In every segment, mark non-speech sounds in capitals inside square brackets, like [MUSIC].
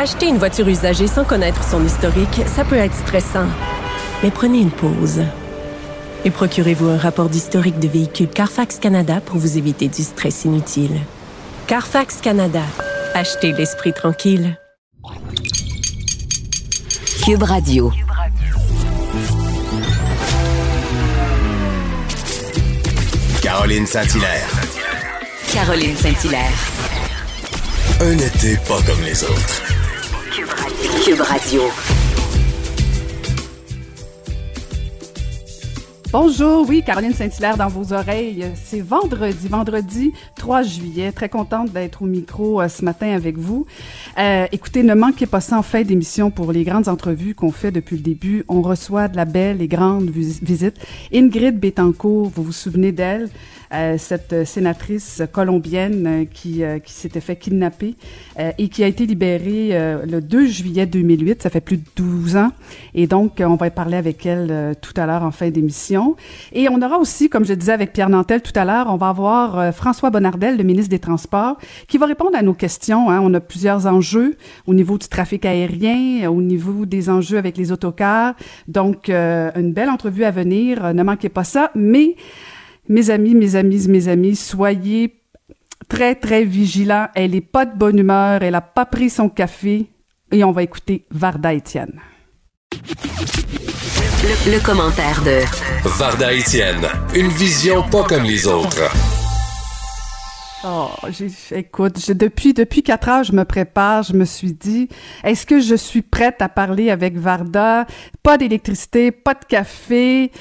Acheter une voiture usagée sans connaître son historique, ça peut être stressant. Mais prenez une pause. Et procurez-vous un rapport d'historique de véhicule Carfax Canada pour vous éviter du stress inutile. Carfax Canada. Achetez l'esprit tranquille. Cube Radio. Caroline Saint-Hilaire. Caroline Saint-Hilaire. Un été pas comme les autres. Cube Radio. Bonjour, oui, Caroline Saint-Hilaire dans vos oreilles. C'est vendredi, vendredi 3 juillet. Très contente d'être au micro euh, ce matin avec vous. Euh, écoutez, ne manquez pas ça en fin d'émission pour les grandes entrevues qu'on fait depuis le début. On reçoit de la belle et grande visite. Ingrid Betancourt, vous vous souvenez d'elle? Euh, cette sénatrice colombienne euh, qui, euh, qui s'était fait kidnapper et qui a été libérée le 2 juillet 2008. Ça fait plus de 12 ans. Et donc, on va parler avec elle tout à l'heure en fin d'émission. Et on aura aussi, comme je disais avec Pierre Nantel tout à l'heure, on va avoir François Bonnardel, le ministre des Transports, qui va répondre à nos questions. Hein. On a plusieurs enjeux au niveau du trafic aérien, au niveau des enjeux avec les autocars. Donc, une belle entrevue à venir. Ne manquez pas ça. Mais mes amis, mes amis, mes amis, soyez très, très vigilants. Elle est pas de bonne humeur, elle a pas pris son café. Et on va écouter Varda Étienne. Le, commentaire de Varda Étienne, une vision pas comme les autres. Oh, écoute, depuis depuis quatre heures, je me prépare. Je me suis dit, est-ce que je suis prête à parler avec Varda? Pas d'électricité, pas de café,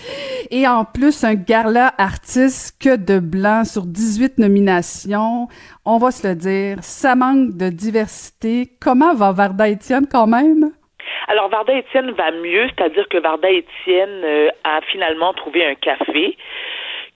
et en plus un gala artiste que de blanc sur 18 nominations. On va se le dire, ça manque de diversité. Comment va Varda Étienne quand même? Alors, Varda Étienne va mieux, c'est-à-dire que Varda Étienne euh, a finalement trouvé un café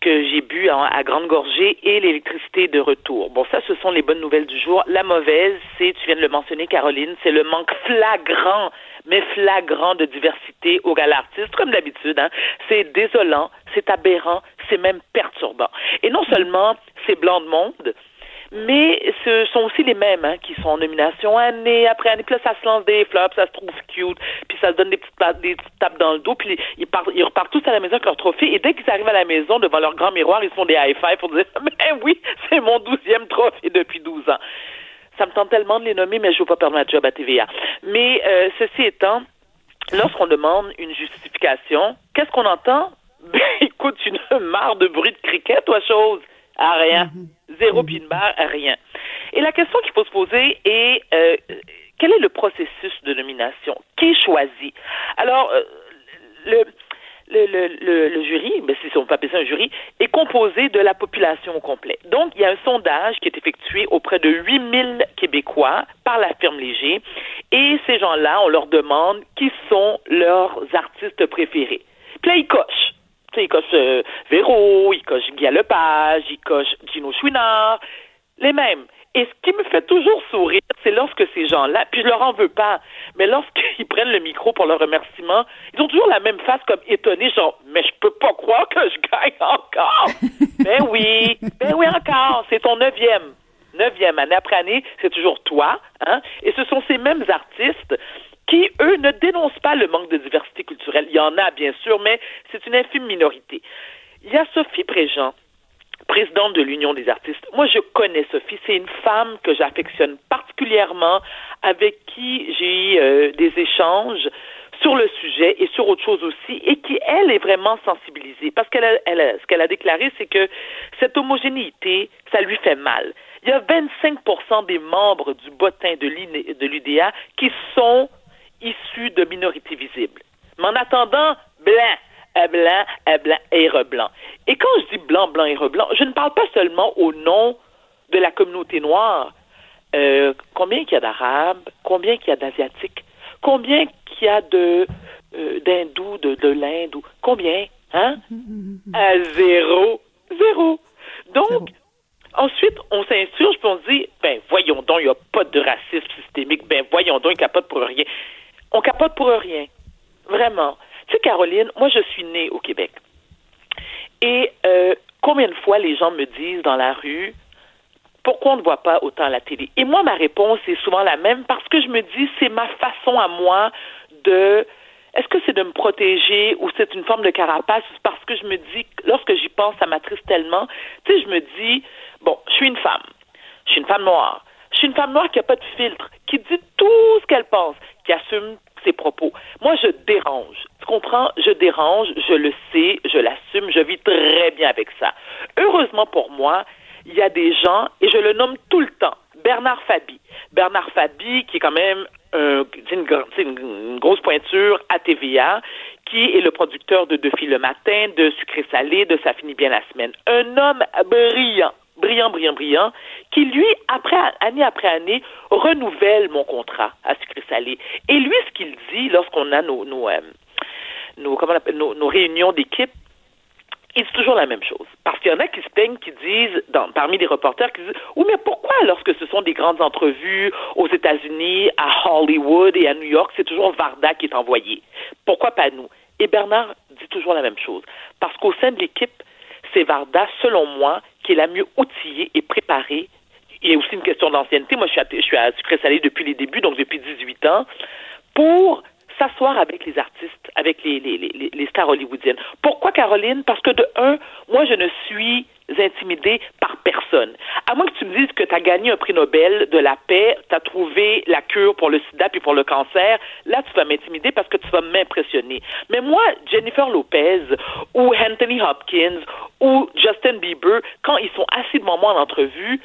que j'ai bu à grande gorgée et l'électricité de retour. Bon, ça, ce sont les bonnes nouvelles du jour. La mauvaise, c'est, tu viens de le mentionner, Caroline, c'est le manque flagrant, mais flagrant de diversité au gala artiste, comme d'habitude. Hein. C'est désolant, c'est aberrant, c'est même perturbant. Et non seulement c'est blanc de monde, mais ce sont aussi les mêmes hein, qui sont en nomination année après année. Puis là, ça se lance des flops, ça se trouve cute, puis ça se donne des petites, des tapes dans le dos, puis ils, partent, ils repartent tous à la maison avec leur trophée. Et dès qu'ils arrivent à la maison, devant leur grand miroir, ils font des high-fives pour dire [LAUGHS] « Mais oui, c'est mon douzième trophée depuis douze ans. » Ça me tente tellement de les nommer, mais je ne veux pas perdre ma job à TVA. Mais euh, ceci étant, lorsqu'on demande une justification, qu'est-ce qu'on entend? Ben, [LAUGHS] écoute, une marre de bruit de cricket, toi, chose. À rien. Mm-hmm. Zéro mm barre, à rien. Et la question qu'il faut se poser est euh, quel est le processus de nomination? Qui choisit? Alors, euh, le, le, le, le, jury, ben, si on peut appeler ça un jury, est composé de la population au complet. Donc, il y a un sondage qui est effectué auprès de 8000 Québécois par la firme Léger, et ces gens-là, on leur demande qui sont leurs artistes préférés. Puis là, ils cochent il coche euh, Véro, il coche Guy Lepage, il coche Gino Chouinard, les mêmes. Et ce qui me fait toujours sourire, c'est lorsque ces gens-là, puis je leur en veux pas, mais lorsqu'ils prennent le micro pour leur remerciement, ils ont toujours la même face comme étonnés, genre, mais je peux pas croire que je gagne encore. [LAUGHS] ben oui, ben oui encore, c'est ton neuvième. Neuvième, année après année, c'est toujours toi, hein. Et ce sont ces mêmes artistes qui, eux, ne dénoncent pas le manque de diversité culturelle. Il y en a, bien sûr, mais c'est une infime minorité. Il y a Sophie Préjean, présidente de l'Union des artistes. Moi, je connais Sophie. C'est une femme que j'affectionne particulièrement, avec qui j'ai eu euh, des échanges sur le sujet et sur autre chose aussi, et qui, elle, est vraiment sensibilisée. Parce qu'elle elle ce qu'elle a déclaré, c'est que cette homogénéité, ça lui fait mal. Il y a 25% des membres du bottin de l'UDA qui sont issus de minorités visibles. Mais en attendant, blanc, euh, blanc, euh, blanc et reblanc. Et quand je dis blanc, blanc et reblanc, je ne parle pas seulement au nom de la communauté noire. Euh, combien qu'il y a d'Arabes, combien qu'il y a d'Asiatiques, combien qu'il y a de d'hindous, de, de l'Inde, combien, hein? À zéro, zéro. Donc, Ensuite, on s'insurge puis on se dit, ben voyons donc, il n'y a pas de racisme systémique, ben voyons donc, il n'y a pas de pour rien on capote pour rien. Vraiment. Tu sais, Caroline, moi, je suis née au Québec. Et euh, combien de fois les gens me disent dans la rue, pourquoi on ne voit pas autant la télé? Et moi, ma réponse est souvent la même parce que je me dis, c'est ma façon à moi de est-ce que c'est de me protéger ou c'est une forme de carapace? Parce que je me dis, lorsque j'y pense, ça m'attriste tellement. Tu sais, je me dis, bon, je suis une femme. Je suis une femme noire. Je suis une femme noire qui n'a pas de filtre, qui dit tout ce qu'elle pense, qui assume ses propos. Moi, je dérange. Tu comprends? Je dérange, je le sais, je l'assume, je vis très bien avec ça. Heureusement pour moi, il y a des gens, et je le nomme tout le temps, Bernard Fabi. Bernard Fabi, qui est quand même une, une, grosse pointure à TVA, qui est le producteur de Deux filles le matin, de Sucré Salé, de Ça finit bien la semaine. Un homme brillant, brillant, brillant, brillant, qui lui, après année après année, renouvelle mon contrat à Sucré Salé. Et lui, ce qu'il dit lorsqu'on a euh, nos, réunions d'équipe, il dit toujours la même chose. Parce qu'il y en a qui se plaignent, qui disent, parmi les reporters, qui disent Oui, mais pourquoi, lorsque ce sont des grandes entrevues aux États-Unis, à Hollywood et à New York, c'est toujours Varda qui est envoyé? Pourquoi pas nous? Et Bernard dit toujours la même chose. Parce qu'au sein de l'équipe, c'est Varda, selon moi, qui est la mieux outillée et préparée. Il y a aussi une question d'ancienneté. Moi, je suis à, je suis à Sucré Salé depuis les débuts, donc depuis 18 ans, pour s'asseoir avec les artistes, avec les, stars hollywoodiennes. Pourquoi Caroline? Parce que de un, moi, je ne suis intimidée par personne. À moins que tu me dises que tu as gagné un prix Nobel de la paix, tu as trouvé la cure pour le sida puis pour le cancer, là, tu vas m'intimider parce que tu vas m'impressionner. Mais moi, Jennifer Lopez ou Anthony Hopkins ou Justin Bieber, quand ils sont assis devant moi en entrevue,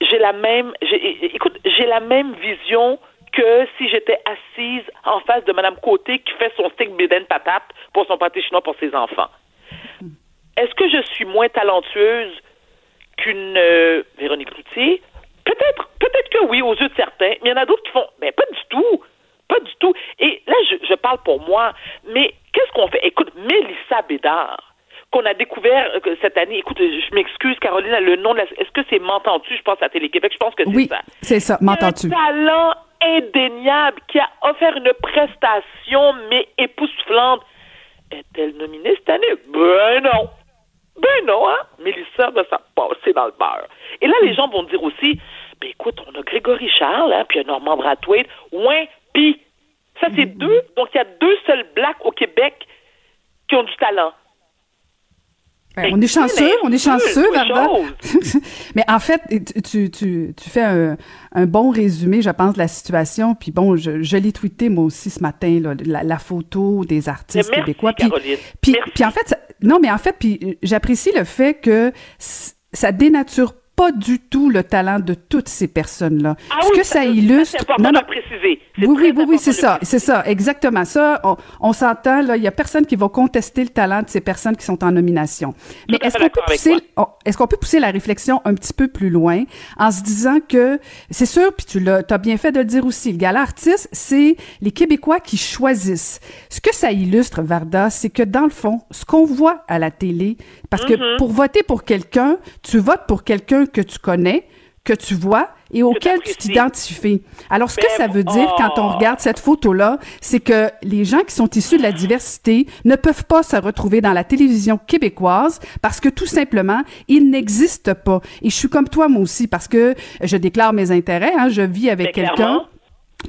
j'ai la même, écoute, j'ai la même vision que si j'étais assise en face de Mme Côté qui fait son steak bédaine patate pour son pâté chinois pour ses enfants. Est-ce que je suis moins talentueuse qu'une euh, Véronique Cloutier? Peut-être, peut-être que oui, aux yeux de certains, mais il y en a d'autres qui font, mais pas du tout, pas du tout. Et là, je, je parle pour moi, mais qu'est-ce qu'on fait? Écoute, Mélissa Bédard, qu'on a découvert euh, cette année. Écoute, je m'excuse, Caroline, le nom de la... Est-ce que c'est M'entends-tu? Je pense à Télé-Québec. Je pense que c'est oui, ça. c'est ça. M'entends-tu? talent indéniable qui a offert une prestation, mais époustouflante. Est-elle nominée cette année? Ben non. Ben non, hein? Mélissa, ben, ça passé dans le beurre. Et là, les gens vont dire aussi, ben écoute, on a Grégory Charles, hein, puis un Normand Brathwaite, ouin, puis ça, c'est deux. Donc, il y a deux seuls blacks au Québec qui ont du talent. Ben, on est chanceux, on est chanceux, Varda. [LAUGHS] Mais en fait, tu, tu, tu fais un, un, bon résumé, je pense, de la situation. Puis bon, je, je l'ai tweeté moi aussi ce matin, là, la, photo des artistes merci, québécois. Puis, puis, puis, en fait, non, mais en fait, puis j'apprécie le fait que ça dénature pas du tout le talent de toutes ces personnes-là. Ah Ce oui, que ça, ça illustre, non, non, préciser. Oui, oui, oui, oui, c'est ça, c'est ça, exactement. Ça, on, on s'entend là. Il y a personne qui va contester le talent de ces personnes qui sont en nomination. Mais est-ce qu'on peut pousser, est-ce qu'on peut pousser la réflexion un petit peu plus loin en se disant que c'est sûr, puis tu l'as, as bien fait de le dire aussi. Le gala artiste, c'est les Québécois qui choisissent. Ce que ça illustre, Varda, c'est que dans le fond, ce qu'on voit à la télé, parce que Mhm. pour voter pour quelqu'un, tu votes pour quelqu'un que tu connais, que tu vois et auquel tu t'identifies. Alors, ce que Ben, ça veut dire oh. quand on regarde cette photo-là, c'est que les gens qui sont issus de la diversité ne peuvent pas se retrouver dans la télévision québécoise parce que tout simplement, ils n'existent pas. Et je suis comme toi, moi aussi, parce que je déclare mes intérêts. Hein, je vis avec Ben, quelqu'un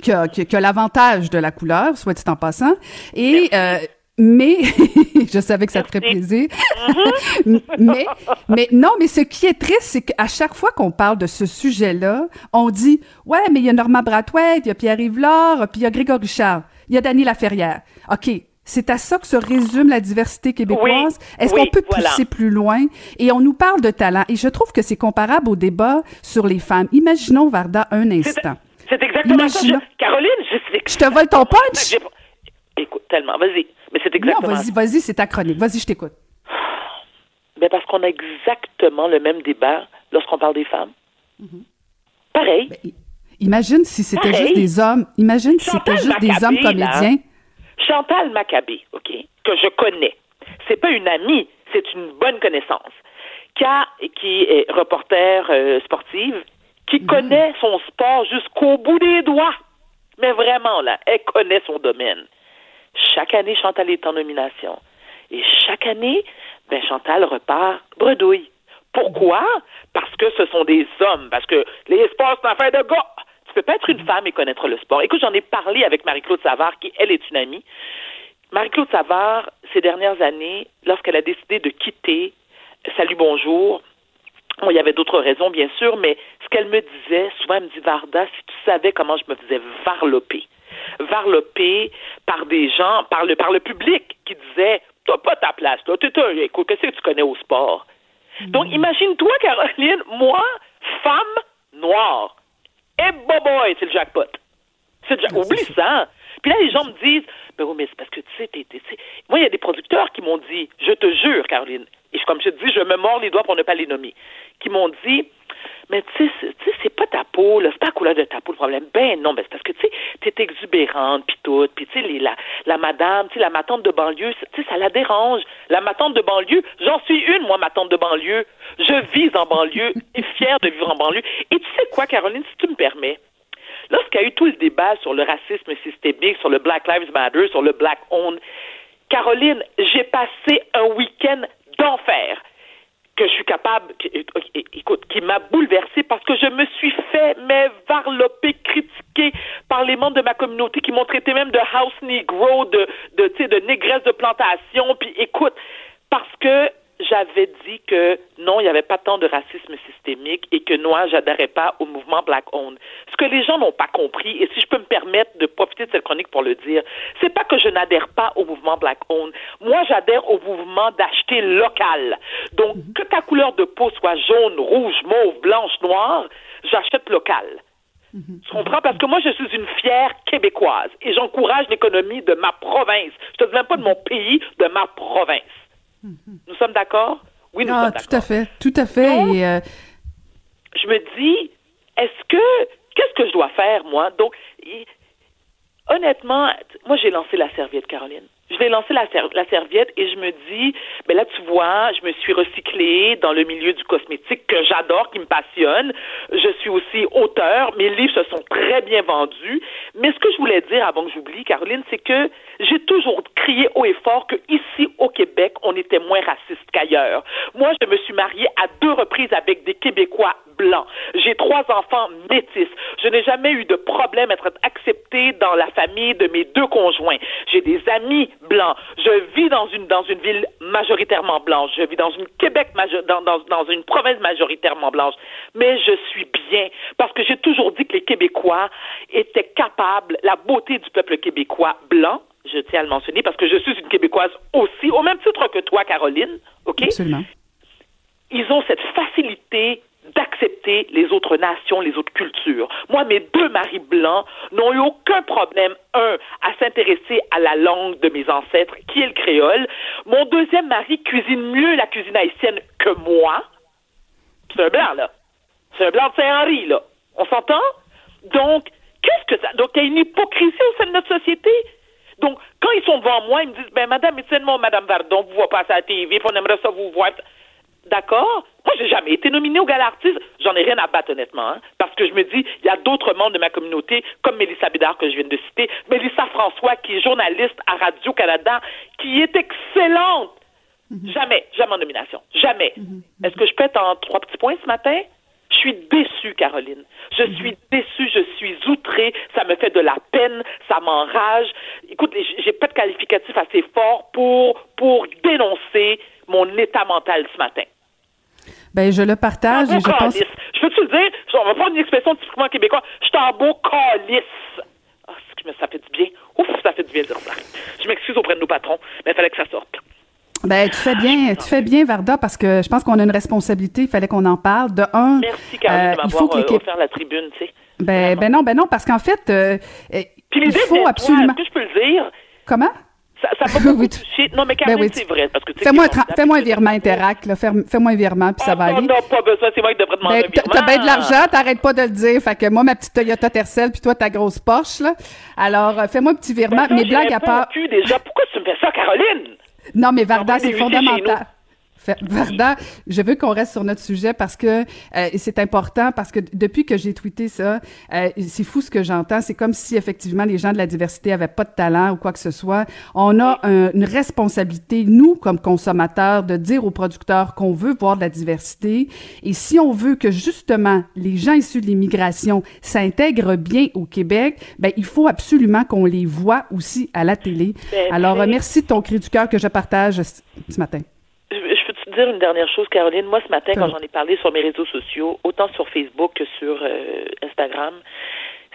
qui a, l'avantage de la couleur, soit dit en passant. Et euh, mais [LAUGHS] je savais que ça te ferait plaisir. [LAUGHS] mais mais non, mais ce qui est triste, c'est qu'à chaque fois qu'on parle de ce sujet-là, on dit ouais, mais il y a Normand Brathwaite, il y a Pierre-Yves Laure, puis il y a Grégory Charles, il y a Dany Laferrière. OK. C'est à ça que se résume la diversité québécoise. Oui, Est-ce oui, qu'on peut voilà. pousser plus loin? Et on nous parle de talent. Et je trouve que c'est comparable au débat sur les femmes. Imaginons, Varda, un instant. c'est exactement ça. Je- Caroline, je, Je te vole ton punch? Écoute, tellement, vas-y. Mais c'est Non, exactement vas-y, vas-y, c'est ta chronique. Vas-y, je t'écoute. [SIGHS] Ben parce qu'on a exactement le même débat lorsqu'on parle des femmes. Mm-hmm. Pareil. Ben, Imagine si c'était juste des hommes. Imagine si c'était Chantal juste des hommes là. comédiens. Chantal Maccabé, OK, que je connais. C'est pas une amie, c'est une bonne connaissance. Qui, est reporter euh, sportive, qui Mm-hmm. connaît son sport jusqu'au bout des doigts. Mais vraiment, là, elle connaît son domaine. Chaque année, Chantal est en nomination. Et chaque année, ben Chantal repart bredouille. Pourquoi? Parce que ce sont des hommes, parce que les sports, c'est affaire de gars. Tu peux pas être une femme et connaître le sport. Écoute, j'en ai parlé avec Marie-Claude Savard, qui, elle, est une amie. Marie-Claude Savard, ces dernières années, lorsqu'elle a décidé de quitter Salut Bonjour, Bon, il y avait d'autres raisons, bien sûr, mais ce qu'elle me disait, souvent, elle me dit, Varda, si tu savais comment je me faisais varloper, varloper par des gens, par le, par le public qui disait, t'as pas ta place, là, t'es un, écoute, qu'est-ce que tu connais au sport? Donc, imagine-toi, Caroline, moi, femme noire, et boy, c'est le jackpot. C'est Oublie ça. Puis là, les gens me disent, ben oui, mais c'est parce que, tu sais, t'es, moi, il y a des producteurs qui m'ont dit, je te jure, Caroline, et comme je te dis, je me mords les doigts pour ne pas les nommer, qui m'ont dit, mais tu sais, c'est- pas ta peau, c'est pas la couleur de ta peau le problème. Ben non, ben c'est parce que, tu sais, t'es exubérante, puis tout, puis tu sais, la, la madame, tu sais, la matante de banlieue, tu sais, ça la dérange. La matante de banlieue, j'en suis une, moi, ma tante de banlieue. Je vis en banlieue, et fière de vivre en banlieue. Et tu sais quoi, Caroline, si tu me permets, Lorsqu'il y a eu tout le débat sur le racisme systémique, sur le Black Lives Matter, sur le Black Owned, Caroline, j'ai passé un week-end d'enfer que je suis capable, écoute, qui m'a bouleversée parce que je me suis fait, mais varloper, critiquer par les membres de ma communauté qui m'ont traité même de house negro, de, de, de négresse de plantation, puis écoute, parce que j'avais dit que non, il n'y avait pas tant de racisme systémique et que moi, j'adhérais pas au mouvement Black Owned. Ce que les gens n'ont pas compris, et si je peux me permettre de profiter de cette chronique pour le dire, c'est pas que je n'adhère pas au mouvement Black Owned. Moi, j'adhère au mouvement d'acheter local. Donc, que ta couleur de peau soit jaune, rouge, mauve, blanche, noire, j'achète local. Tu comprends? Parce que moi, je suis une fière québécoise et j'encourage l'économie de ma province. Je te dis même pas de mon pays, de ma province. Nous sommes d'accord? Oui, nous Ah, sommes tout d'accord. à fait, tout à fait. Donc, Et, euh, Je me dis, est-ce que, qu'est-ce que je dois faire, moi? Donc, honnêtement, moi, j'ai lancé la serviette, Caroline. Je l'ai lancé la, ser- la serviette et je me dis, ben là, tu vois, je me suis recyclée dans le milieu du cosmétique que j'adore, qui me passionne. Je suis aussi auteur. Mes livres se sont très bien vendus. Mais ce que je voulais dire avant que j'oublie, Caroline, c'est que j'ai toujours crié haut et fort que ici au Québec, on était moins raciste qu'ailleurs. Moi, je me suis mariée à deux reprises avec des Québécois blancs. J'ai trois enfants métis. Je n'ai jamais eu de problème à être acceptée dans la famille de mes deux conjoints. J'ai des amis blancs. Je vis dans une dans une ville majoritairement blanche. Je vis dans une Québec dans, dans, dans une province majoritairement blanche. Mais je suis bien parce que j'ai toujours dit que les Québécois étaient capables, la beauté du peuple québécois blanc, je tiens à le mentionner parce que je suis une Québécoise aussi, au même titre que toi, Caroline, OK? absolument. ils ont cette facilité d'accepter les autres nations, les autres cultures. Moi, mes deux maris blancs n'ont eu aucun problème, un, à s'intéresser à la langue de mes ancêtres, qui est le créole. Mon deuxième mari cuisine mieux la cuisine haïtienne que moi. C'est un blanc, là. C'est un blanc de Saint-Henri, là. On s'entend? Donc, qu'est-ce que ça... Donc, il y a une hypocrisie au sein de notre société? Donc, quand ils sont devant moi, ils me disent, ben, madame, étienne-moi, madame Vardon, vous voyez passer à la TV, on aimerait ça vous voir. D'accord? Moi, j'ai jamais été nominée au Gala Artiste. J'en ai rien à battre, honnêtement, hein, parce que je me dis, il y a d'autres membres de ma communauté, comme Mélissa Bédard, que je viens de citer, Mélissa François, qui est journaliste à Radio-Canada, qui est excellente. Jamais, jamais en nomination. Jamais. Est-ce que je peux être en trois petits points ce matin? Je suis déçue, Caroline. Je suis déçue, je suis outrée, ça me fait de la peine, ça m'enrage. Écoute, j'ai pas de qualificatif assez fort pour, pour dénoncer mon état mental ce matin. Ben, je le partage et je pense. Je peux-tu le dire? On va prendre une expression typiquement québécoise. Je suis un beau calice. Ah, que ça fait du bien. Ouf, ça fait du bien de dire ça. Je m'excuse auprès de nos patrons, mais il fallait que ça sorte. Ben, tu fais bien, tu fais bien, Varda, parce que je pense qu'on a une responsabilité. Il fallait qu'on en parle. De un, Merci, Caroline, euh, de il faut que les euh, offert la tribune, tu sais. Ben, ben non, ben non, parce qu'en fait, euh, Puis il faut absolument. Est-ce que je peux le dire? Comment? Ça [LAUGHS] beaucoup. Non, mais Caroline, Ben oui, tu- c'est vrai. Parce que, tu sais, Fais-moi un, tra- virement Interact, là. Fais- Fais-moi un virement, puis ça Ah, va non, aller. Non, pas besoin. C'est moi qui devrais demander Ben, un t'as virement. t'as bien de l'argent, t'arrêtes pas de le dire. Fait que moi, ma petite Toyota Tercel, puis toi, ta grosse Porsche, là. Alors, euh, fais-moi un petit virement. Ben, ça, Mes blagues à part. répondu déjà. Pourquoi tu me fais ça, Caroline? Non, mais Varda, c'est fondamental. Varda, je veux qu'on reste sur notre sujet parce que euh, c'est important parce que depuis que j'ai tweeté ça, euh, c'est fou ce que j'entends. C'est comme si effectivement les gens de la diversité avaient pas de talent ou quoi que ce soit. On a une responsabilité, nous comme consommateurs, de dire aux producteurs qu'on veut voir de la diversité. Et si on veut que justement les gens issus de l'immigration s'intègrent bien au Québec, ben il faut absolument qu'on les voit aussi à la télé. Ben, Alors merci de ton cri du cœur que je partage ce matin dire une dernière chose, Caroline. Moi, ce matin, quand j'en ai parlé sur mes réseaux sociaux, autant sur Facebook que sur euh, Instagram,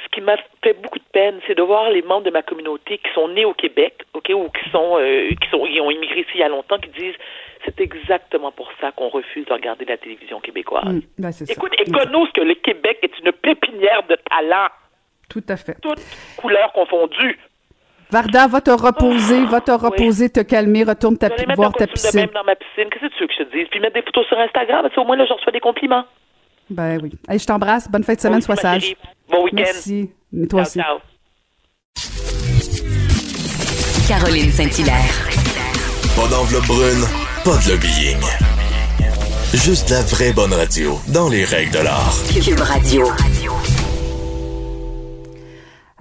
ce qui m'a fait beaucoup de peine, c'est de voir les membres de ma communauté qui sont nés au Québec, ok, ou qui sont, euh, qui sont, qui ont immigré ici il y a longtemps, qui disent c'est exactement pour ça qu'on refuse de regarder la télévision québécoise. Mmh, ben Écoute, ce que le Québec est une pépinière de talent. Tout à fait. Toutes couleurs confondues. Varda, va te reposer, va te reposer, te calmer, retourne ta, voir ta piscine. Je même dans ma piscine. Qu'est-ce que tu veux que je te dise? Puis mettre des photos sur Instagram, au moins là, je reçois des compliments. Ben oui. Allez, je t'embrasse. Bonne fin de semaine, sois sage. Bon week-end. Merci. Mais toi aussi. Ciao. Caroline Saint-Hilaire. Pas d'enveloppe brune, pas de lobbying. Juste la vraie bonne radio, dans les règles de l'art. Cube Radio.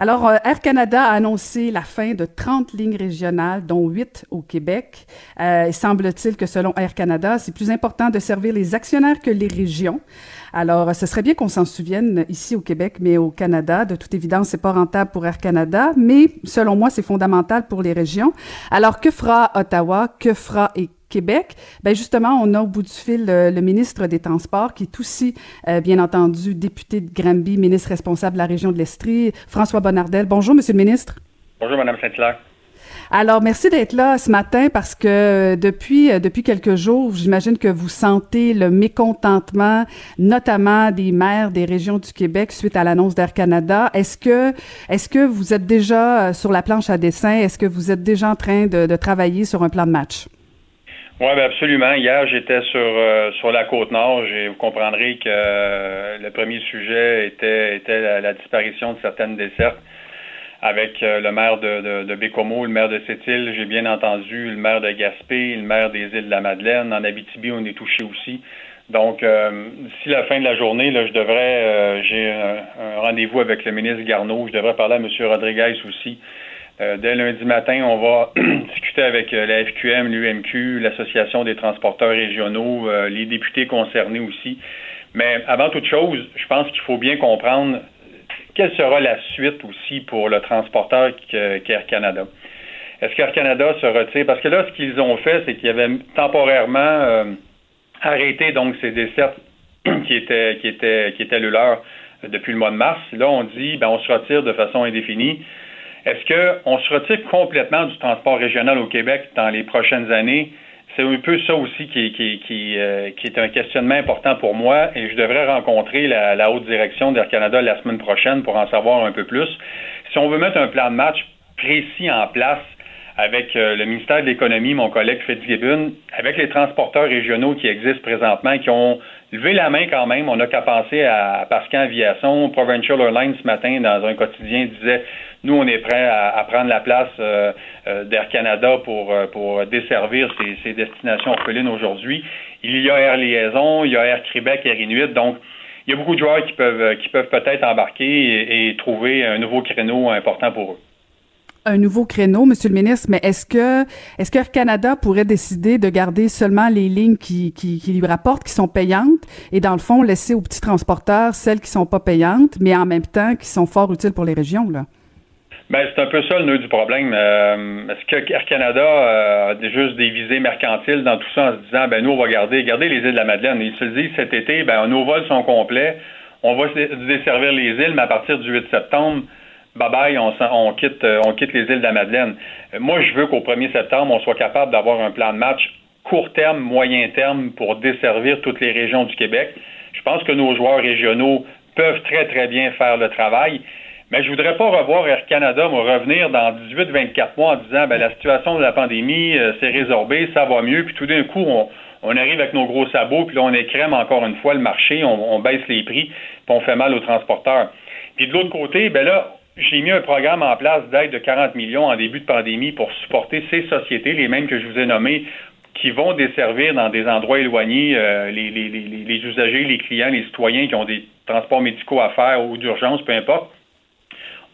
Alors, euh, Air Canada a annoncé la fin de 30 lignes régionales, dont 8 au Québec. Euh, semble-t-il que selon Air Canada, c'est plus important de servir les actionnaires que les régions. Alors, ce serait bien qu'on s'en souvienne ici au Québec, mais au Canada. De toute évidence, c'est pas rentable pour Air Canada, mais selon moi, c'est fondamental pour les régions. Alors, que fera Ottawa? Que fera Québec, ben justement, on a au bout du fil le, ministre des Transports, qui est aussi, euh, bien entendu, député de Granby, ministre responsable de la région de l'Estrie, François Bonnardel. Bonjour, Monsieur le ministre. Bonjour, Madame Saint-Hilaire. Alors, merci d'être là ce matin parce que euh, depuis euh, depuis quelques jours, j'imagine que vous sentez le mécontentement, notamment des maires des régions du Québec suite à l'annonce d'Air Canada. Est-ce que est-ce que vous êtes déjà sur la planche à dessin? Est-ce que vous êtes déjà en train de travailler sur un plan de match? Oui, ben absolument. Hier, j'étais sur euh, sur la côte nord. Vous comprendrez que euh, le premier sujet était était la, disparition de certaines dessertes. Avec euh, le maire de, de, de Bécomo, le maire de Sept-Îles, j'ai bien entendu le maire de Gaspé, le maire des îles de la Madeleine. En Abitibi, on est touché aussi. Donc, d'ici la fin de la journée, là, je devrais, j'ai un, un rendez-vous avec le ministre Garneau. Je devrais parler à M. Rodriguez aussi euh, dès lundi matin, on va [CLEARS THROAT] discuter avec euh, la FQM, l'UMQ, l'Association des transporteurs régionaux, euh, les députés concernés aussi. Mais avant toute chose, je pense qu'il faut bien comprendre quelle sera la suite aussi pour le transporteur qu'Air Canada. Est-ce qu'Air Canada se retire? Parce que là, ce qu'ils ont fait, c'est qu'ils avaient temporairement arrêté donc ces dessertes [CLEARS THROAT] qui étaient qui étaient qui étaient le leur depuis le mois de mars. Là, on dit ben on se retire de façon indéfinie. Est-ce qu'on se retire complètement du transport régional au Québec dans les prochaines années? C'est un peu ça aussi qui, euh, est un questionnement important pour moi et je devrais rencontrer la, la haute direction d'Air Canada la semaine prochaine pour en savoir un peu plus. Si on veut mettre un plan de match précis en place avec euh, le ministère de l'Économie, mon collègue Fitzgibbon, avec les transporteurs régionaux qui existent présentement, qui ont levé la main quand même. On n'a qu'à penser à Pascal Aviation, Provincial Airlines ce matin dans un quotidien disait nous, on est prêt à, prendre la place euh, euh, d'Air Canada pour, euh, pour desservir ces, destinations orphelines aujourd'hui. Il y a Air Liaison, il y a Air Québec, Air Inuit. Donc, il y a beaucoup de joueurs qui peuvent, qui peuvent peut-être embarquer et, trouver un nouveau créneau important pour eux un nouveau créneau, Monsieur le ministre, mais est-ce que est-ce que Air Canada pourrait décider de garder seulement les lignes qui, qui, qui, lui rapportent, qui sont payantes, et dans le fond laisser aux petits transporteurs celles qui sont pas payantes, mais en même temps qui sont fort utiles pour les régions là? Ben, c'est un peu ça le nœud du problème. Euh, est-ce que Air Canada euh, a juste des visées mercantiles dans tout ça en se disant, ben nous, on va garder, garder les îles de la Madeleine. Ils se disent cet été, ben nos vols sont complets, on va desservir les îles, mais à partir du 8 septembre, bye bye, on, on quitte, euh, on quitte les îles de la Madeleine. Moi, je veux qu'au 1er septembre, on soit capable d'avoir un plan de match court terme, moyen terme pour desservir toutes les régions du Québec. Je pense que nos joueurs régionaux peuvent très, très bien faire le travail. Mais je voudrais pas revoir Air Canada me revenir dans 18-24 mois en disant ben la situation de la pandémie euh, s'est résorbée, ça va mieux, puis tout d'un coup on, arrive avec nos gros sabots, puis là on écrème encore une fois le marché, on, on baisse les prix, puis on fait mal aux transporteurs. Puis de l'autre côté, ben là j'ai mis un programme en place d'aide de 40 millions en début de pandémie pour supporter ces sociétés, les mêmes que je vous ai nommées, qui vont desservir dans des endroits éloignés les, les, les, les, usagers, les clients, les citoyens qui ont des transports médicaux à faire ou d'urgence, peu importe.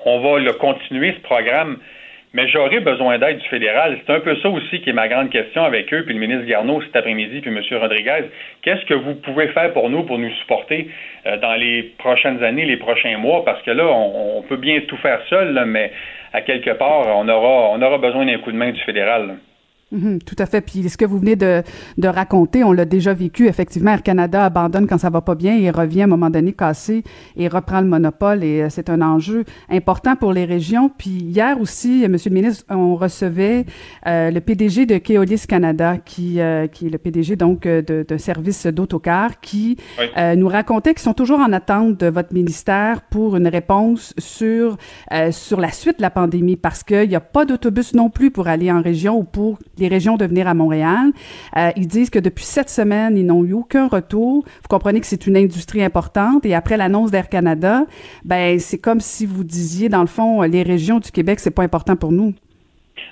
On va le continuer, ce programme, mais j'aurais besoin d'aide du fédéral. C'est un peu ça aussi qui est ma grande question avec eux, puis le ministre Garneau cet après-midi, puis M. Rodriguez. Qu'est-ce que vous pouvez faire pour nous, pour nous supporter euh, dans les prochaines années, les prochains mois? Parce que là, on, peut bien tout faire seul, mais à quelque part, on aura, on aura besoin d'un coup de main du fédéral. Mhm, tout à fait. Puis ce que vous venez de, de raconter, on l'a déjà vécu. Effectivement, Air Canada abandonne quand ça va pas bien et revient à un moment donné cassé et reprend le monopole. Et euh, c'est un enjeu important pour les régions. Puis hier aussi, euh, Monsieur le ministre, on recevait euh, le PDG de Keolis Canada, qui, qui est le PDG donc de, de service d'autocar, qui nous racontait qu'ils sont toujours en attente de votre ministère pour une réponse sur sur la suite de la pandémie, parce qu'il n'y a pas d'autobus non plus pour aller en région ou pour les régions de venir à Montréal. Euh, ils disent que depuis sept semaines, ils n'ont eu aucun retour. Vous comprenez que c'est une industrie importante. Et après l'annonce d'Air Canada, ben c'est comme si vous disiez, dans le fond, les régions du Québec, c'est pas important pour nous.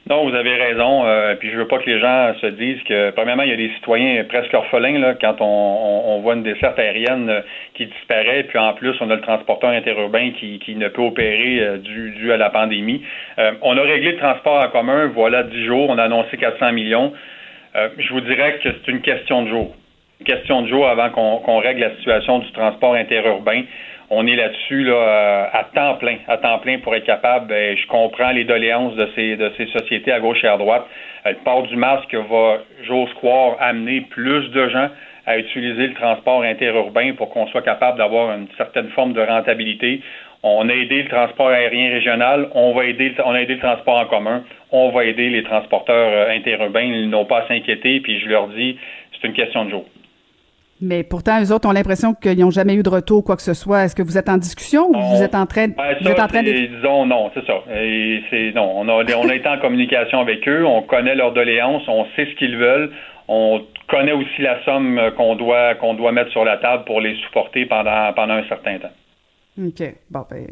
Non, vous avez raison. Euh, puis je veux pas que les gens se disent que, premièrement, il y a des citoyens presque orphelins là, quand on, voit une desserte aérienne euh, qui disparaît. Puis en plus, on a le transporteur interurbain qui, qui ne peut opérer euh, dû, à la pandémie. on a réglé le transport en commun, voilà, dix jours. On a annoncé 400 millions. je vous dirais que c'est une question de jour. Une question de jour avant qu'on règle la situation du transport interurbain on est là-dessus là, euh, à temps plein, à temps plein pour être capable. Ben, je comprends les doléances de ces, sociétés à gauche et à droite. Euh, le port du masque va, j'ose croire, amener plus de gens à utiliser le transport interurbain pour qu'on soit capable d'avoir une certaine forme de rentabilité. On a aidé le transport aérien régional, on va aider, on aidé le transport en commun, on va aider les transporteurs euh, interurbains. Ils n'ont pas à s'inquiéter, puis je leur dis, c'est une question de jour. Mais pourtant, eux autres ont l'impression qu'ils n'ont jamais eu de retour, quoi que ce soit. Est-ce que vous êtes en discussion ou vous êtes en train, de, vous êtes en train de... Disons non, c'est ça. c'est non. On a, on a été en communication avec eux. On connaît leurs doléances. On sait ce qu'ils veulent. On connaît aussi la somme qu'on doit qu'on doit mettre sur la table pour les supporter pendant pendant un certain temps. OK. Bon, ben,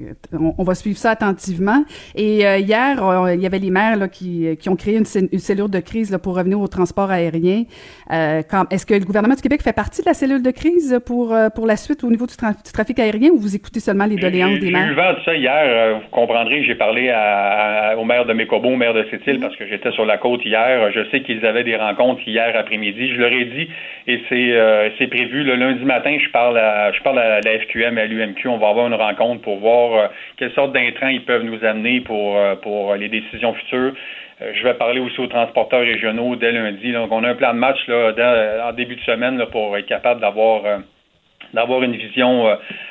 on, va suivre ça attentivement. Et euh, hier, il y avait les maires là, qui, qui ont créé une, cellule de crise là, pour revenir au transport aérien. Euh, est-ce que le gouvernement du Québec fait partie de la cellule de crise pour, euh, pour la suite au niveau du, trafic aérien ou vous écoutez seulement les doléances des maires? J'ai eu vent de ça hier. vous comprendrez, j'ai parlé à, au maire de Mécobo, au maire de Sept-Îles, mm-hmm. parce que j'étais sur la côte hier. Je sais qu'ils avaient des rencontres hier après-midi. Je leur ai dit, et c'est prévu, le lundi matin, je parle à, je parle à la FQM à l'UMQ. On va avoir rencontre pour voir euh, quelle sorte d'intrants ils peuvent nous amener pour, euh, pour les décisions futures. Euh, je vais parler aussi aux transporteurs régionaux dès lundi. Donc, on a un plan de match là, en début de semaine pour être capable d'avoir d'avoir une vision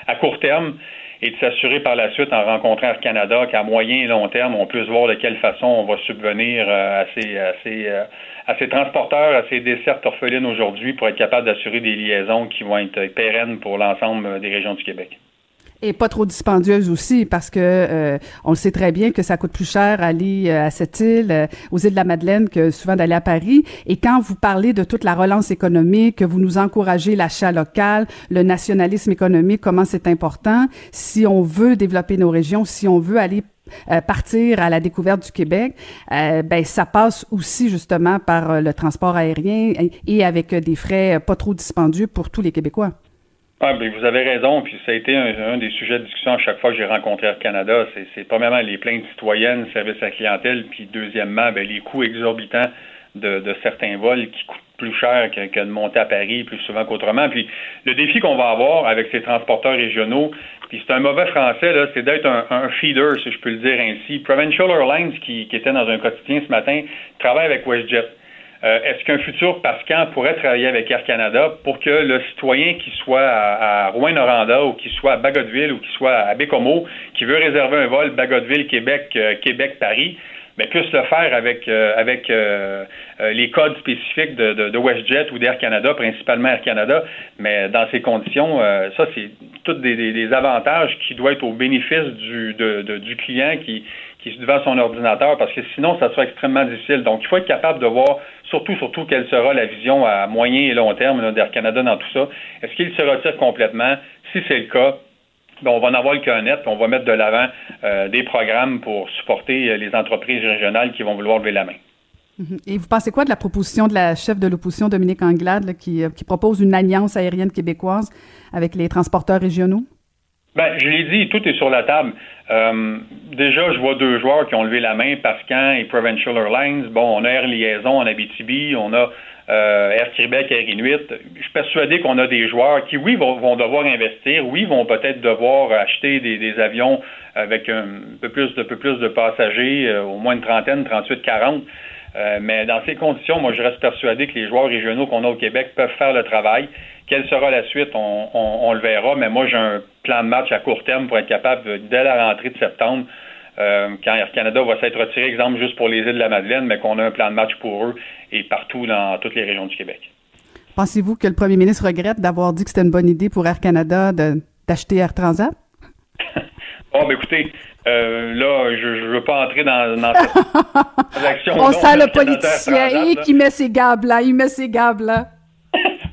à court terme et de s'assurer par la suite en rencontrant Air Canada qu'à moyen et long terme, on puisse voir de quelle façon on va subvenir à ces, à ces, à ces transporteurs, à ces dessertes orphelines aujourd'hui pour être capable d'assurer des liaisons qui vont être pérennes pour l'ensemble des régions du Québec. Et pas trop dispendieuse aussi, parce que euh, on le sait très bien que ça coûte plus cher aller euh, à cette île, euh, aux îles de la Madeleine, que souvent d'aller à Paris. Et quand vous parlez de toute la relance économique, que vous nous encouragez l'achat local, le nationalisme économique, comment c'est important, si on veut développer nos régions, si on veut aller partir à la découverte du Québec, ben ça passe aussi justement par le transport aérien et avec des frais pas trop dispendieux pour tous les Québécois. Ah, ben, vous avez raison, puis ça a été un, des sujets de discussion à chaque fois que j'ai rencontré Air Canada. C'est premièrement les plaintes citoyennes, service à la clientèle, puis deuxièmement, ben, les coûts exorbitants de, de, certains vols qui coûtent plus cher que, que, de monter à Paris plus souvent qu'autrement. Puis le défi qu'on va avoir avec ces transporteurs régionaux, puis c'est un mauvais français, là, c'est d'être un, un, feeder, si je peux le dire ainsi. Provincial Airlines, qui, qui était dans un quotidien ce matin, travaille avec WestJet. Euh, est-ce qu'un futur Pascan pourrait travailler avec Air Canada pour que le citoyen qui soit à, à Rouen-Noranda ou qui soit à Bagotville ou qui soit à Bécomo, qui veut réserver un vol Bagotville-Québec, euh, Québec-Paris, ben, puisse le faire avec, euh, avec les codes spécifiques de, de, de WestJet ou d'Air Canada, principalement Air Canada. Mais dans ces conditions, ça, c'est tous des, des, avantages qui doivent être au bénéfice du, de, du client qui, qui est devant son ordinateur, parce que sinon, ça sera extrêmement difficile. Donc, il faut être capable de voir surtout, surtout, quelle sera la vision à moyen et long terme d'Air Canada dans tout ça. Est-ce qu'il se retire complètement? Si c'est le cas, ben, on va en avoir le cœur net, on va mettre de l'avant euh, des programmes pour supporter euh, les entreprises régionales qui vont vouloir lever la main. Mhm. Et vous pensez quoi de la proposition de la chef de l'opposition, Dominique Anglade, qui, qui propose une alliance aérienne québécoise avec les transporteurs régionaux? Ben, je l'ai dit, tout est sur la table. Euh, déjà, je vois deux joueurs qui ont levé la main, Pascan et Provincial Airlines. Bon, on a Air Liaison en Abitibi, on a euh, Air Québec, Air Inuit. Je suis persuadé qu'on a des joueurs qui, oui, vont, devoir investir, oui, vont peut-être devoir acheter des, avions avec un peu plus de, passagers, euh, au moins une trentaine, 38, 40. mais dans ces conditions, moi, je reste persuadé que les joueurs régionaux qu'on a au Québec peuvent faire le travail. Quelle sera la suite? On, le verra, mais moi, j'ai un plan de match à court terme pour être capable, dès la rentrée de septembre, euh, quand Air Canada va s'être retiré, exemple, juste pour les îles de la Madeleine, mais qu'on a un plan de match pour eux et partout dans toutes les régions du Québec. Pensez-vous que le premier ministre regrette d'avoir dit que c'était une bonne idée pour Air Canada d'acheter Air Transat? [LAUGHS] oh, ben écoutez, euh, là, je ne veux pas entrer dans, dans cette [LAUGHS] action. On sent le politicien qui met ses gabes là, il met ses gabes là.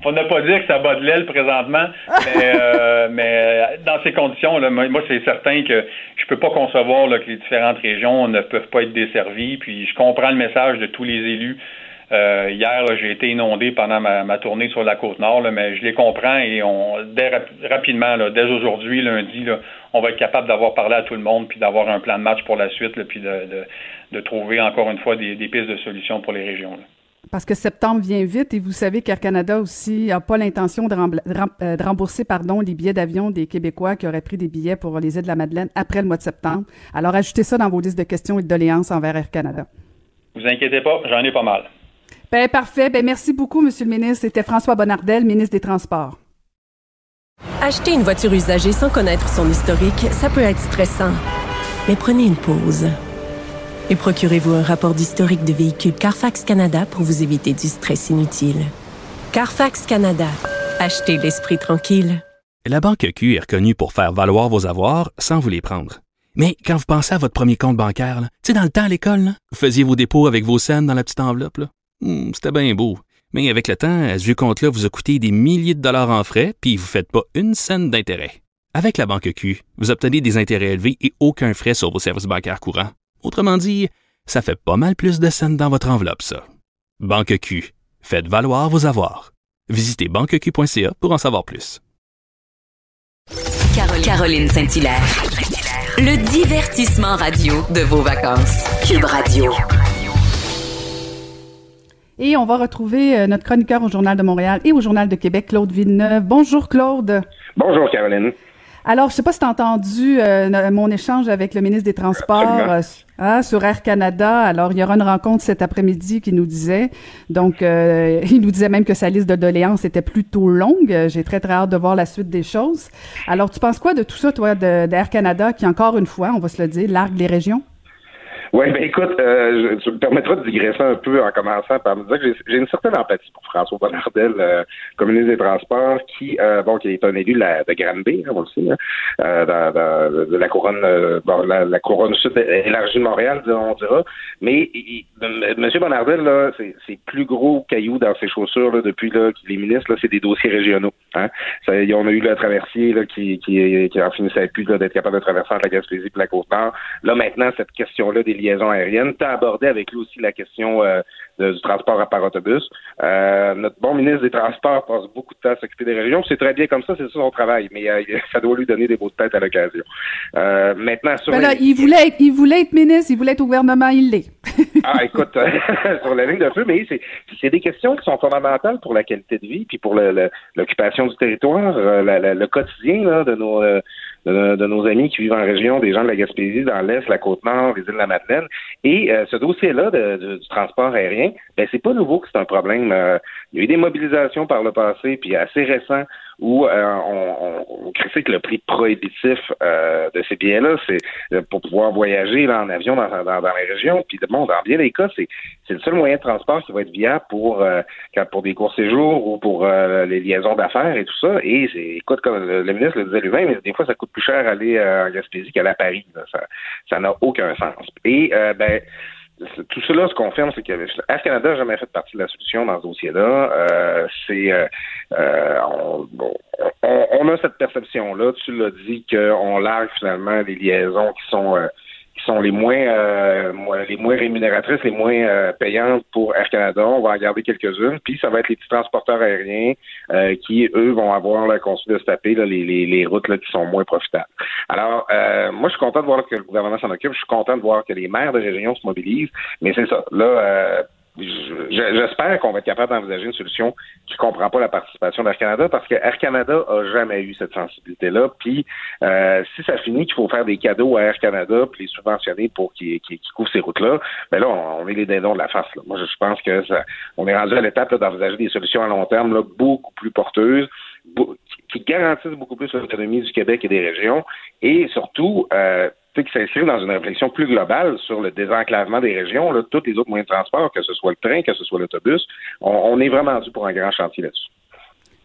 On n'a pas dire que ça bat de l'aile présentement, mais, euh, [LAUGHS] mais euh, dans ces conditions, là, moi, c'est certain que je peux pas concevoir que les différentes régions ne peuvent pas être desservies. Puis je comprends le message de tous les élus. Euh, hier, j'ai été inondé pendant ma, tournée sur la côte nord, mais je les comprends et on dès, rapidement, dès aujourd'hui, lundi, on va être capable d'avoir parlé à tout le monde puis d'avoir un plan de match pour la suite, puis de, trouver encore une fois des, pistes de solutions pour les régions. Parce que septembre vient vite et vous savez qu'Air Canada aussi n'a pas l'intention de, euh, rembourser pardon, les billets d'avion des Québécois qui auraient pris des billets pour les îles de la Madeleine après le mois de septembre. Alors ajoutez ça dans vos listes de questions et de doléances envers Air Canada. Vous inquiétez pas, j'en ai pas mal. Ben, parfait. Ben, merci beaucoup, Monsieur le ministre. C'était François Bonnardel, ministre des Transports. Acheter une voiture usagée sans connaître son historique, ça peut être stressant. Mais prenez une pause et procurez-vous un rapport d'historique de véhicule Carfax Canada pour vous éviter du stress inutile. Carfax Canada. Achetez l'esprit tranquille. La Banque Q est reconnue pour faire valoir vos avoirs sans vous les prendre. Mais quand vous pensez à votre premier compte bancaire, tu sais, dans le temps à l'école, vous faisiez vos dépôts avec vos scènes dans la petite enveloppe. Hmm, c'était bien beau. Mais avec le temps, ce vieux compte-là vous a coûté des milliers de dollars en frais, puis vous ne faites pas une scène d'intérêt. Avec la Banque Q, vous obtenez des intérêts élevés et aucun frais sur vos services bancaires courants. Autrement dit, ça fait pas mal plus de scènes dans votre enveloppe, ça. Banque Q. Faites valoir vos avoirs. Visitez banqueq.ca pour en savoir plus. Caroline Saint-Hilaire. Le divertissement radio de vos vacances. Cube Radio. Et on va retrouver euh, notre chroniqueur au Journal de Montréal et au Journal de Québec, Claude Villeneuve. Bonjour Claude. Bonjour Caroline. Alors, je sais pas si tu as entendu euh, mon échange avec le ministre des Transports euh, hein, sur Air Canada. Alors, il y aura une rencontre cet après-midi qui nous disait. Donc, euh, [LAUGHS] il nous disait même que sa liste de doléances était plutôt longue. J'ai très, très hâte de voir la suite des choses. Alors, tu penses quoi de tout ça, toi, d'Air Canada, qui, encore une fois, on va se le dire, largue les régions? Oui, ben écoute, euh, je, tu me permettras de digresser un peu en commençant par me dire que j'ai une certaine empathie pour François Bonnardel, euh, communiste des Transports, qui euh, bon, qui est un élu de, la, de Granby, hein, on le sait, hein, euh, dans, de la couronne euh, bon, la, couronne sud élargie de Montréal, on dira. Mais M. Bonnardel, là, c'est plus gros caillou dans ses chaussures là, depuis là, qu'il est ministre, là, c'est des dossiers régionaux. Hein. Ça, on a eu le traversier là, qui, qui, qui en finissait plus d'être capable de traverser entre la Gaspésie et la Côte-Nord. Là, maintenant, cette question-là des liaisons aériennes. Tu as abordé avec lui aussi la question euh, du transport par autobus. Euh, notre bon ministre des Transports passe beaucoup de temps à s'occuper des régions. C'est très bien comme ça, c'est ça son travail, mais euh, [LAUGHS] ça doit lui donner des beaux de tête à l'occasion. maintenant, sur ben il, voulait être, il voulait être ministre, il voulait être au gouvernement, il l'est. [LAUGHS] ah, écoute, [LAUGHS] sur la ligne de feu, mais c'est des questions qui sont fondamentales pour la qualité de vie, puis pour l'occupation du territoire, le quotidien de nos de, nos amis qui vivent en région, des gens de la Gaspésie, dans l'Est, la Côte-Nord, les îles de la Madeleine. Et euh, ce dossier-là du transport aérien, ben c'est pas nouveau que c'est un problème. Euh, il y a eu des mobilisations par le passé, puis assez récent, où euh, on, on, critique le prix prohibitif euh, de ces billets-là, c'est euh, pour pouvoir voyager là, en avion dans, dans, dans les régions. Puis bon, dans bien des cas, c'est, c'est le seul moyen de transport qui va être viable pour pour des courts séjours ou pour les liaisons d'affaires et tout ça. Et c'est, écoute, comme le, ministre le disait lui-même, mais des fois ça coûte plus cher aller en Gaspésie qu'aller à Paris. Ça, ça n'a aucun sens. Et ben tout cela se confirme, c'est que Air Canada n'a jamais fait partie de la solution dans ce dossier-là. Euh, c'est euh, euh on, a cette perception-là, tu l'as dit, qu'on largue finalement des liaisons qui sont euh, sont les moins euh, les moins rémunératrices, les moins euh, payantes pour Air Canada. On va en garder quelques-unes. Puis ça va être les petits transporteurs aériens euh, qui, eux, vont avoir le conçu de se taper là, les, les, les, routes là, qui sont moins profitables. Alors, moi, je suis content de voir que le gouvernement s'en occupe. Je suis content de voir que les maires de région se mobilisent. Mais c'est ça. Là, J'espère qu'on va être capable d'envisager une solution qui ne comprend pas la participation d'Air Canada parce que Air Canada a jamais eu cette sensibilité-là. Puis euh, si ça finit qu'il faut faire des cadeaux à Air Canada puis les subventionner pour qu'ils qu couvrent ces routes-là, ben là, on, est les dindons de la face. Là. Moi, je pense que ça, on est rendu à l'étape d'envisager des solutions à long terme là, beaucoup plus porteuses qui garantissent beaucoup plus l'autonomie du Québec et des régions et surtout euh, qui s'inscrit dans une réflexion plus globale sur le désenclavement des régions, là, tous les autres moyens de transport, que ce soit le train, que ce soit l'autobus. On, est vraiment dû pour un grand chantier là-dessus.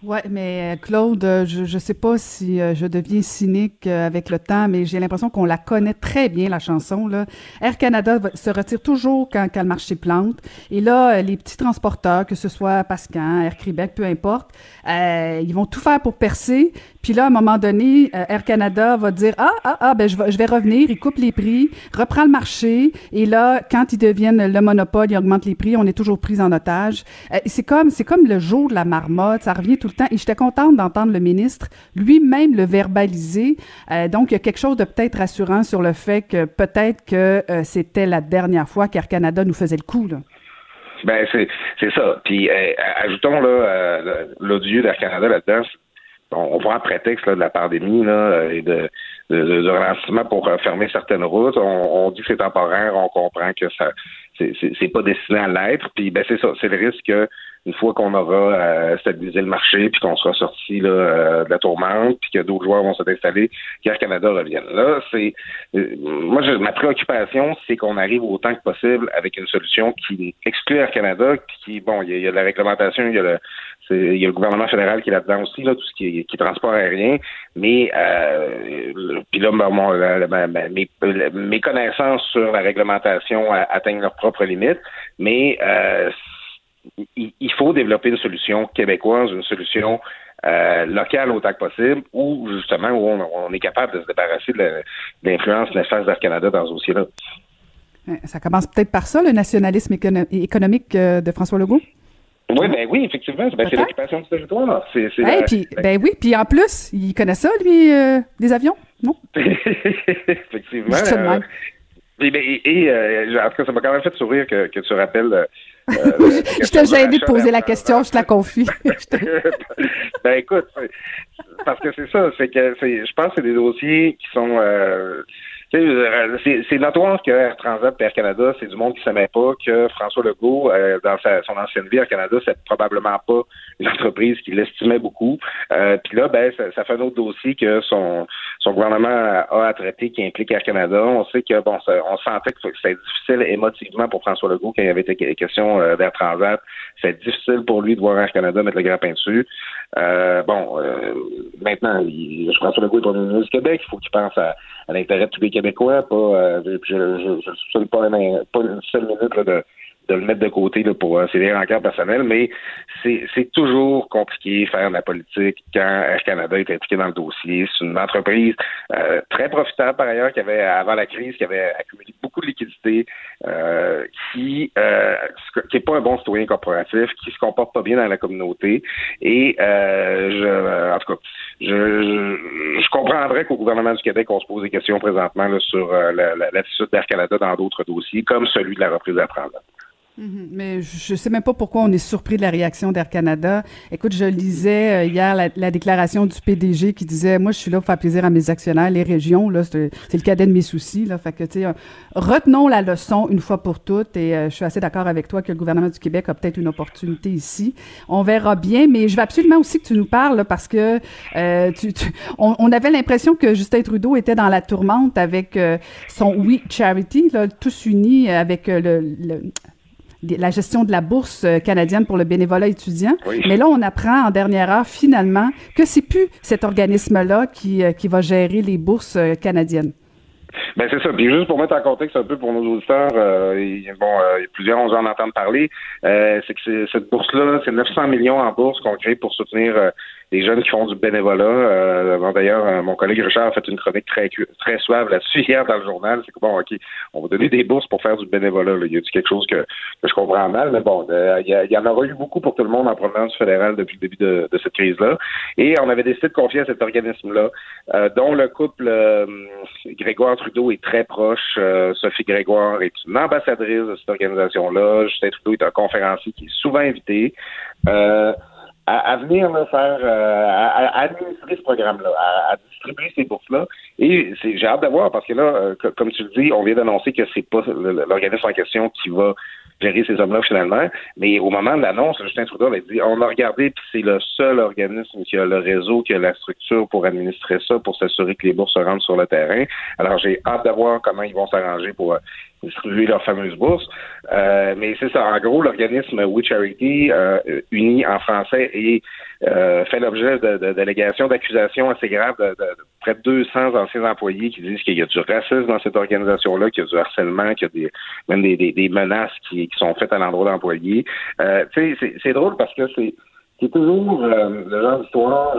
Oui, mais euh, Claude, euh, je ne sais pas si euh, je deviens cynique avec le temps, mais j'ai l'impression qu'on la connaît très bien, la chanson. Air Canada se retire toujours quand, quand le marché plante. Et là, les petits transporteurs, que ce soit Pascan, Air Québec, peu importe, ils vont tout faire pour percer. Puis là, à un moment donné, Air Canada va dire ah ah ah ben je vais, je vais revenir, il coupe les prix, reprend le marché. Et là, quand ils deviennent le monopole, ils augmentent les prix, on est toujours pris en otage. c'est comme c'est comme le jour de la marmotte, ça revient tout et j'étais contente d'entendre le ministre lui-même le verbaliser. Euh, donc, il y a quelque chose de peut-être rassurant sur le fait que peut-être que euh, c'était la dernière fois qu'Air Canada nous faisait le coup. Là. Ben, c'est, ça. Puis, euh, ajoutons là, l'odieux d'Air Canada là-dedans. On, voit un prétexte là, de la pandémie là, et de, de, ralentissement pour fermer certaines routes. On, dit que c'est temporaire, on comprend que ça c'est, pas destiné à l'être. Puis ben c'est ça, c'est le risque que une fois qu'on aura euh, stabilisé le marché, puis qu'on sera sorti euh, de la tourmente, puis que d'autres joueurs vont s'installer, qu'Air Canada revienne. Là, c'est euh, moi ma préoccupation, c'est qu'on arrive autant que possible avec une solution qui exclut Air Canada, qui, bon, il y, a de la réglementation, il y a le il y a le gouvernement fédéral qui est là-dedans aussi, tout ce qui qui transport aérien. Mais euh, puis là, mes, mes, connaissances sur la réglementation atteignent leurs propres limites. Mais euh, il faut développer une solution québécoise, une solution euh, locale autant que possible, ou justement où on, est capable de se débarrasser de l'influence néfaste d'Air Canada dans ce dossier-là. Ça commence peut-être par ça, le nationalisme économique de François Legault? Oui, ben oui, effectivement. Ben, c'est l'occupation du territoire. C'est, puis, ben oui, puis en plus, il connaît ça, lui, euh, des avions, non? [LAUGHS] effectivement. et, et, en tout cas, ça m'a quand même fait sourire que, que tu rappelles euh, [LAUGHS] je t'ai gêné de poser la question, je te la confie. [LAUGHS] ben écoute, parce que c'est ça, c'est que je pense que c'est des dossiers qui sont euh, euh, c'est notoire que Air Transat et Air Canada, c'est du monde qui ne savait pas que François Legault, euh, dans sa, son ancienne vie Air Canada, c'est probablement pas une entreprise qu'il estimait beaucoup. Euh, Puis là, ben, ça, ça, fait un autre dossier que son, son gouvernement a à traiter qui implique Air Canada. On sait que bon, on sentait que c'était difficile émotivement pour François Legault quand il y avait été question euh, d'Air Transat. C'est difficile pour lui de voir Air Canada mettre le grappin dessus. Euh, bon, maintenant, il, François Legault est premier ministre du Québec. Il faut qu'il pense à, à l'intérêt de tous les Québécois, pas, euh, je ne suis pas, pas une seule minute là, de, de le mettre de côté là, pour euh, ses rencarts personnels, mais c'est toujours compliqué faire de la politique quand Air Canada est impliqué dans le dossier. C'est une entreprise euh, très profitable par ailleurs qui avait avant la crise, qui avait accumulé beaucoup de liquidités, euh, qui euh, qui est pas un bon citoyen corporatif, qui se comporte pas bien dans la communauté. Et euh, je, en tout cas, je, je, comprendrais qu'au gouvernement du Québec, on se pose des questions présentement là, sur euh, l'attitude d'Air Canada dans d'autres dossiers, comme celui de la reprise à prendre. Mhm. Mais je sais même pas pourquoi on est surpris de la réaction d'Air Canada. Écoute, je lisais euh, hier la, déclaration du PDG qui disait moi je suis là pour faire plaisir à mes actionnaires, les régions là, c'est le cadet de mes soucis là. Fait que tu sais, euh, retenons la leçon une fois pour toutes. Et euh, je suis assez d'accord avec toi que le gouvernement du Québec a peut-être une opportunité ici. On verra bien, mais je veux absolument aussi que tu nous parles parce que tu, on, avait l'impression que Justin Trudeau était dans la tourmente avec son We Charity, là, tous unis avec le, le la gestion de la bourse euh, canadienne pour le bénévolat étudiant. Mais là, on apprend en dernière heure finalement que c'est plus cet organisme-là qui, euh, qui va gérer les bourses euh, canadiennes. Ben c'est ça. Puis juste pour mettre en contexte un peu pour nos auditeurs, euh, bon, euh, plusieurs ont en entendre parler. c'est que cette bourse-là, c'est 900 millions en bourse qu'on crée pour soutenir des jeunes qui font du bénévolat. Euh, D'ailleurs, mon collègue Richard a fait une chronique très très suave là-dessus [LAUGHS] hier dans le journal. C'est que bon, ok, on va donner des bourses pour faire du bénévolat. Là. Il y a quelque chose que, que je comprends mal, mais bon, il y, en aura eu beaucoup pour tout le monde en provenance fédérale depuis le début de, de cette crise-là. Et on avait décidé de confier à cet organisme-là, dont le couple Grégoire Trudeau est très proche. Sophie Grégoire est une ambassadrice de cette organisation-là. Justin Trudeau est un conférencier qui est souvent invité. Euh, à, venir faire, euh, à, administrer ce programme-là, à, distribuer ces bourses-là. Et j'ai hâte de voir parce que là, euh, comme tu le dis, on vient d'annoncer que c'est pas l'organisme en question qui va gérer ces hommes-là finalement. Mais au moment de l'annonce, Justin Trudeau avait dit on a regardé, puis c'est le seul organisme qui a le réseau, qui a la structure pour administrer ça, pour s'assurer que les bourses se rendent sur le terrain. Alors j'ai hâte de voir comment ils vont s'arranger pour distribuer leur fameuse bourse. Euh, mais c'est ça. En gros, l'organisme We Charity, euh, uni en français, et euh, fait l'objet de, d'allégations, d'accusations assez graves de, près de 200 anciens employés qui disent qu'il y a du racisme dans cette organisation-là, qu'il y a du harcèlement, qu'il y a des, même des, des, menaces qui, qui, sont faites à l'endroit d'employés. Euh, c'est, drôle parce que c'est, c'est toujours le genre d'histoire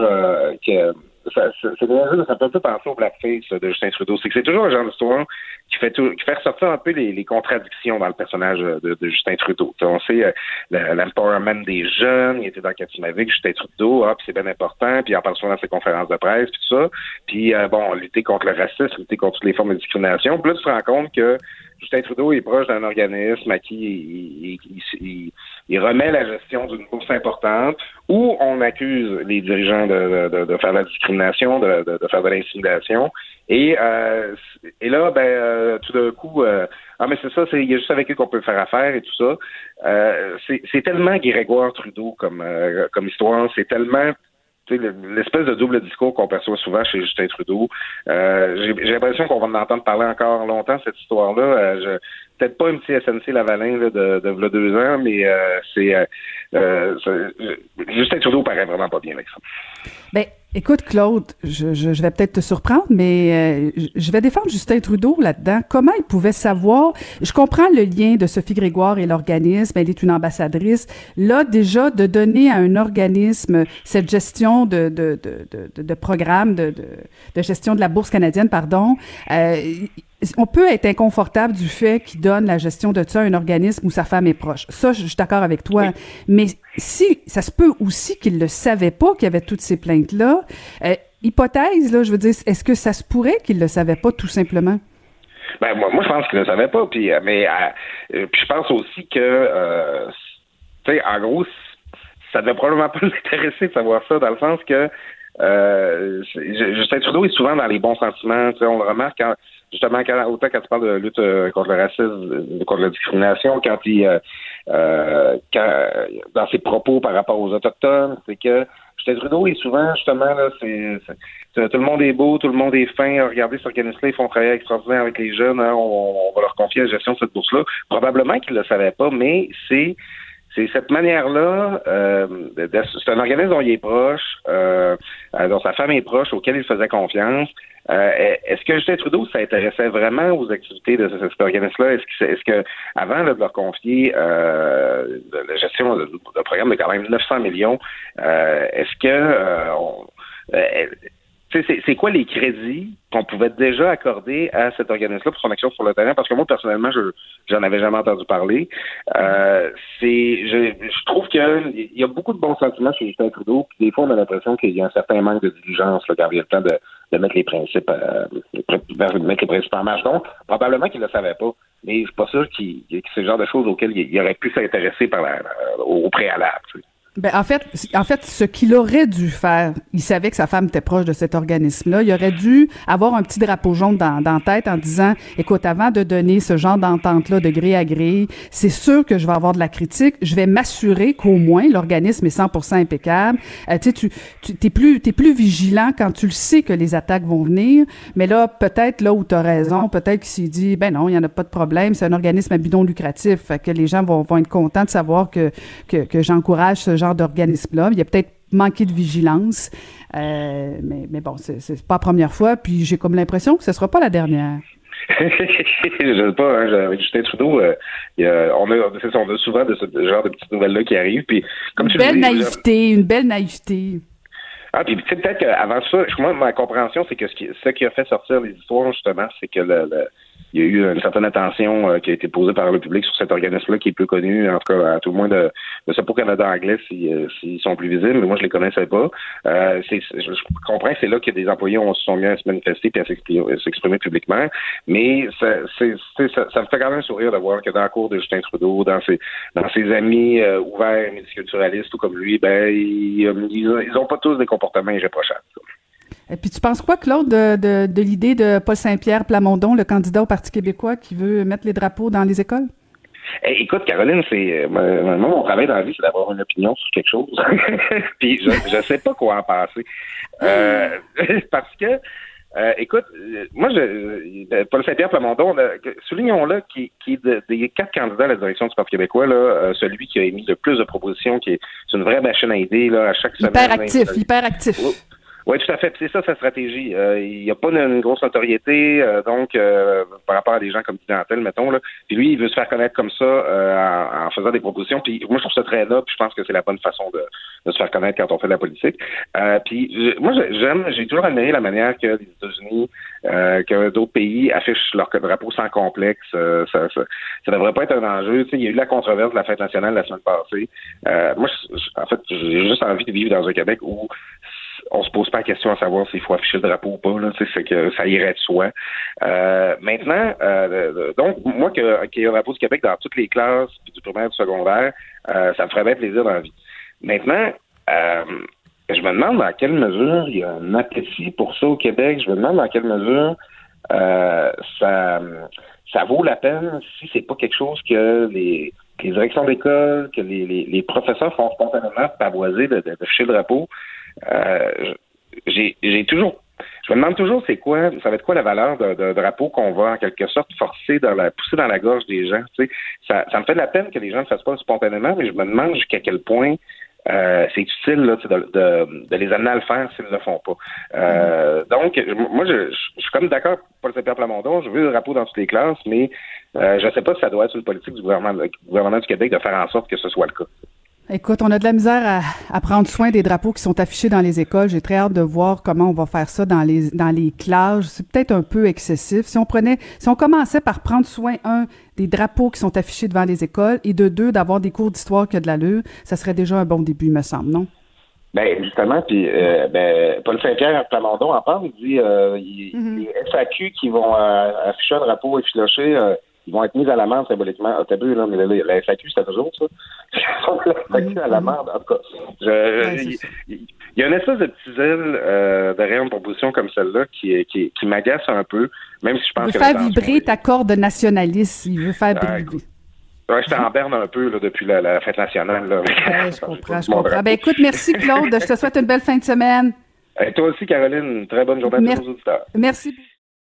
que ça, ça, ça, ça peut un peu penser au blackface de Justin Trudeau. C'est que c'est toujours un genre d'histoire qui fait tout, qui fait ressortir un peu les, les contradictions dans le personnage de, de Justin Trudeau. on sait euh, l'empowerment des jeunes, il était dans Katimavik, Justin Trudeau, ah, c'est bien important, puis en parle souvent dans ses conférences de presse, puis ça. Puis euh, bon, lutter contre le racisme, lutter contre toutes les formes de discrimination. Puis là, tu te rends compte que Justin Trudeau est proche d'un organisme à qui il, il, il, remet la gestion d'une bourse importante où on accuse les dirigeants de, de, de faire de la discrimination, de, de faire de l'intimidation. Et, euh, et là, ben, euh, tout d'un coup, euh, ah mais c'est ça, c'est il y a juste avec eux qu'on peut faire affaire et tout ça. Euh, c'est tellement Grégoire Trudeau comme comme histoire, c'est tellement l'espèce de double discours qu'on perçoit souvent chez Justin Trudeau. J'ai l'impression qu'on va en entendre parler encore longtemps cette histoire-là. je peut-être pas un petit SNC Lavalin là, de, de, deux ans, mais c'est Justin Trudeau paraît vraiment pas bien avec ça. Ben, Écoute, Claude, je, je, vais peut-être te surprendre, mais euh, je vais défendre Justin Trudeau là-dedans. Comment il pouvait savoir? Je comprends le lien de Sophie Grégoire et l'organisme. Elle est une ambassadrice. Là, déjà, de donner à un organisme cette gestion de, de, de, de, de programme, de, de, de, gestion de la Bourse canadienne, pardon, euh, on peut être inconfortable du fait qu'il donne la gestion de ça à un organisme où sa femme est proche. Ça, je suis d'accord avec toi. Mais si, ça se peut aussi qu'il ne savait pas qu'il y avait toutes ces plaintes-là. Euh, hypothèse, là, je veux dire, est-ce que ça se pourrait qu'il le savait pas tout simplement? Ben, moi, moi, je pense qu'il ne le savait pas. Puis, euh, mais euh, puis je pense aussi que, tu sais, en gros, ça ne devait probablement pas [LAUGHS] l'intéresser de savoir ça, dans le sens que Justin Trudeau est souvent dans les bons sentiments. On le remarque quand justement, quand, autant quand tu parles de lutte euh, contre le racisme, euh, contre la discrimination, quand il, euh, dans ses propos par rapport aux Autochtones, c'est que Justin Trudeau est souvent, justement, là, c'est, tout le monde est beau, tout le monde est fin. Regardez, cet organisme-là, ils font travailler extraordinaire avec les jeunes. Hein, on, va leur confier la gestion de cette bourse-là. Probablement qu'ils ne le savaient pas, mais c'est c'est cette manière-là, euh, c'est un organisme dont il est proche, euh, dont sa femme est proche, auquel il faisait confiance. Euh, est-ce que Justin Trudeau s'intéressait vraiment aux activités de cet organisme-là? Est-ce que, est-ce que avant de leur confier euh, la gestion d'un programme de quand même 900 millions, euh, est-ce que euh, on, c'est quoi les crédits qu'on pouvait déjà accorder à cet organisme-là pour son action sur le terrain? Parce que moi, personnellement, je j'en avais jamais entendu parler. Euh, c'est, je, je, trouve qu'il y a beaucoup de bons sentiments chez Justin Trudeau, puis des fois, on a l'impression qu'il y a un certain manque de diligence là, quand il y a le temps de, de mettre les principes, euh, de mettre les principes en marche. Donc, probablement qu'il ne le savait pas, mais je suis pas sûr qu'il, que c'est le genre de choses auxquelles il, aurait pu s'intéresser par la, au préalable. Ben, en fait, en fait, ce qu'il aurait dû faire, il savait que sa femme était proche de cet organisme-là. Il aurait dû avoir un petit drapeau jaune dans, dans tête en disant, écoute, avant de donner ce genre d'entente-là de gré à gré, c'est sûr que je vais avoir de la critique. Je vais m'assurer qu'au moins l'organisme est 100% impeccable. Euh, tu sais, tu, t'es plus, t'es plus vigilant quand tu le sais que les attaques vont venir. Mais là, peut-être là où tu as raison, peut-être qu'il s'est dit, ben non, il y en a pas de problème. C'est un organisme à bidon lucratif, fait que les gens vont, vont être contents de savoir que que, que j'encourage ce genre d'organisme-là. Il y a peut-être manqué de vigilance, euh, mais, mais bon, c'est pas la première fois, puis j'ai comme l'impression que ce sera pas la dernière. [LAUGHS] je sais pas, hein, avec Justin Trudeau, euh, on, a, on a souvent de ce genre de petites nouvelles-là qui arrivent. Puis, comme une belle naïveté, une belle naïveté. Ah, puis peut-être qu'avant ça, moi, ma compréhension, c'est que ce qui, ce qui a fait sortir les histoires, justement, c'est que le, le il y a eu une certaine attention euh, qui a été posée par le public sur cet organisme-là qui est peu connu, en tout cas à tout le moins de, de pour Canada anglais euh, s'ils sont plus visibles, mais moi je les connaissais pas. Euh, c'est, je, comprends c'est là que des employés ont, se sont mis à se manifester et à s'exprimer, publiquement, mais ça, c'est, ça, ça, me fait quand même sourire de voir que dans la cour de Justin Trudeau, dans ses, dans ses amis euh, ouverts multiculturalistes ou comme lui, ben ils, ils, ont pas tous des comportements irréprochables. Et puis tu penses quoi, Claude, de, de, de l'idée de Paul Saint-Pierre Plamondon, le candidat au Parti québécois qui veut mettre les drapeaux dans les écoles? Eh, écoute, Caroline, c'est euh, moi, mon travail dans la vie, c'est d'avoir une opinion sur quelque chose. [LAUGHS] puis je ne sais pas quoi en passer. Euh, [LAUGHS] parce que euh, écoute, moi, je, Paul Saint-Pierre Plamondon, soulignons-le, qui, qui des quatre candidats à la direction du Parti québécois, là, celui qui a émis le plus de propositions, qui est, une vraie machine à idées là, à chaque semaine. Hyper actif, hyper actif. Oui, tout à fait. C'est ça sa stratégie. Euh, il n'y a pas une, grosse notoriété, euh, donc euh, par rapport à des gens comme Pidentel, mettons. Là. Puis lui, il veut se faire connaître comme ça en, en, faisant des propositions. Puis moi, je trouve ça très noble. je pense que c'est la bonne façon de, de, se faire connaître quand on fait de la politique. puis moi, j'aime, j'ai toujours admiré la manière que les États-Unis, que d'autres pays affichent leur drapeau sans complexe. ça, ça devrait pas être un enjeu. Tu sais, il y a eu la controverse de la fête nationale la semaine passée. moi, en fait, j'ai juste envie de vivre dans un Québec où on se pose pas la question à savoir s'il faut afficher le drapeau ou pas. C'est que ça irait de soi. Euh, maintenant, euh, donc moi qu'il y ait un drapeau du Québec dans toutes les classes, du primaire, du secondaire, euh, ça me ferait bien plaisir dans la vie. Maintenant, je me demande dans quelle mesure il y a un appétit pour ça au Québec. Je me demande dans quelle mesure ça, ça vaut la peine si c'est pas quelque chose que les, directions d'école, que les, professeurs font spontanément pavoiser de, de, le drapeau. Euh, j'ai toujours je me demande toujours c'est quoi, ça va être quoi la valeur de, drapeau qu'on va en quelque sorte forcer dans la pousser dans la gorge des gens. Tu sais, ça, ça me fait de la peine que les gens ne fassent pas spontanément, mais je me demande jusqu'à quel point euh, c'est utile là, de, de, de, les amener à le faire s'ils ne le font pas. Euh, donc, moi, je, je, suis comme d'accord, Paul Saint-Pierre Plamondon, je veux le drapeau dans toutes les classes, mais euh, je ne sais pas si ça doit être une politique du gouvernement, du gouvernement du Québec de faire en sorte que ce soit le cas. Écoute, on a de la misère à, prendre soin des drapeaux qui sont affichés dans les écoles. J'ai très hâte de voir comment on va faire ça dans les dans les classes. C'est peut-être un peu excessif. Si on prenait, si on commençait par prendre soin un des drapeaux qui sont affichés devant les écoles et de deux d'avoir des cours d'histoire qui a de l'allure, ça serait déjà un bon début, me semble, non? Ben justement, puis euh, ben, Paul Saint-Pierre Plamondon en parle. Il dit euh, mm-hmm. les FAQ qui vont euh, afficher un drapeau effiloché ils vont être mis à l'amende symboliquement. Ah, t'as vu, là, mais la, FAQ, c'était toujours ça. [LAUGHS] la FAQ à l'amende. En tout cas, il, y a une espèce de petit zèle euh, derrière une proposition comme celle-là qui, qui, qui m'agace un peu, même si je pense il veut faire vibrer ta corde nationaliste. Il veut faire vibrer. Ouais, j'étais en berne un peu là, depuis la, fête nationale. Là. je [LAUGHS] comprends, je comprends. Ben, écoute, merci Claude. je te souhaite une belle fin de semaine. Et toi aussi, Caroline, une très bonne journée à tous nos auditeurs. Merci.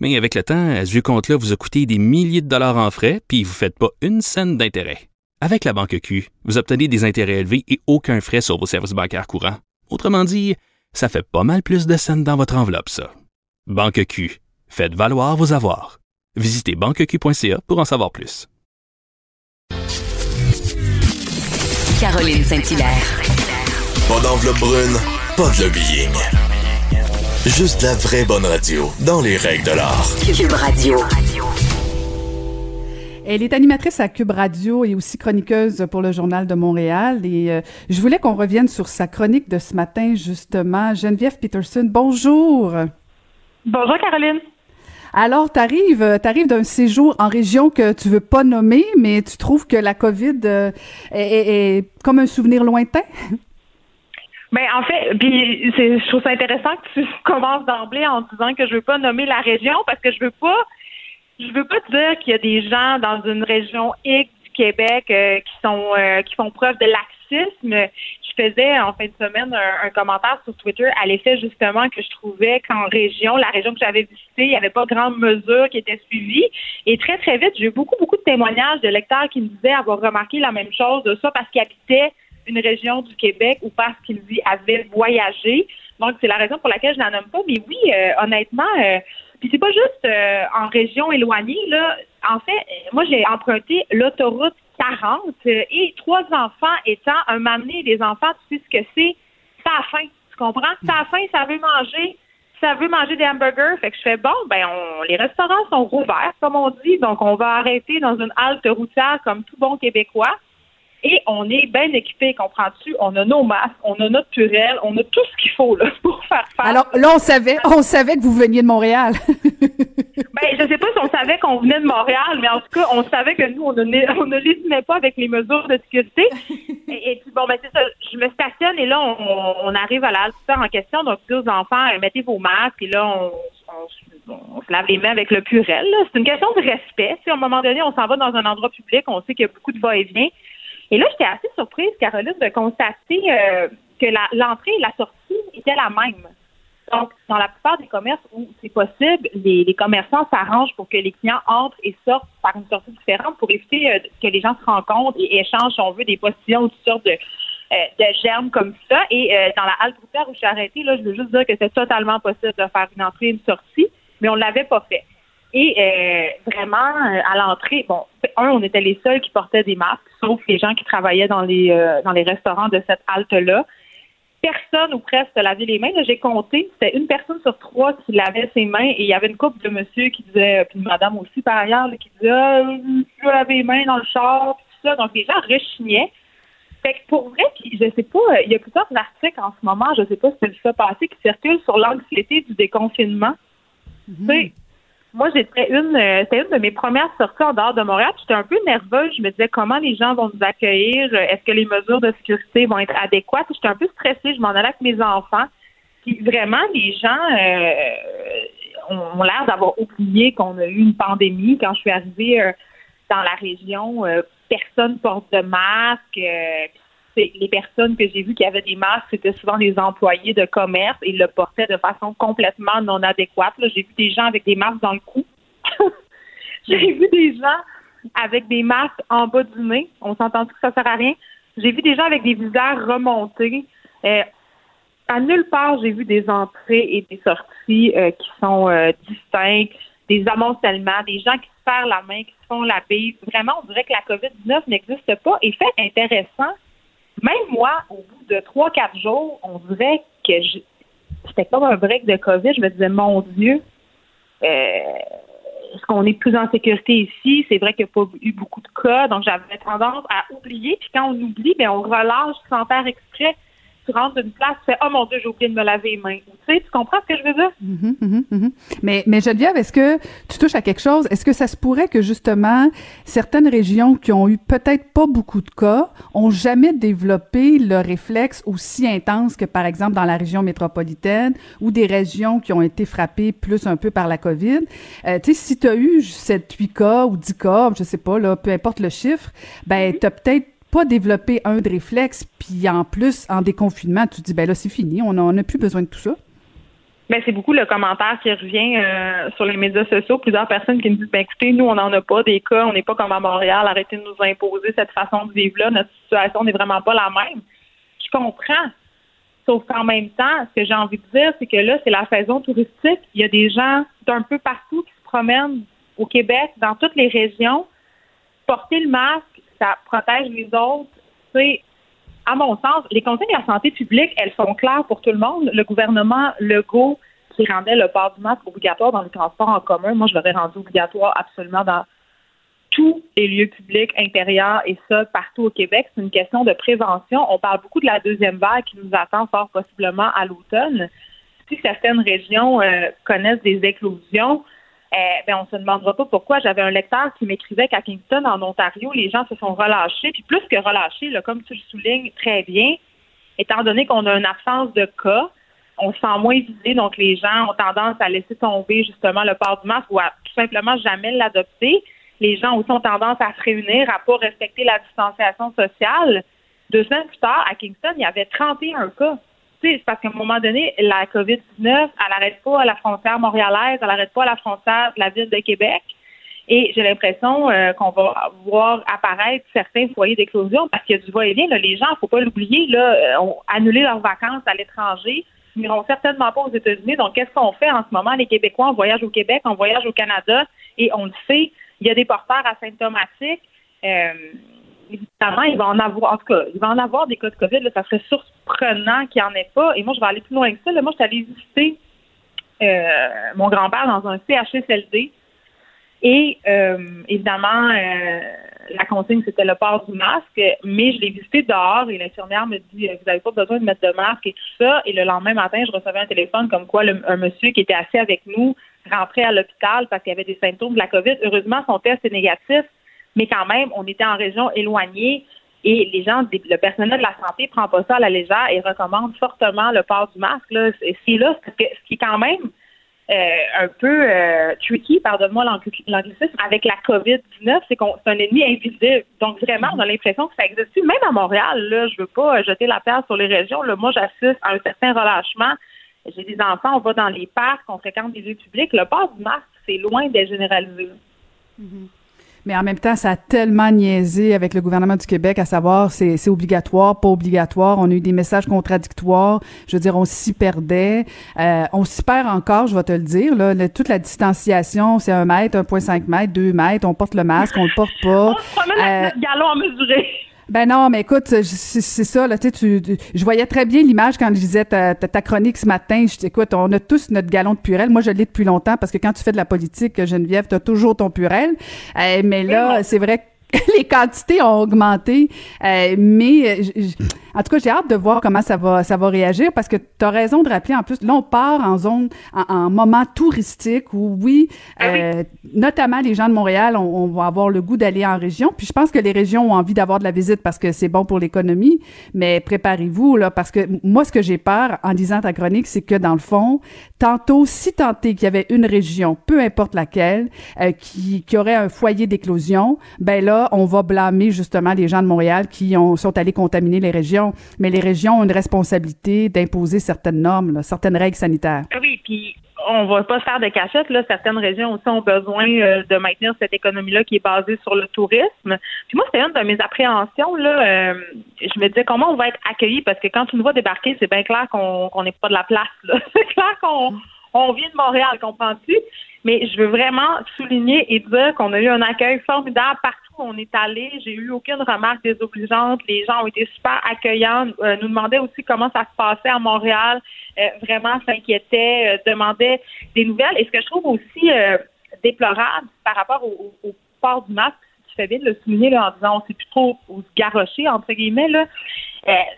Mais avec le temps, à ce compte-là vous a coûté des milliers de dollars en frais, puis vous ne faites pas une scène d'intérêt. Avec la banque Q, vous obtenez des intérêts élevés et aucun frais sur vos services bancaires courants. Autrement dit, ça fait pas mal plus de scènes dans votre enveloppe, ça. Banque Q, faites valoir vos avoirs. Visitez banqueq.ca pour en savoir plus. Caroline Saint-Hilaire. Pas d'enveloppe brune, pas de lobbying. Juste la vraie bonne radio, dans les règles de l'art. Cube Radio. Elle est animatrice à Cube Radio et aussi chroniqueuse pour le Journal de Montréal. Et euh, je voulais qu'on revienne sur sa chronique de ce matin, justement. Geneviève Peterson, bonjour. Bonjour, Caroline. Alors, tu arrives, arrives d'un séjour en région que tu veux pas nommer, mais tu trouves que la COVID euh, est, comme un souvenir lointain? Ben en fait, puis je trouve ça intéressant que tu [LAUGHS] commences d'emblée en disant que je veux pas nommer la région parce que je veux pas je veux pas dire qu'il y a des gens dans une région X du Québec euh, qui sont euh, qui font preuve de laxisme. Je faisais en fin de semaine un, commentaire sur Twitter à l'effet justement que je trouvais qu'en région, la région que j'avais visitée, il n'y avait pas grande mesure qui était suivie. Et très, très vite, j'ai eu beaucoup, beaucoup de témoignages de lecteurs qui me disaient avoir remarqué la même chose, ça parce qu'ils habitaient une région du Québec ou parce qu'ils y avaient voyagé. Donc, c'est la raison pour laquelle je n'en nomme pas. Mais oui, euh, honnêtement, euh, puis c'est pas juste euh, en région éloignée, là. En fait, moi, j'ai emprunté l'autoroute 40 et trois enfants étant un m'amener des enfants, tu sais ce que c'est, ça a faim. Tu comprends? Ça a faim, ça veut manger. Ça veut manger des hamburgers. Fait que je fais bon, ben on, les restaurants sont rouverts, comme on dit, donc on va arrêter dans une halte routière comme tout bon Québécois. Et on est bien équipé, comprends-tu? On a nos masques, on a notre purelle, on a tout ce qu'il faut là, [LAUGHS] pour faire face. Alors là, on savait, on savait que vous veniez de Montréal. [LAUGHS] ben, je sais pas si on savait qu'on venait de Montréal, mais en tout cas, on savait que nous, on ne, [LAUGHS] on ne pas avec les mesures de sécurité. Et, puis bon, ben c'est ça, je me stationne et là, on, arrive à la en question. Donc, dis aux enfants, euh, mettez vos masques et là, on, on, se lave les mains avec le purel. C'est une question de respect. Si à un moment donné, on s'en va dans un endroit public, on sait qu'il y a beaucoup de va-et-vient. Et là, j'étais assez surprise, Caroline, de constater euh, que l'entrée et la sortie étaient la même. Donc, dans la plupart des commerces où c'est possible, les, commerçants s'arrangent pour que les clients entrent et sortent par une sortie différente pour éviter euh, que les gens se rencontrent et échangent, si on veut, des postillons ou toutes sortes de, euh, de germes comme ça. Et dans la halte routière où je suis arrêtée, là, je veux juste dire que c'est totalement possible de faire une entrée et une sortie, mais on ne l'avait pas fait. Et euh, vraiment, euh, à l'entrée, bon, un, on était les seuls qui portaient des masques, sauf les gens qui travaillaient dans les euh, dans les restaurants de cette halte-là. Personne ou presque lavait les mains. J'ai compté, c'était une personne sur trois qui lavait ses mains et il y avait une couple de monsieur qui disait, puis madame aussi par ailleurs, qui disait ah, je vais laver les mains dans le char, puis tout ça. Donc les gens rechignaient. Fait que pour vrai, puis je sais pas, il y a plusieurs articles en ce moment, je sais pas si c'est ça passé, qui circulent sur l'anxiété du déconfinement. Mm moi, j'étais une, euh, c'était une de mes premières sorties en dehors de Montréal. J'étais un peu nerveuse. Je me disais comment les gens vont nous accueillir? Est-ce que les mesures de sécurité vont être adéquates? J'étais un peu stressée. Je m'en allais avec mes enfants. Puis vraiment, les gens euh, ont l'air d'avoir oublié qu'on a eu une pandémie. Quand je suis arrivée euh, dans la région, personne porte de masque les personnes que j'ai vues qui avaient des masques, c'était souvent des employés de commerce et ils le portaient de façon complètement non adéquate. J'ai vu des gens avec des masques dans le cou. [LAUGHS] j'ai vu des gens avec des masques en bas du nez. On s'entend que ça sert à rien? J'ai vu des gens avec des visages remontés. Euh, à nulle part, j'ai vu des entrées et des sorties euh, qui sont euh, distinctes, des amoncellements, des gens qui se serrent la main, qui se font la bise. Vraiment, on dirait que la COVID-19 n'existe pas. Et fait intéressant, même moi, au bout de trois, quatre jours, on dirait que c'était comme un break de COVID. Je me disais, mon Dieu, euh, est-ce qu'on est plus en sécurité ici? C'est vrai qu'il n'y a pas eu beaucoup de cas, donc j'avais tendance à oublier. Puis quand on oublie, ben on relâche sans faire exprès tu rentres d'une place, tu fais Oh mon Dieu, j'ai oublié de me laver les mains. Tu sais, tu comprends ce que je veux dire? Mm-hmm, mm-hmm, mm-hmm. Mais, mais Geneviève, est-ce que tu touches à quelque chose? Est-ce que ça se pourrait que justement certaines régions qui ont eu peut-être pas beaucoup de cas ont jamais développé le réflexe aussi intense que par exemple dans la région métropolitaine ou des régions qui ont été frappées plus un peu par la COVID? Euh, tu sais, si tu as eu 7, 8 cas ou 10 cas, je sais pas, là, peu importe le chiffre, ben, tu as peut-être pas développer un de réflexe, puis en plus, en déconfinement, tu te dis, ben là, c'est fini, on n'a plus besoin de tout ça. Ben, c'est beaucoup le commentaire qui revient euh, sur les médias sociaux. Plusieurs personnes qui me disent, ben écoutez, nous, on n'en a pas des cas, on n'est pas comme à Montréal, arrêtez de nous imposer cette façon de vivre-là, notre situation n'est vraiment pas la même. Je comprends. Sauf qu'en même temps, ce que j'ai envie de dire, c'est que là, c'est la saison touristique. Il y a des gens d'un peu partout qui se promènent au Québec, dans toutes les régions. Porter le masque, ça protège les autres. C'est, à mon sens, les conseils de la santé publique, elles sont claires pour tout le monde. Le gouvernement Legault, qui rendait le port du masque obligatoire dans les transports en commun, moi, je l'aurais rendu obligatoire absolument dans tous les lieux publics intérieurs et ça partout au Québec. C'est une question de prévention. On parle beaucoup de la deuxième vague qui nous attend fort possiblement à l'automne. Si certaines régions euh, connaissent des éclosions, euh, ben, on se demandera pas pourquoi. J'avais un lecteur qui m'écrivait qu'à Kingston, en Ontario, les gens se sont relâchés. Puis plus que relâchés, comme tu le soulignes très bien, étant donné qu'on a une absence de cas, on se sent moins visé, donc les gens ont tendance à laisser tomber justement le port du masque ou à tout simplement jamais l'adopter. Les gens aussi ont tendance à se réunir, à pas respecter la distanciation sociale. Deux semaines plus tard, à Kingston, il y avait 31 cas. C'est parce qu'à un moment donné, la COVID-19, elle n'arrête pas à la frontière montréalaise, elle n'arrête pas à la frontière de la ville de Québec. Et j'ai l'impression euh, qu'on va voir apparaître certains foyers d'éclosion parce qu'il y a du va-et-vient. Les gens, faut pas l'oublier, euh, ont annulé leurs vacances à l'étranger. N'iront certainement pas aux États-Unis. Donc, qu'est-ce qu'on fait en ce moment? Les Québécois, on voyage au Québec, on voyage au Canada et on le sait, il y a des porteurs asymptomatiques. Euh, évidemment, il va en avoir, en tout cas, il va en avoir des cas de COVID. Ça serait surprenant qu'il n'y en ait pas. Et moi, je vais aller plus loin que ça. Moi, je suis allée visiter euh, mon grand-père dans un CHSLD. Et euh, évidemment, euh, la consigne, c'était le port du masque, mais je l'ai visité dehors et l'infirmière me dit Vous n'avez pas besoin de mettre de masque et tout ça. Et le lendemain matin, je recevais un téléphone comme quoi un monsieur qui était assis avec nous rentrait à l'hôpital parce qu'il avait des symptômes de la COVID. Heureusement, son test est négatif mais quand même, on était en région éloignée et les gens, le personnel de la santé prend pas ça à la légère et recommande fortement le port du masque. C'est là, ce qui est quand même euh, un peu euh, tricky, pardonne-moi l'anglicisme, avec la COVID-19, c'est qu'on c'est un ennemi invisible. Donc vraiment, on a l'impression que ça existe. Même à Montréal, là, je veux pas jeter la pierre sur les régions. Moi, j'assiste à un certain relâchement. J'ai des enfants, on va dans les parcs, on fréquente des lieux publics. Le port du masque, c'est loin d'être généralisé. Mm-hmm. Mais en même temps, ça a tellement niaisé avec le gouvernement du Québec à savoir c'est, c'est obligatoire, pas obligatoire. On a eu des messages contradictoires. Je veux dire, on s'y perdait. Euh, on s'y perd encore, je vais te le dire. Là, toute la distanciation, c'est un mètre, 1,5 mètre, deux mètres. On porte le masque, on le porte pas. on se promène euh, galon à mesurer. Ben non, mais écoute, c'est ça, là, tu, tu, je voyais très bien l'image quand je lisais ta, ta, chronique ce matin. Je écoute, on a tous notre galon de purel. Moi, je l'ai depuis longtemps parce que quand tu fais de la politique, Geneviève, tu as toujours ton purel. Euh, mais là, c'est vrai que [LAUGHS] les quantités ont augmenté, euh, mais euh, en tout cas, j'ai hâte de voir comment ça va ça va réagir parce que tu as raison de rappeler en plus là on part en zone en, moment touristique où oui, ah euh, notamment les gens de Montréal on, va avoir le goût d'aller en région, puis je pense que les régions ont envie d'avoir de la visite parce que c'est bon pour l'économie, mais préparez-vous là parce que moi ce que j'ai peur en disant ta chronique, c'est que dans le fond, tantôt si tenté qu'il y avait une région, peu importe laquelle, qui qui aurait un foyer d'éclosion, ben là on va blâmer justement les gens de Montréal qui ont, sont allés contaminer les régions. Mais les régions ont une responsabilité d'imposer certaines normes, certaines règles sanitaires. Ah oui, puis on va pas faire de cachette. Certaines régions aussi ont besoin euh, de maintenir cette économie-là qui est basée sur le tourisme. Puis moi, c'était une de mes appréhensions. Euh, je me disais comment on va être accueillis parce que quand tu nous vois débarquer, c'est bien clair qu'on n'est pas de la place. [LAUGHS] c'est clair qu'on on vient de Montréal, comprends-tu? Mais je veux vraiment souligner et dire qu'on a eu un accueil formidable partout on est allé, j'ai eu aucune remarque désobligeante. Les gens ont été super accueillants, euh, nous demandaient aussi comment ça se passait à Montréal, euh, vraiment s'inquiétaient, euh, demandaient des nouvelles. Et ce que je trouve aussi déplorable par rapport au, port du masque, tu fais bien de le souligner en disant on sait plus trop où se garrocher, entre guillemets, là.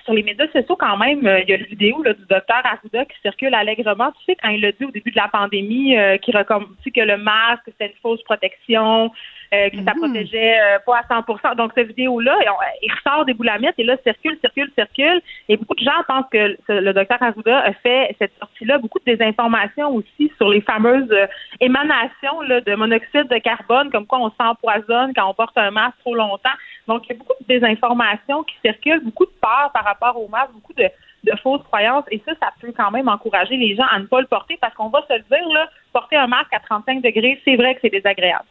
Sur les médias sociaux, quand même, il y a une vidéo là, du docteur Arruda qui circule allègrement. Tu sais, quand il a dit au début de la pandémie qu'il recommande que le masque, c'est une fausse protection, euh, que ça mm. protégeait euh, pas à 100% Donc, cette vidéo-là, il ressort des boulamites et là, circule, circule, circule. Et beaucoup de gens pensent que le docteur Arruda a fait cette sortie-là beaucoup de désinformation aussi sur les fameuses euh, émanations là, de monoxyde de carbone, comme quoi on s'empoisonne quand on porte un masque trop longtemps. Donc, il y a beaucoup de désinformations qui circulent, beaucoup de peur par rapport au masque, beaucoup de, de fausses croyances. Et ça, ça peut quand même encourager les gens à ne pas le porter parce qu'on va se le dire, là, porter un masque à 35 degrés, c'est vrai que c'est désagréable.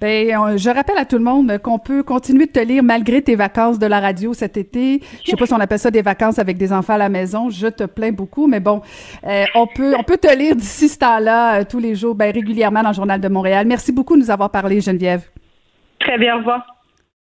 Ben, je rappelle à tout le monde qu'on peut continuer de te lire malgré tes vacances de la radio cet été. Je sais pas si on appelle ça des vacances avec des enfants à la maison. Je te plains beaucoup, mais bon, euh, on peut on peut te lire d'ici ce temps-là euh, tous les jours, ben, régulièrement dans le Journal de Montréal. Merci beaucoup de nous avoir parlé, Geneviève. Très bien, au revoir.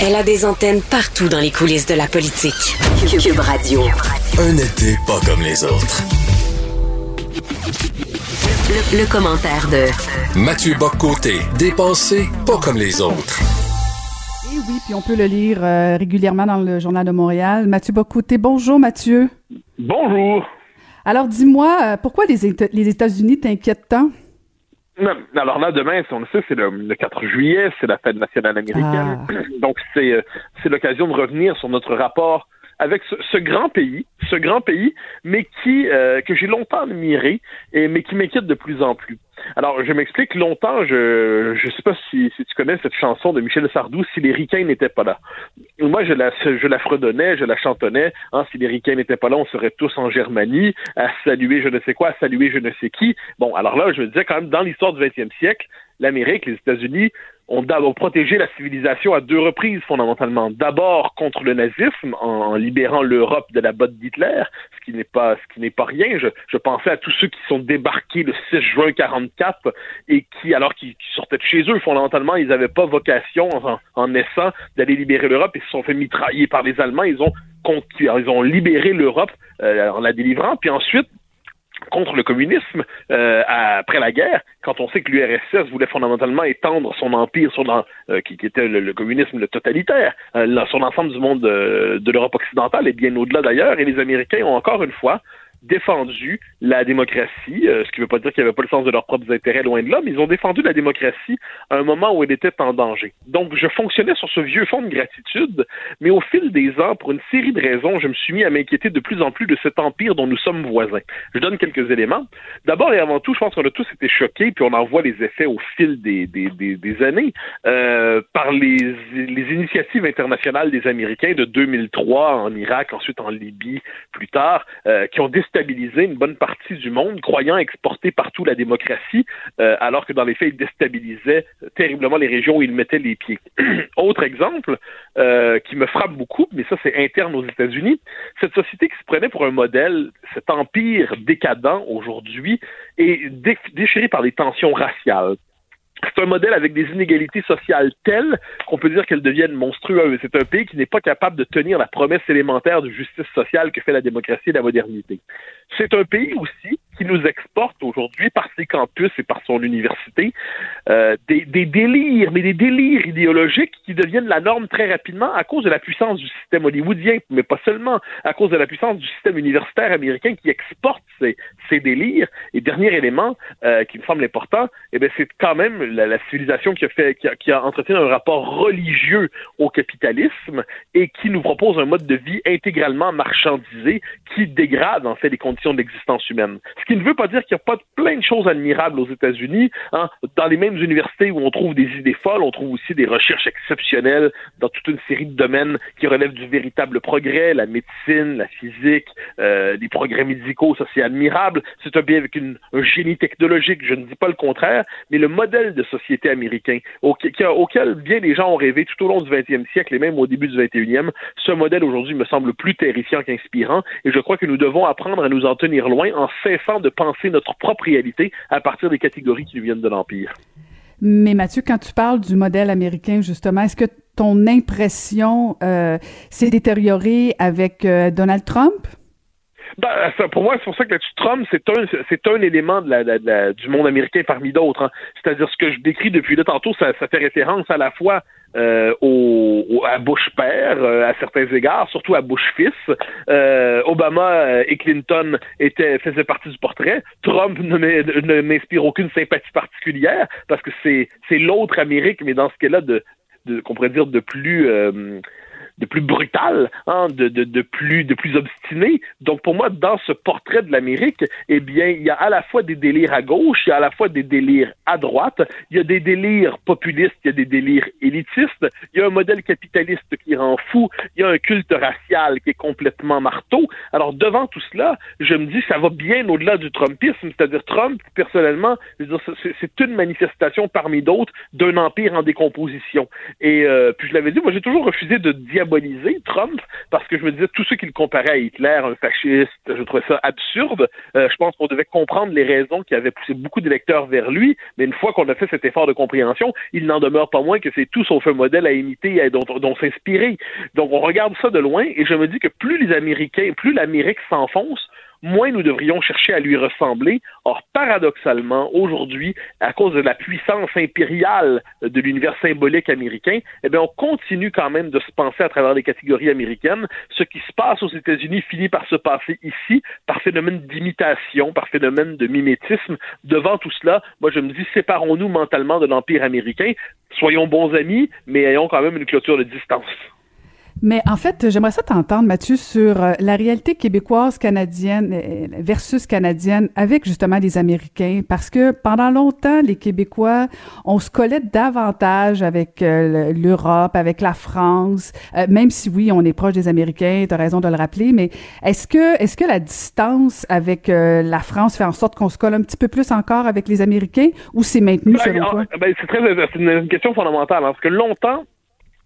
Elle a des antennes partout dans les coulisses de la politique. Cube Radio. Un été pas comme les autres. Le, le commentaire de Mathieu Boccoté, dépensé pas comme les autres. Et oui, puis on peut le lire euh, régulièrement dans le Journal de Montréal. Mathieu Bocouté, bonjour Mathieu. Bonjour. Alors dis-moi, euh, pourquoi les, Éta- les États-Unis t'inquiètent tant? Non, Alors là, demain, si on le sait, c'est le, le 4 juillet, c'est la fête nationale américaine. Donc c'est euh, c'est l'occasion de revenir sur notre rapport avec ce, ce grand pays, ce grand pays, mais qui euh, que j'ai longtemps admiré, et mais qui m'inquiète de plus en plus. Alors, je m'explique. Longtemps, je je sais pas si, si tu connais cette chanson de Michel Sardou, si les ricains n'étaient pas là. Moi, je la je la fredonnais, je la chantonnais. Hein, si les ricains n'étaient pas là, on serait tous en Germanie à saluer je ne sais quoi, à saluer je ne sais qui. Bon, alors là, je me disais quand même dans l'histoire du 20e siècle, l'Amérique, les États-Unis ont d'abord protégé la civilisation à deux reprises fondamentalement. D'abord contre le nazisme en, libérant l'Europe de la botte d'Hitler, ce qui n'est pas ce qui n'est pas rien. Je, pensais à tous ceux qui sont débarqués le 6 juin 44 et qui alors qu'ils qui sortaient de chez eux fondamentalement, ils n'avaient pas vocation en, naissant d'aller libérer l'Europe et se sont fait mitrailler par les Allemands. Ils ont ils ont libéré l'Europe euh, en la délivrant, puis ensuite contre le communisme euh, après la guerre, quand on sait que l'URSS voulait fondamentalement étendre son empire sur euh, qui, était le, communisme totalitaire euh, sur l'ensemble du monde de l'Europe occidentale et bien au-delà d'ailleurs, et les Américains ont encore une fois défendu la démocratie, euh, ce qui ne veut pas dire qu'ils n'avaient pas le sens de leurs propres intérêts, loin de là, mais ils ont défendu la démocratie à un moment où elle était en danger. Donc, je fonctionnais sur ce vieux fond de gratitude, mais au fil des ans, pour une série de raisons, je me suis mis à m'inquiéter de plus en plus de cet empire dont nous sommes voisins. Je donne quelques éléments. D'abord et avant tout, je pense qu'on a tous été choqués, puis on en voit les effets au fil des, des, des, des années, euh, par les, les initiatives internationales des Américains de 2003 en Irak, ensuite en Libye, plus tard, euh, qui ont une bonne partie du monde, croyant exporter partout la démocratie, euh, alors que dans les faits, ils déstabilisaient terriblement les régions où ils mettaient les pieds. [CLEARS THROAT] Autre exemple euh, qui me frappe beaucoup, mais ça c'est interne aux États-Unis, cette société qui se prenait pour un modèle, cet empire décadent aujourd'hui, est dé- déchiré par des tensions raciales. C'est un modèle avec des inégalités sociales telles qu'on peut dire qu'elles deviennent monstrueuses. C'est un pays qui n'est pas capable de tenir la promesse élémentaire de justice sociale que fait la démocratie et la modernité. C'est un pays aussi qui nous exporte aujourd'hui par ses campus et par son université euh, des, des délires, mais des délires idéologiques qui deviennent la norme très rapidement à cause de la puissance du système hollywoodien, mais pas seulement, à cause de la puissance du système universitaire américain qui exporte ces, ces délires. Et dernier élément euh, qui me semble important, eh c'est quand même la, civilisation qui a fait, qui a, entretenu un rapport religieux au capitalisme et qui nous propose un mode de vie intégralement marchandisé qui dégrade en fait les conditions de l'existence humaine. Ce qui ne veut pas dire qu'il n'y a pas plein de choses admirables aux États-Unis. Hein. Dans les mêmes universités où on trouve des idées folles, on trouve aussi des recherches exceptionnelles dans toute une série de domaines qui relèvent du véritable progrès, la médecine, la physique, euh, les progrès médicaux, ça c'est admirable. C'est un pays avec un génie technologique, je ne dis pas le contraire, mais le modèle de société américain auquel, bien des gens ont rêvé tout au long du 20e siècle et même au début du 21e, ce modèle aujourd'hui me semble plus terrifiant qu'inspirant et je crois que nous devons apprendre à nous en tenir loin en cessant de penser notre propre réalité à partir des catégories qui nous viennent de l'Empire. Mais Mathieu, quand tu parles du modèle américain, justement, est-ce que ton impression euh, s'est détériorée avec euh, Donald Trump? Ben, ça, pour moi, c'est pour ça que là-dessus, Trump, c'est un, c'est un élément de la, de la- du monde américain parmi d'autres. hein. C'est-à-dire ce que je décris depuis là tantôt, ça, ça fait référence à la fois euh, au, au- à Bush père, euh, à certains égards, surtout à Bush fils. Euh, Obama et Clinton étaient, faisaient partie du portrait. Trump ne m'inspire aucune sympathie particulière parce que c'est, c'est l'autre Amérique, mais dans ce cas-là, de, de, qu'on pourrait dire de plus euh, de plus brutal, hein, de, de, de plus de plus obstiné. Donc pour moi, dans ce portrait de l'Amérique, eh bien, il y a à la fois des délires à gauche, il y a à la fois des délires à droite, il y a des délires populistes, il y a des délires élitistes, il y a un modèle capitaliste qui rend fou, il y a un culte racial qui est complètement marteau. Alors devant tout cela, je me dis ça va bien au-delà du Trumpisme, c'est-à-dire Trump, personnellement, c'est une manifestation parmi d'autres d'un empire en décomposition. Et euh, puis je l'avais dit, moi j'ai toujours refusé de diaboliser Trump parce que je me disais tous ceux qui le comparaient à Hitler, un fasciste, je trouvais ça absurde. Euh, je pense qu'on devait comprendre les raisons qui avaient poussé beaucoup d'électeurs vers lui, mais une fois qu'on a fait cet effort de compréhension, il n'en demeure pas moins que c'est tout sauf un modèle à imiter et dont, dont s'inspirer. Donc on regarde ça de loin et je me dis que plus les Américains, plus l'Amérique s'enfonce, moins nous devrions chercher à lui ressembler. Or, paradoxalement, aujourd'hui, à cause de la puissance impériale de l'univers symbolique américain, eh bien, on continue quand même de se penser à travers les catégories américaines. Ce qui se passe aux États-Unis finit par se passer ici, par phénomène d'imitation, par phénomène de mimétisme. Devant tout cela, moi, je me dis, séparons-nous mentalement de l'Empire américain. Soyons bons amis, mais ayons quand même une clôture de distance. Mais en fait, j'aimerais ça t'entendre, Mathieu, sur euh, la réalité québécoise, canadienne euh, versus canadienne avec justement les Américains, parce que pendant longtemps, les Québécois, on se collait davantage avec euh, l'Europe, avec la France, même si oui, on est proche des Américains, tu as raison de le rappeler, mais est-ce que, est-ce que la distance avec la France fait en sorte qu'on se colle un petit peu plus encore avec les Américains ou c'est maintenu ben, selon toi? Ben, c'est très, c'est une question fondamentale, hein, parce que longtemps,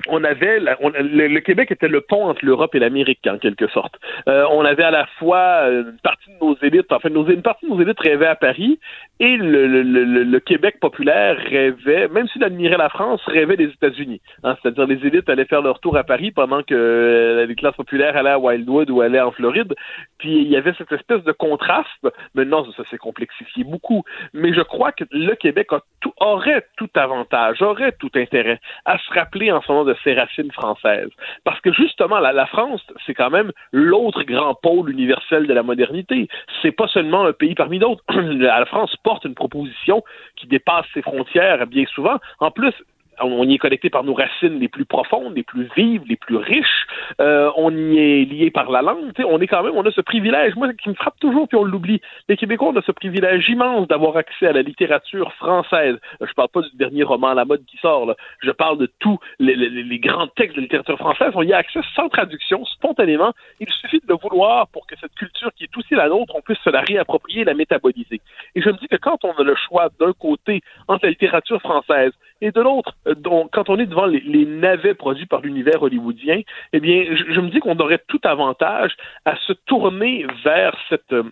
on avait le, Québec était le pont entre l'Europe et l'Amérique en quelque sorte. Euh, on avait à la fois une partie de nos élites, enfin nos, une partie de nos élites rêvait à Paris et le, le, Québec populaire rêvait, même s'il admirait la France, rêvait des États-Unis. Hein, C'est-à-dire les élites allaient faire leur tour à Paris pendant que euh, les classes populaires allaient à Wildwood ou allaient en Floride. Puis il y avait cette espèce de contraste. Maintenant, ça s'est complexifié beaucoup. Mais je crois que le Québec aurait tout avantage, aurait tout intérêt à se rappeler en ce moment de ses racines françaises. Parce que justement, la, France, c'est quand même l'autre grand pôle universel de la modernité. C'est pas seulement un pays parmi d'autres. [CLEARS THROAT] la France porte une proposition qui dépasse ses frontières bien souvent. En plus, on y est connecté par nos racines les plus profondes, les plus vives, les plus riches. Euh, on y est lié par la langue. On est quand même, on a ce privilège, moi, qui me frappe toujours, puis on l'oublie. Les Québécois, on a ce privilège immense d'avoir accès à la littérature française. Je parle pas du dernier roman à la mode qui sort. Là. Je parle de tous les, les, grands textes de littérature française. On y a accès sans traduction, spontanément. Il suffit de le vouloir pour que cette culture qui est aussi la nôtre, on puisse se la réapproprier la métaboliser. Et je me dis que quand on a le choix d'un côté entre la littérature française et de l'autre, quand on est devant les, navets produits par l'univers hollywoodien, eh bien, je, je me dis qu'on aurait tout avantage à se tourner vers cette, euh,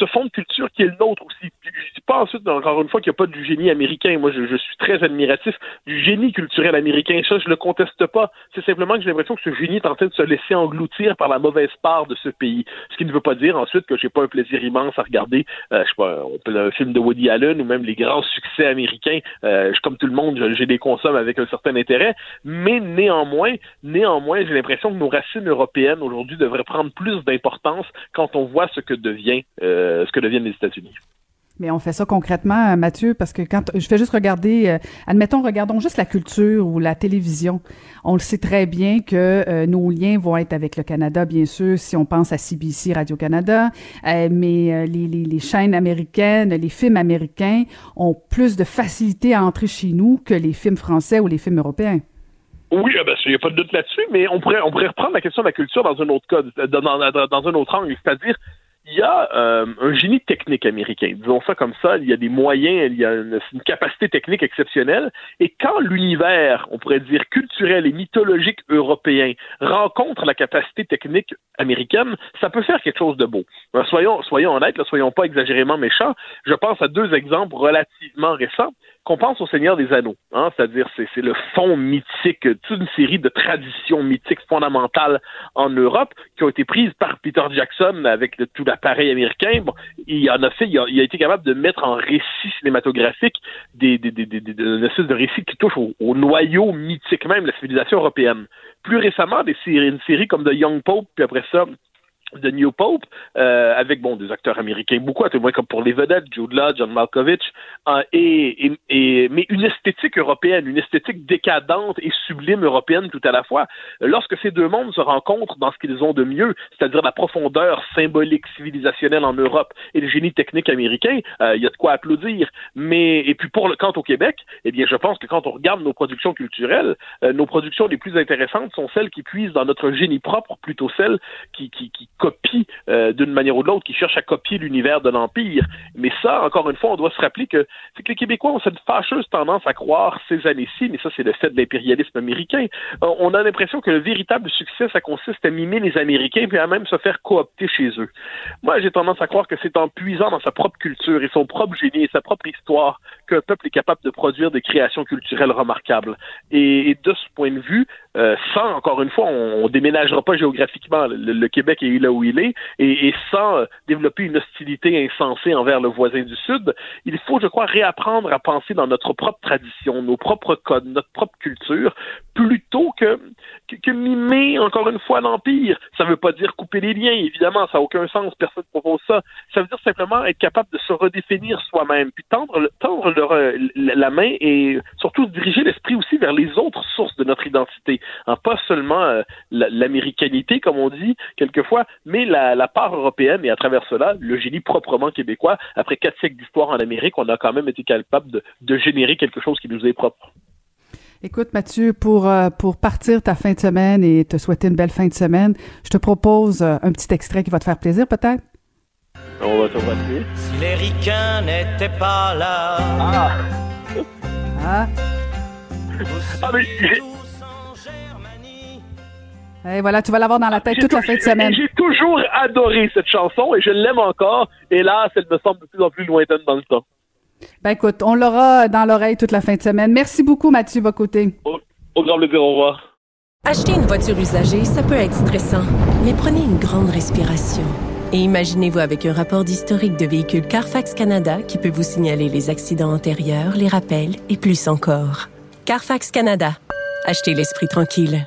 ce fond de culture qui est le nôtre aussi. Je dis pas ensuite, encore une fois, qu'il n'y a pas du génie américain. Moi, je, suis très admiratif du génie culturel américain. Ça, je le conteste pas. C'est simplement que j'ai l'impression que ce génie est en train de se laisser engloutir par la mauvaise part de ce pays. Ce qui ne veut pas dire ensuite que j'ai pas un plaisir immense à regarder, euh, je sais pas, un film de Woody Allen ou même les grands succès américains. Euh, comme tout le monde, j'ai des consommes avec un certain intérêt. Mais néanmoins, néanmoins, j'ai l'impression que nos racines européennes aujourd'hui devraient prendre plus d'importance quand on voit ce que devient euh, euh, ce que deviennent les États-Unis. Mais on fait ça concrètement, Mathieu, parce que quand je fais juste regarder, euh, admettons, regardons juste la culture ou la télévision. On le sait très bien que euh, nos liens vont être avec le Canada, bien sûr, si on pense à CBC, Radio-Canada, mais les, les, les, chaînes américaines, les films américains ont plus de facilité à entrer chez nous que les films français ou les films européens. Oui, il n'y a pas de doute là-dessus, mais on pourrait, on pourrait reprendre la question de la culture dans un autre cas, dans, dans, dans un autre angle, c'est-à-dire il y a euh, un génie technique américain, disons ça comme ça, il y a des moyens, il y a une, capacité technique exceptionnelle, et quand l'univers, on pourrait dire culturel et mythologique européen, rencontre la capacité technique américaine, ça peut faire quelque chose de beau. Soyons, soyons honnêtes, soyons pas exagérément méchants, je pense à deux exemples relativement récents qu'on pense au Seigneur des Anneaux, hein, c'est-à-dire c'est, le fond mythique, toute une série de traditions mythiques fondamentales en Europe qui ont été prises par Peter Jackson avec tout l'appareil américain. Bon, il en a fait, il a, été capable de mettre en récit cinématographique des, des, des, de récits qui touchent au, au, noyau mythique même de la civilisation européenne. Plus récemment, des séries, une série comme The Young Pope, puis après ça, de New Pope, euh, avec bon des acteurs américains, beaucoup, à tout moins comme pour les vedettes, Jude Law, John Malkovich, euh, et, et, et, mais une esthétique européenne, une esthétique décadente et sublime européenne tout à la fois. Lorsque ces deux mondes se rencontrent dans ce qu'ils ont de mieux, c'est-à-dire la profondeur symbolique civilisationnelle en Europe et le génie technique américain, euh, il y a de quoi applaudir. Mais et puis pour le quant au Québec, eh bien je pense que quand on regarde nos productions culturelles, euh, nos productions les plus intéressantes sont celles qui puisent dans notre génie propre, plutôt celles qui, qui, qui copie euh, d'une manière ou de l'autre, qui cherchent à copier l'univers de l'Empire. Mais ça, encore une fois, on doit se rappeler que c'est que les Québécois ont cette fâcheuse tendance à croire ces années-ci, mais ça, c'est le fait de l'impérialisme américain. Euh, on a l'impression que le véritable succès, ça consiste à mimer les Américains, puis à même se faire coopter chez eux. Moi, j'ai tendance à croire que c'est en puisant dans sa propre culture et son propre génie et sa propre histoire qu'un peuple est capable de produire des créations culturelles remarquables. Et, de ce point de vue, euh, sans, encore une fois, on, on déménagera pas géographiquement. Le, Québec est là où il est, et, sans euh, développer une hostilité insensée envers le voisin du Sud, il faut, je crois, réapprendre à penser dans notre propre tradition, nos propres codes, notre propre culture, plutôt que, que, mimer, encore une fois, l'Empire. Ça ne veut pas dire couper les liens, évidemment, ça n'a aucun sens, personne ne propose ça. Ça veut dire simplement être capable de se redéfinir soi-même, puis tendre, tendre la main et surtout diriger l'esprit aussi vers les autres sources de notre identité. Hein, pas seulement euh, l'américanité, comme on dit quelquefois, mais la, part européenne et à travers cela, le génie proprement québécois. Après quatre siècles d'histoire en Amérique, on a quand même été capable de, de générer quelque chose qui nous est propre. Écoute, Mathieu, pour, euh, pour partir ta fin de semaine et te souhaiter une belle fin de semaine, je te propose euh, un petit extrait qui va te faire plaisir, peut-être? On va te voici. Si les ricains n'étaient pas là. Ah! Ah! ah mais et voilà, tu vas l'avoir dans la tête toute la fin de semaine. J'ai toujours adoré cette chanson et je l'aime encore. Et là, elle me semble de plus en plus lointaine dans le temps. Ben écoute, on l'aura dans l'oreille toute la fin de semaine. Merci beaucoup, Mathieu Bocoté. Au, au grand plaisir, au revoir. Acheter une voiture usagée, ça peut être stressant, mais prenez une grande respiration. Et imaginez-vous avec un rapport d'historique de véhicule Carfax Canada qui peut vous signaler les accidents antérieurs, les rappels et plus encore. Carfax Canada. Achetez l'esprit tranquille.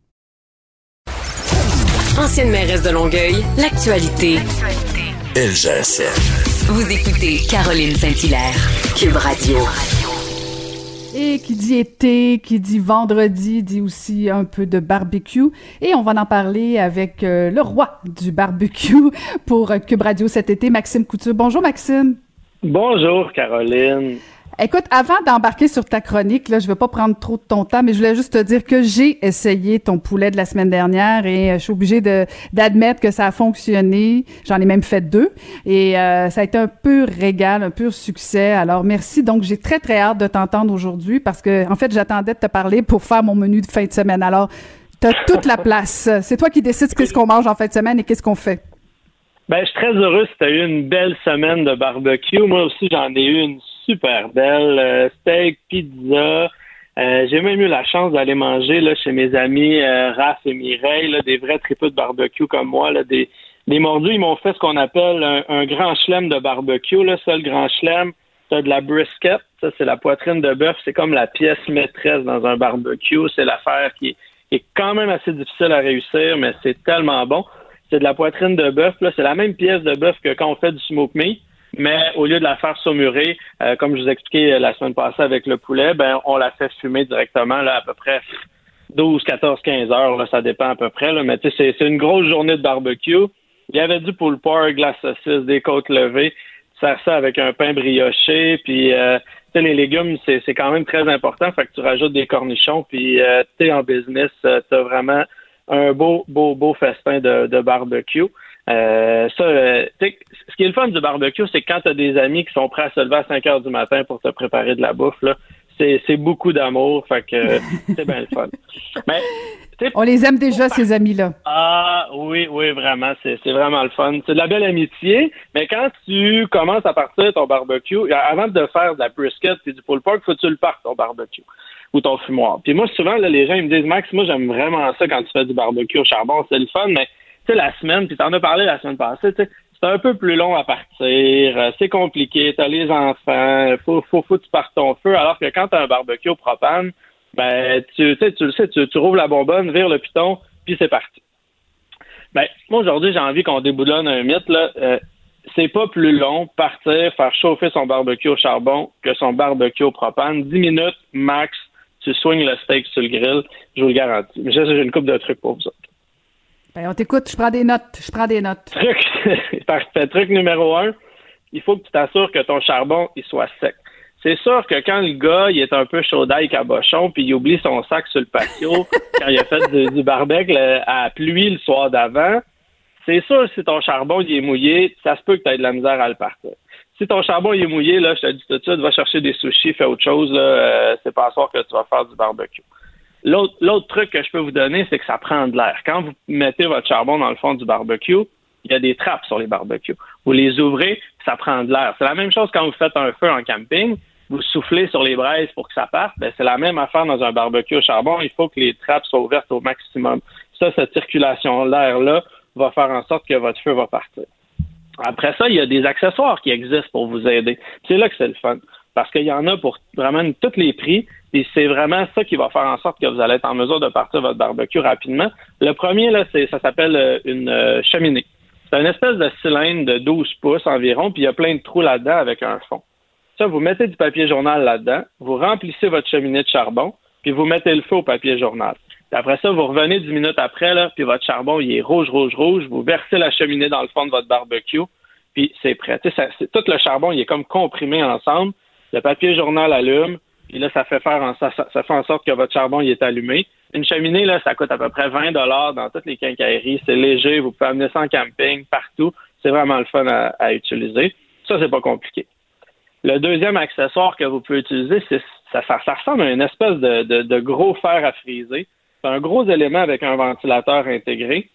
Ancienne mairesse de Longueuil, l'actualité. LGSN. Vous écoutez Caroline Saint-Hilaire, Cube Radio. Et qui dit été, qui dit vendredi, dit aussi un peu de barbecue. Et on va en parler avec euh, le roi du barbecue pour Cube Radio cet été, Maxime Couture. Bonjour Maxime. Bonjour Caroline. Écoute, avant d'embarquer sur ta chronique, là, je veux pas prendre trop de ton temps, mais je voulais juste te dire que j'ai essayé ton poulet de la semaine dernière et euh, je suis obligée d'admettre que ça a fonctionné. J'en ai même fait deux et euh, ça a été un pur régal, un pur succès. Alors merci. Donc j'ai très très hâte de t'entendre aujourd'hui parce que en fait j'attendais de te parler pour faire mon menu de fin de semaine. Alors tu as toute la place. C'est toi qui décides qu'est-ce qu'on mange en fin de semaine et qu'est-ce qu'on fait. Ben, je suis très heureux tu as eu une belle semaine de barbecue. Moi aussi, j'en ai eu une super belle. Euh, steak, pizza. Euh, j'ai même eu la chance d'aller manger chez mes amis euh, Raph et Mireille, des vrais tripeux de barbecue comme moi, là, des, des mordus. Ils m'ont fait ce qu'on appelle un, grand chelem de barbecue. Là. Ça, le grand chelem, c'est de la brisket. Ça, c'est la poitrine de bœuf. C'est comme la pièce maîtresse dans un barbecue. C'est l'affaire qui, est quand même assez difficile à réussir, mais c'est tellement bon. C'est de la poitrine de bœuf. Là. C'est la même pièce de bœuf que quand on fait du smoke meat mais au lieu de la faire saumurer, euh, comme je vous expliquais la semaine passée avec le poulet, ben on la fait fumer directement là, à peu près 12, 14, 15 heures, là, ça dépend à peu près. Là, mais tu sais, c'est une grosse journée de barbecue. Il y avait du pork, de la saucisse, des côtes levées. Faire ça avec un pain brioché, puis euh, tu sais, les légumes, c'est quand même très important. Fait que tu rajoutes des cornichons, puis euh, tu es en business, tu as vraiment un beau, beau, beau festin de, de barbecue. Euh, ça, euh, ce qui est le fun du barbecue, c'est quand tu as des amis qui sont prêts à se lever à 5 heures du matin pour te préparer de la bouffe, là, c'est beaucoup d'amour, fait que [LAUGHS] c'est bien le fun. Mais, On les aime déjà, ces amis-là. Ah oui, oui, vraiment, c'est vraiment le fun. C'est de la belle amitié, mais quand tu commences à partir ton barbecue, avant de faire de la brisket et du pulled pork, faut que tu le partes, ton barbecue ou ton fumoir. Puis moi, souvent, là, les gens ils me disent, Max, moi, j'aime vraiment ça quand tu fais du barbecue au charbon, c'est le fun, mais sais, la semaine, puis t'en as parlé la semaine passée, tu sais, c'est un peu plus long à partir, euh, c'est compliqué, t'as les enfants, faut, faut, faut que tu partes ton feu, alors que quand t'as un barbecue au propane, ben, tu, sais, tu le sais, tu, tu rouvres la bonbonne, vire le piton, puis c'est parti. Ben, moi, aujourd'hui, j'ai envie qu'on déboulonne un mythe. Là. Euh, c'est pas plus long partir, faire chauffer son barbecue au charbon que son barbecue au propane. 10 minutes max, tu swings le steak sur le grill, je vous le garantis. J'ai une coupe de trucs pour vous autres. Ben, on t'écoute, je prends des notes, je prends des notes. Truc, [LAUGHS] parfait. Truc numéro un, il faut que tu t'assures que ton charbon, il soit sec. C'est sûr que quand le gars, il est un peu chaud d'ail cabochon, puis il oublie son sac sur le patio [LAUGHS] quand il a fait du, du barbecue à pluie le soir d'avant, c'est sûr, si ton charbon il est mouillé, ça se peut que tu aies de la misère à le partir. Si ton charbon il est mouillé, là, je te dis tout de suite, va chercher des sushis, fais autre chose. Là, euh, c'est pas à soir que tu vas faire du barbecue. L'autre, truc que je peux vous donner, c'est que ça prend de l'air. Quand vous mettez votre charbon dans le fond du barbecue, il y a des trappes sur les barbecues. Vous les ouvrez, ça prend de l'air. C'est la même chose quand vous faites un feu en camping. Vous soufflez sur les braises pour que ça parte. Ben, c'est la même affaire dans un barbecue au charbon. Il faut que les trappes soient ouvertes au maximum. Ça, cette circulation d'air-là va faire en sorte que votre feu va partir. Après ça, il y a des accessoires qui existent pour vous aider. C'est là que c'est le fun. Parce qu'il y en a pour vraiment tous les prix. Et c'est vraiment ça qui va faire en sorte que vous allez être en mesure de partir votre barbecue rapidement. Le premier, là, c'est, ça s'appelle euh, une euh, cheminée. C'est une espèce de cylindre de 12 pouces environ, puis il y a plein de trous là-dedans avec un fond. Ça, vous mettez du papier journal là-dedans, vous remplissez votre cheminée de charbon, puis vous mettez le feu au papier journal. après ça, vous revenez dix minutes après, là, puis votre charbon, il est rouge, rouge, rouge. Vous versez la cheminée dans le fond de votre barbecue, puis c'est prêt. Ça, tout le charbon, il est comme comprimé ensemble. Le papier journal allume, puis là, ça fait faire en, ça, fait en sorte que votre charbon, il est allumé. Une cheminée, là, ça coûte à peu près 20 dollars dans toutes les quincailleries. C'est léger, vous pouvez amener ça en camping, partout. C'est vraiment le fun à, utiliser. Ça, c'est pas compliqué. Le deuxième accessoire que vous pouvez utiliser, ça, ça, ressemble à une espèce de, gros fer à friser. C'est un gros élément avec un ventilateur intégré.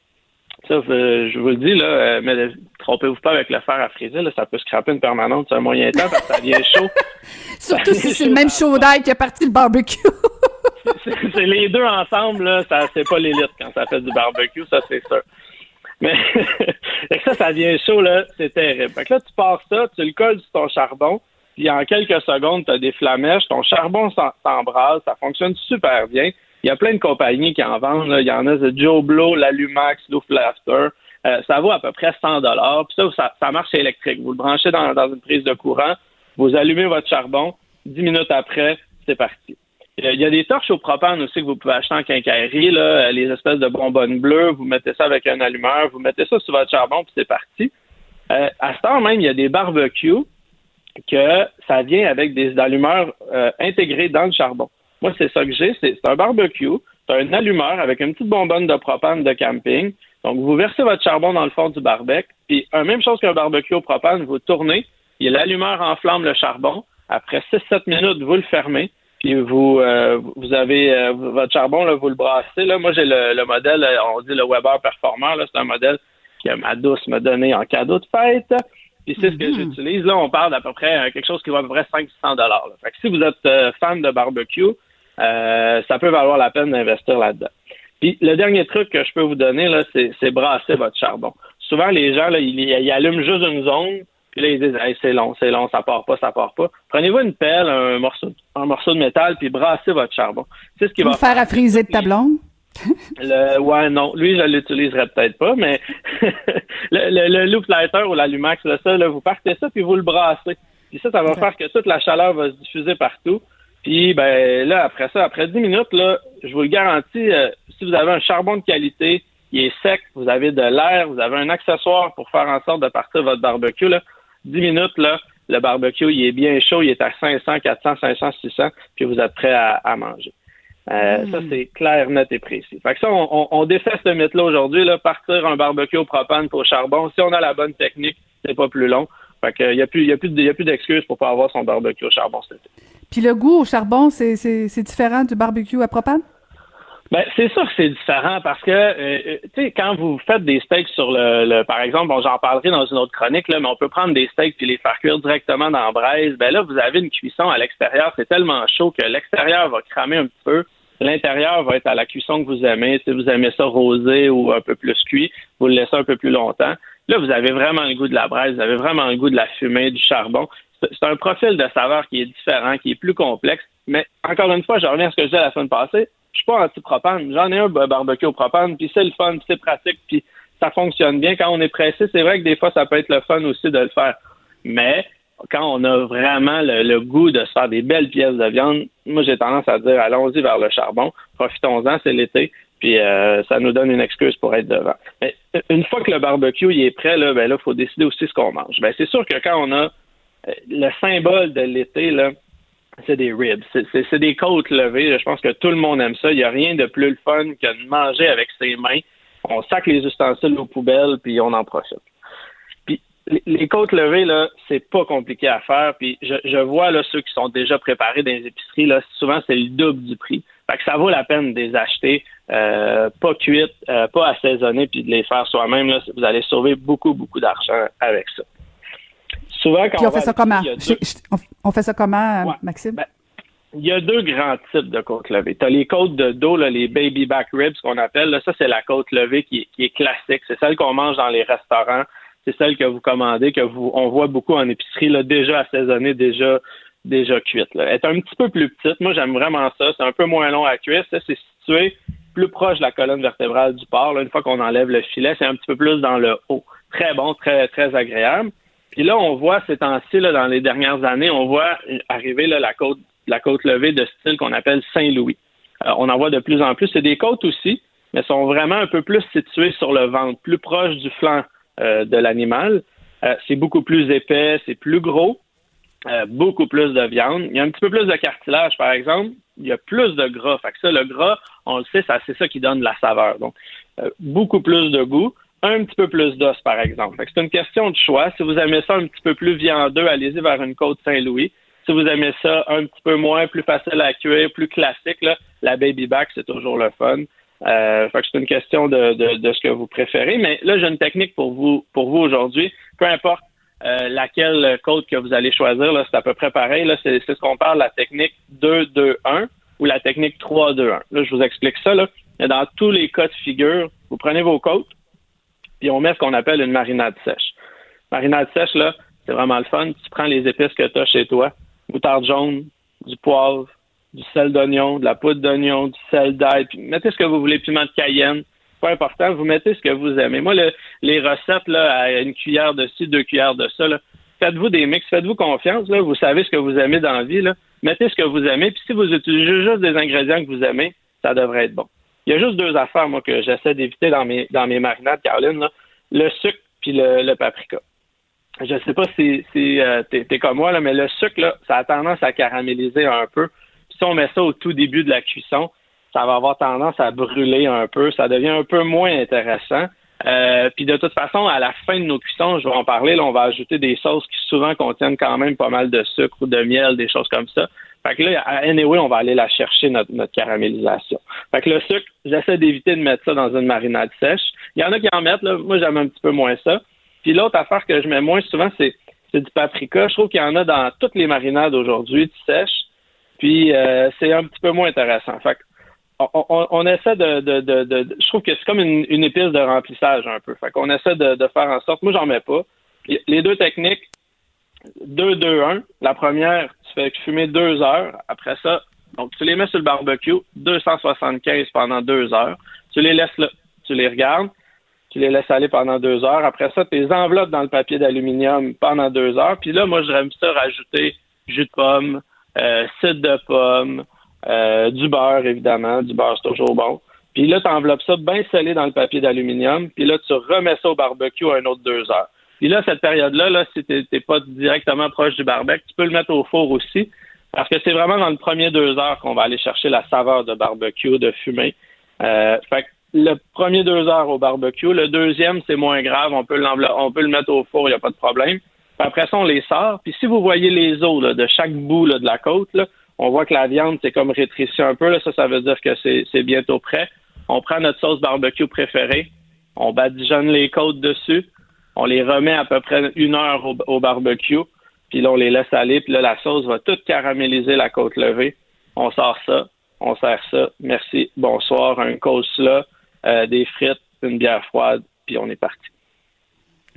Ça, je vous le dis, là, euh, mais trompez-vous pas avec le fer à friser, là, ça peut scraper une permanente sur un moyen temps parce que ça devient chaud. [LAUGHS] Surtout si c'est le même chaud d'ail qui a parti le barbecue. [LAUGHS] c'est les deux ensemble, là, ça, c'est pas l'élite quand ça fait du barbecue, ça, c'est sûr. Mais [LAUGHS] ça, ça devient chaud, là, c'est terrible. Fait que là, tu pars ça, tu le colles sur ton charbon, puis en quelques secondes, tu as des flamèches, ton charbon s'embrase, ça fonctionne super bien. Il y a plein de compagnies qui en vendent. Il y en a de Joe Blow, l'Alumax, Louflafter. Euh, ça vaut à peu près 100 dollars. Puis ça, ça, marche électrique. Vous le branchez dans, dans une prise de courant, vous allumez votre charbon, dix minutes après, c'est parti. Il y a des torches au propane aussi que vous pouvez acheter en quincaillerie, là, les espèces de bonbonnes bleues. Vous mettez ça avec un allumeur, vous mettez ça sur votre charbon, puis c'est parti. Euh, à ce temps même, il y a des barbecues que ça vient avec des allumeurs euh, intégrés dans le charbon. Moi, c'est ça que j'ai. C'est un barbecue. C'est un allumeur avec une petite bonbonne de propane de camping. Donc, vous versez votre charbon dans le fond du barbecue. Puis, la même chose qu'un barbecue au propane, vous tournez. L'allumeur enflamme le charbon. Après 6-7 minutes, vous le fermez puis vous euh, vous avez euh, votre charbon là, vous le brassez là. Moi j'ai le, modèle, euh, on dit le Weber Performer c'est un modèle que ma douce m'a donné en cadeau de fête. Puis c'est ce que mm-hmm. j'utilise là. On parle d'à peu près quelque chose qui va à peu près 500 dollars. Fait que si vous êtes fan de barbecue, ça peut valoir la peine d'investir là-dedans. Puis le dernier truc que je peux vous donner là, c'est brasser votre charbon. Souvent les gens là, ils allument juste une zone puis là, ils disent c'est long, c'est long, ça part pas, ça part pas. Prenez-vous une pelle, un morceau, un morceau de métal, puis brassez votre charbon. C'est ce qui va faire à friser de ta blonde? [LAUGHS] le, ouais, non. Lui, je l'utiliserais peut-être pas, mais [LAUGHS] le, le, loop lighter ou l'allumax, ça, là, vous partez ça, puis vous le brassez. Puis ça, ça va faire que toute la chaleur va se diffuser partout. Puis ben là, après ça, après 10 minutes, là, je vous le garantis, euh, si vous avez un charbon de qualité, il est sec, vous avez de l'air, vous avez un accessoire pour faire en sorte de partir votre barbecue, là, 10 minutes, là, le barbecue, il est bien chaud, il est à 500, 400, 500, 600, puis vous êtes prêt à, manger. Euh, hmm. Ça, c'est clair, net et précis. Fait que ça, on, on, défait ce mythe-là aujourd'hui, là, partir un barbecue au propane pour charbon. Si on a la bonne technique, c'est pas plus long. Fait que il y a plus, y a plus, y a plus d'excuses pour pas avoir son barbecue au charbon cet été. Puis le goût au charbon, c'est différent du barbecue à propane? Ben, c'est sûr que c'est différent parce que, euh, euh, tu sais, quand vous faites des steaks sur le, par exemple, bon, j'en parlerai dans une autre chronique, mais on peut prendre des steaks puis les faire cuire directement dans la braise. Ben là, vous avez une cuisson à l'extérieur, c'est tellement chaud que l'extérieur va cramer un petit peu. L'intérieur va être à la cuisson que vous aimez. Si vous aimez ça rosé ou un peu plus cuit, vous le laissez un peu plus longtemps. Là, vous avez vraiment le goût de la braise, vous avez vraiment le goût de la fumée, du charbon. C'est un profil de saveur qui est différent, qui est plus complexe. Mais encore une fois, je reviens à ce que je disais la semaine passée je suis pas anti-propane. J'en ai un barbecue au propane, puis c'est le fun, c'est pratique, puis ça fonctionne bien. Quand on est pressé, c'est vrai que des fois, ça peut être le fun aussi de le faire. Mais quand on a vraiment le, goût de se faire des belles pièces de viande, moi, j'ai tendance à dire, allons-y vers le charbon, profitons-en, c'est l'été, puis euh, ça nous donne une excuse pour être devant. Mais une fois que le barbecue il est prêt, là, ben là, faut décider aussi ce qu'on mange. Ben, c'est sûr que quand on a le symbole de l'été, là, c'est des ribs. C'est des côtes levées. Je pense que tout le monde aime ça. Il n'y a rien de plus le fun que de manger avec ses mains. On sac les ustensiles aux poubelles, puis on en profite. Puis les côtes levées, là, c'est pas compliqué à faire. Puis je, vois là, ceux qui sont déjà préparés dans les épiceries, là, souvent c'est le double du prix. Fait que ça vaut la peine de les acheter, euh, pas cuites, euh, pas assaisonnées, puis de les faire soi-même. Vous allez sauver beaucoup, beaucoup d'argent avec ça. Souvent, quand on, fait ça comment? on, fait ça comment, Maxime? Ben, il y a deux grands types de côtes levées. Tu as les côtes de dos, les baby back ribs qu'on appelle. ça, c'est la côte levée qui, est classique. C'est celle qu'on mange dans les restaurants. C'est celle que vous commandez, que vous on voit beaucoup en épicerie, là, déjà assaisonnée, déjà déjà cuite. Elle est un petit peu plus petite. Moi, j'aime vraiment ça. C'est un peu moins long à cuire. Ça, c'est situé plus proche de la colonne vertébrale du porc. Une fois qu'on enlève le filet, c'est un petit peu plus dans le haut. Très bon, très, très agréable. Puis là, on voit ces temps-ci, dans les dernières années, on voit arriver la côte la côte levée de style qu'on appelle Saint-Louis. Euh, on en voit de plus en plus. C'est des côtes aussi, mais sont vraiment un peu plus situées sur le ventre, plus proches du flanc euh, de l'animal. Euh, c'est beaucoup plus épais, c'est plus gros, beaucoup plus de viande. Il y a un petit peu plus de cartilage, par exemple. Il y a plus de gras. Fait que ça, le gras, on le sait, c'est ça qui donne la saveur. Donc, beaucoup plus de goût un petit peu plus d'os, par exemple. C'est une question de choix. Si vous aimez ça un petit peu plus viandeux, allez-y vers une côte Saint-Louis. Si vous aimez ça un petit peu moins, plus facile à cuire, plus classique, la baby back, c'est toujours le fun. Euh, c'est une question de, ce que vous préférez. Mais là, j'ai une technique pour vous pour vous aujourd'hui. Peu importe euh, laquelle côte que vous allez choisir, là, c'est à peu près pareil. Là, c'est, ce qu'on parle la technique 2-2-1 ou la technique 3-2-1. Là, je vous explique ça. Là. Dans tous les cas de figure, vous prenez vos côtes, puis on met ce qu'on appelle une marinade sèche. Marinade sèche, là, c'est vraiment le fun. Tu prends les épices que tu as chez toi, moutarde jaune, du poivre, du sel d'oignon, de la poudre d'oignon, du sel d'ail, puis mettez ce que vous voulez, piment de cayenne. Pas important, vous mettez ce que vous aimez. Moi, les recettes, là, à une cuillère de ci, deux cuillères de ça, faites-vous des mix, faites-vous confiance, vous savez ce que vous aimez dans la vie, mettez ce que vous aimez, puis si vous utilisez juste des ingrédients que vous aimez, ça devrait être bon. Il y a juste deux affaires, moi, que j'essaie d'éviter dans mes, dans mes marinades, Caroline, là. le sucre puis le paprika je sais pas si, si euh, t'es, comme moi, là, mais le sucre, là, ça a tendance à caraméliser un peu. si on met ça au tout début de la cuisson, ça va avoir tendance à brûler un peu. Ça devient un peu moins intéressant. Euh, puis de toute façon, à la fin de nos cuissons, je vais en parler, là, on va ajouter des sauces qui souvent contiennent quand même pas mal de sucre ou de miel, des choses comme ça. Fait que là, à anyway, on va aller la chercher, notre, notre caramélisation. Fait que le sucre, j'essaie d'éviter de mettre ça dans une marinade sèche. Il y en a qui en mettent, là. Moi, j'aime un petit peu moins ça. Puis l'autre affaire que je mets moins souvent, c'est, du paprika. Je trouve qu'il y en a dans toutes les marinades aujourd'hui, tu sèches. Puis euh, c'est un petit peu moins intéressant. Fait on, essaie de, Je trouve que c'est comme une, épice de remplissage un peu. Fait qu'on essaie de, faire en sorte. Moi, j'en mets pas. Les deux techniques, 2-2-1. La première, tu fais fumer deux heures. Après ça, donc tu les mets sur le barbecue, 275 pendant deux heures. Tu les laisses là. Tu les regardes tu les laisses aller pendant deux heures. Après ça, tu les enveloppes dans le papier d'aluminium pendant deux heures. Puis là, moi, j'aime ça rajouter jus de pomme, euh, cidre de pomme, euh, du beurre, évidemment. Du beurre, c'est toujours bon. Puis là, tu enveloppes ça bien scellé dans le papier d'aluminium. Puis là, tu remets ça au barbecue un autre deux heures. Puis là, cette période-là, là, si tu n'es pas directement proche du barbecue, tu peux le mettre au four aussi. Parce que c'est vraiment dans le premier deux heures qu'on va aller chercher la saveur de barbecue, de fumée. Euh, fait que le premier deux heures au barbecue. Le deuxième, c'est moins grave. On peut, on peut le mettre au four, il n'y a pas de problème. Puis après ça, on les sort. Puis si vous voyez les os de chaque bout de la côte, on voit que la viande, c'est comme rétréci un peu. Là. Ça, ça veut dire que c'est bientôt prêt. On prend notre sauce barbecue préférée. On badigeonne les côtes dessus. On les remet à peu près une heure au, barbecue. Puis là, on les laisse aller. Puis là, la sauce va toute caraméliser la côte levée. On sort ça. On sert ça. Merci. Bonsoir. Un là. Euh, des frites, une bière froide, puis on est parti.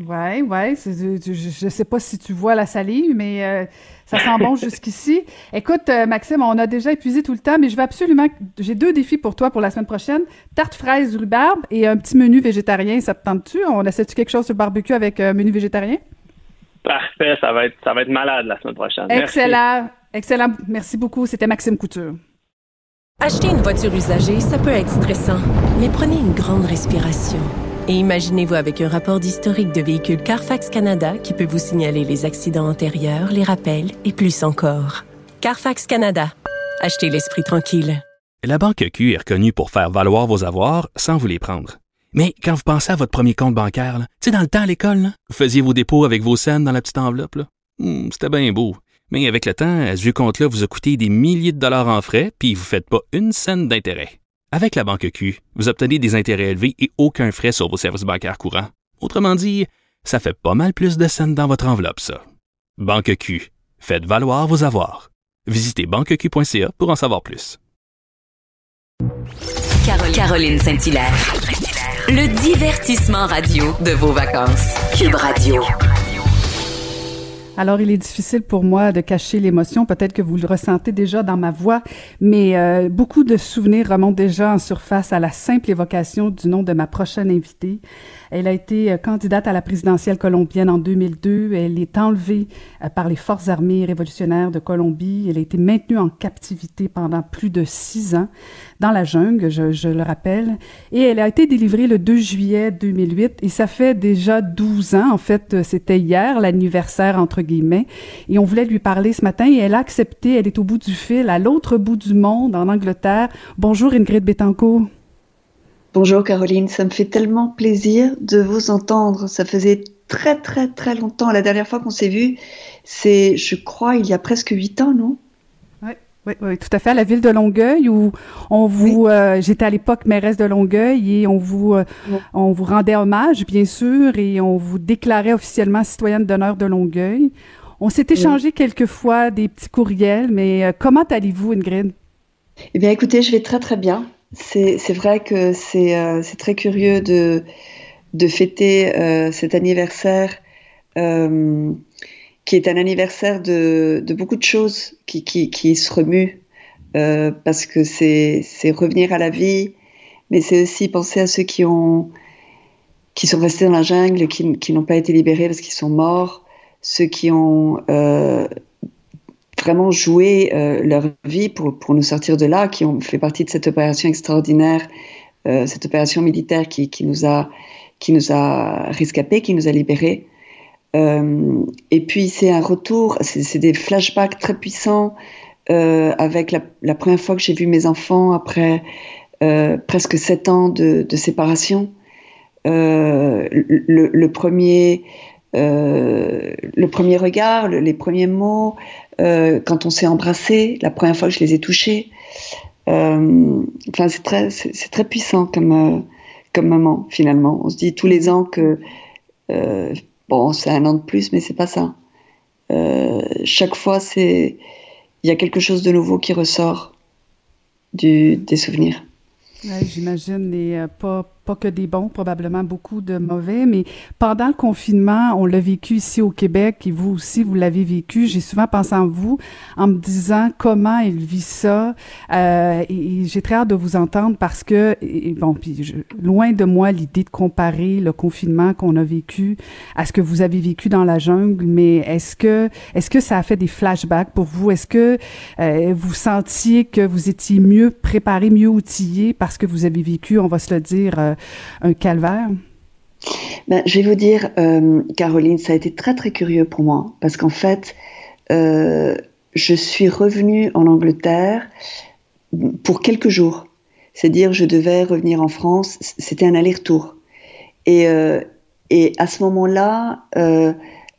Ouais, ouais. Je ne sais pas si tu vois la salive, mais euh, ça sent bon [LAUGHS] jusqu'ici. Écoute, euh, Maxime, on a déjà épuisé tout le temps, mais je vais absolument. J'ai deux défis pour toi pour la semaine prochaine tarte fraise rhubarbe et un petit menu végétarien. Ça te tente-tu? On essaie-tu quelque chose sur le barbecue avec un menu végétarien? Parfait, ça va être ça va être malade la semaine prochaine. Excellent, excellent. Merci beaucoup. C'était Maxime Couture. Acheter une voiture usagée, ça peut être stressant, mais prenez une grande respiration. Et imaginez-vous avec un rapport d'historique de véhicule Carfax Canada qui peut vous signaler les accidents antérieurs, les rappels et plus encore. Carfax Canada. Achetez l'esprit tranquille. La Banque Q est reconnue pour faire valoir vos avoirs sans vous les prendre. Mais quand vous pensez à votre premier compte bancaire, tu sais, dans le temps à l'école, vous faisiez vos dépôts avec vos scènes dans la petite enveloppe. Hmm, c'était bien beau. Mais avec le temps, ce vieux compte-là vous a coûté des milliers de dollars en frais, puis vous ne faites pas une scène d'intérêt. Avec la banque Q, vous obtenez des intérêts élevés et aucun frais sur vos services bancaires courants. Autrement dit, ça fait pas mal plus de scènes dans votre enveloppe, ça. Banque Q, faites valoir vos avoirs. Visitez banqueq.ca pour en savoir plus. Caroline Saint-Hilaire. Le divertissement radio de vos vacances. Cube Radio. Alors, il est difficile pour moi de cacher l'émotion. Peut-être que vous le ressentez déjà dans ma voix, mais euh, beaucoup de souvenirs remontent déjà en surface à la simple évocation du nom de ma prochaine invitée. Elle a été euh, candidate à la présidentielle colombienne en 2002. Elle est enlevée euh, par les forces armées révolutionnaires de Colombie. Elle a été maintenue en captivité pendant plus de six ans dans la jungle, je, le rappelle. Et elle a été délivrée le 2 juillet 2008 et ça fait déjà 12 ans. En fait, euh, c'était hier, l'anniversaire entre guillemets. Et on voulait lui parler ce matin et elle a accepté. Elle est au bout du fil, à l'autre bout du monde, en Angleterre. Bonjour Ingrid Betancourt. Bonjour Caroline, ça me fait tellement plaisir de vous entendre. Ça faisait très très très longtemps. La dernière fois qu'on s'est vu, c'est, je crois, il y a presque huit ans, non? Oui, tout à fait. À la ville de Longueuil, où on vous, euh, j'étais à l'époque mairesse de Longueuil et on vous, euh, on vous rendait hommage, bien sûr, et on vous déclarait officiellement citoyenne d'honneur de Longueuil. On s'est échangé quelques fois des petits courriels, mais euh, comment allez-vous, Ingrid? Eh bien, écoutez, je vais très très bien. C'est vrai que c'est très curieux de, de fêter cet anniversaire qui est un anniversaire de, beaucoup de choses qui, se remuent parce que c'est revenir à la vie, mais c'est aussi penser à ceux qui ont qui sont restés dans la jungle, qui, n'ont pas été libérés parce qu'ils sont morts, ceux qui ont vraiment joué euh, leur vie pour, nous sortir de là, qui ont fait partie de cette opération extraordinaire, euh, cette opération militaire qui, qui, nous a qui nous a rescapés, qui nous a libérés. Euh, et puis c'est un retour, c'est des flashbacks très puissants euh, avec la, première fois que j'ai vu mes enfants après euh, presque sept ans de, séparation. Le, premier le premier regard, les premiers mots, quand on s'est embrassé, la première fois que je les ai touchés. Enfin, c'est très, c'est très puissant comme, comme moment finalement. On se dit tous les ans que bon, c'est un an de plus, mais c'est pas ça. chaque fois, c'est il y a quelque chose de nouveau qui ressort des souvenirs. J'imagine, et pas pas que des bons, probablement beaucoup de mauvais, mais pendant le confinement, on l'a vécu ici au Québec et vous aussi, vous l'avez vécu. J'ai souvent pensé en vous en me disant comment il vit ça. Euh, et, j'ai très hâte de vous entendre parce que, bon, puis loin de moi l'idée de comparer le confinement qu'on a vécu à ce que vous avez vécu dans la jungle, mais est-ce que, est-ce que ça a fait des flashbacks pour vous? Est-ce que euh, vous sentiez que vous étiez mieux préparé, mieux outillé parce que vous avez vécu, on va se le dire, euh, un calvaire? Ben, je vais vous dire, euh, Caroline, ça a été très très curieux pour moi parce qu'en fait, euh, je suis revenue en Angleterre pour quelques jours. C'est-à-dire, je devais revenir en France. C'était un aller-retour. Et, euh, et à ce moment-là,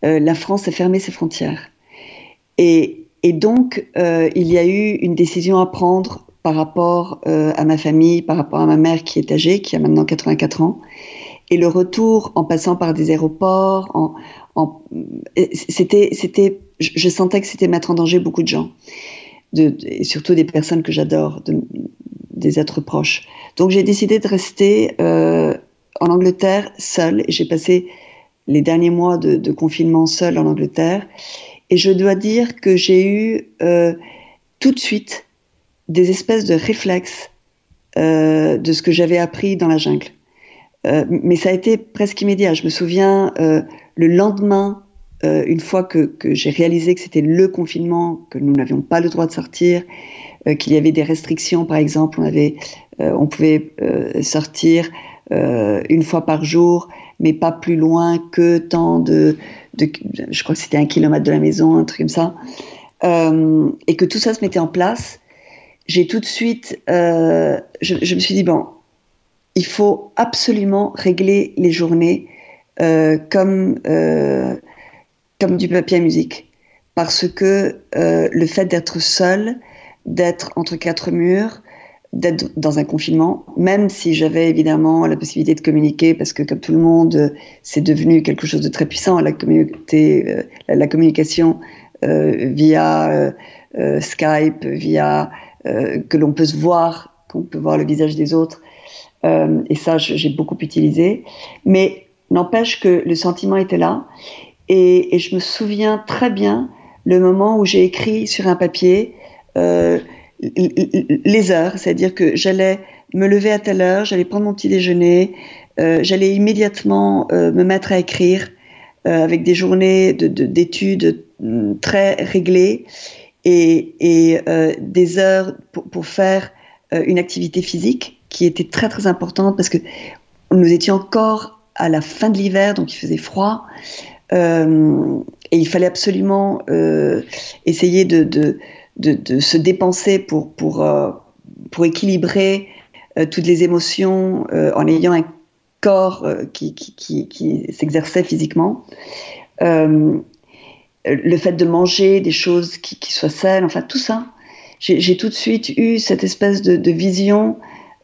la France a fermé ses frontières. Et, et donc, il y a eu une décision à prendre par rapport euh, à ma famille, par rapport à ma mère qui est âgée, qui a maintenant 84 ans. Et le retour en passant par des aéroports, en, en c'était, c'était, je, sentais que c'était mettre en danger beaucoup de gens, de, et surtout des personnes que j'adore, de, des êtres proches. Donc j'ai décidé de rester euh, en Angleterre seule j'ai passé les derniers mois de, confinement seul en Angleterre. Et je dois dire que j'ai eu euh, tout de suite des espèces de réflexes euh, de ce que j'avais appris dans la jungle. Euh, mais ça a été presque immédiat. Je me souviens le lendemain, une fois que, j'ai réalisé que c'était le confinement, que nous n'avions pas le droit de sortir, qu'il y avait des restrictions, par exemple, on avait, on pouvait sortir une fois par jour, mais pas plus loin que tant de, je crois que c'était un kilomètre de la maison, un truc comme ça, euh, et que tout ça se mettait en place, j'ai tout de suite, euh, je, me suis dit, bon, il faut absolument régler les journées euh, comme, comme du papier à musique, parce que le fait d'être seul, d'être entre quatre murs, d'être dans un confinement, même si j'avais évidemment la possibilité de communiquer, parce que comme tout le monde, c'est devenu quelque chose de très puissant, la, euh, la, communication euh, via euh, Skype, via que l'on peut se voir, qu'on peut voir le visage des autres. et ça, j'ai beaucoup utilisé. Mais n'empêche que le sentiment était là. Et, je me souviens très bien le moment où j'ai écrit sur un papier les heures, c'est-à-dire que j'allais me lever à telle heure, j'allais prendre mon petit déjeuner, euh, j'allais immédiatement euh, me mettre à écrire euh, avec des journées d'études mm, très réglées et, des heures pour, faire une activité physique qui était très très importante parce que nous étions encore à la fin de l'hiver, donc il faisait froid. et il fallait absolument essayer de se dépenser pour, pour, euh, pour équilibrer euh, toutes les émotions euh, en ayant un corps qui, qui, qui, s'exerçait physiquement. Le fait de manger des choses qui, soient saines, enfin tout ça. J'ai tout de suite eu cette espèce de, vision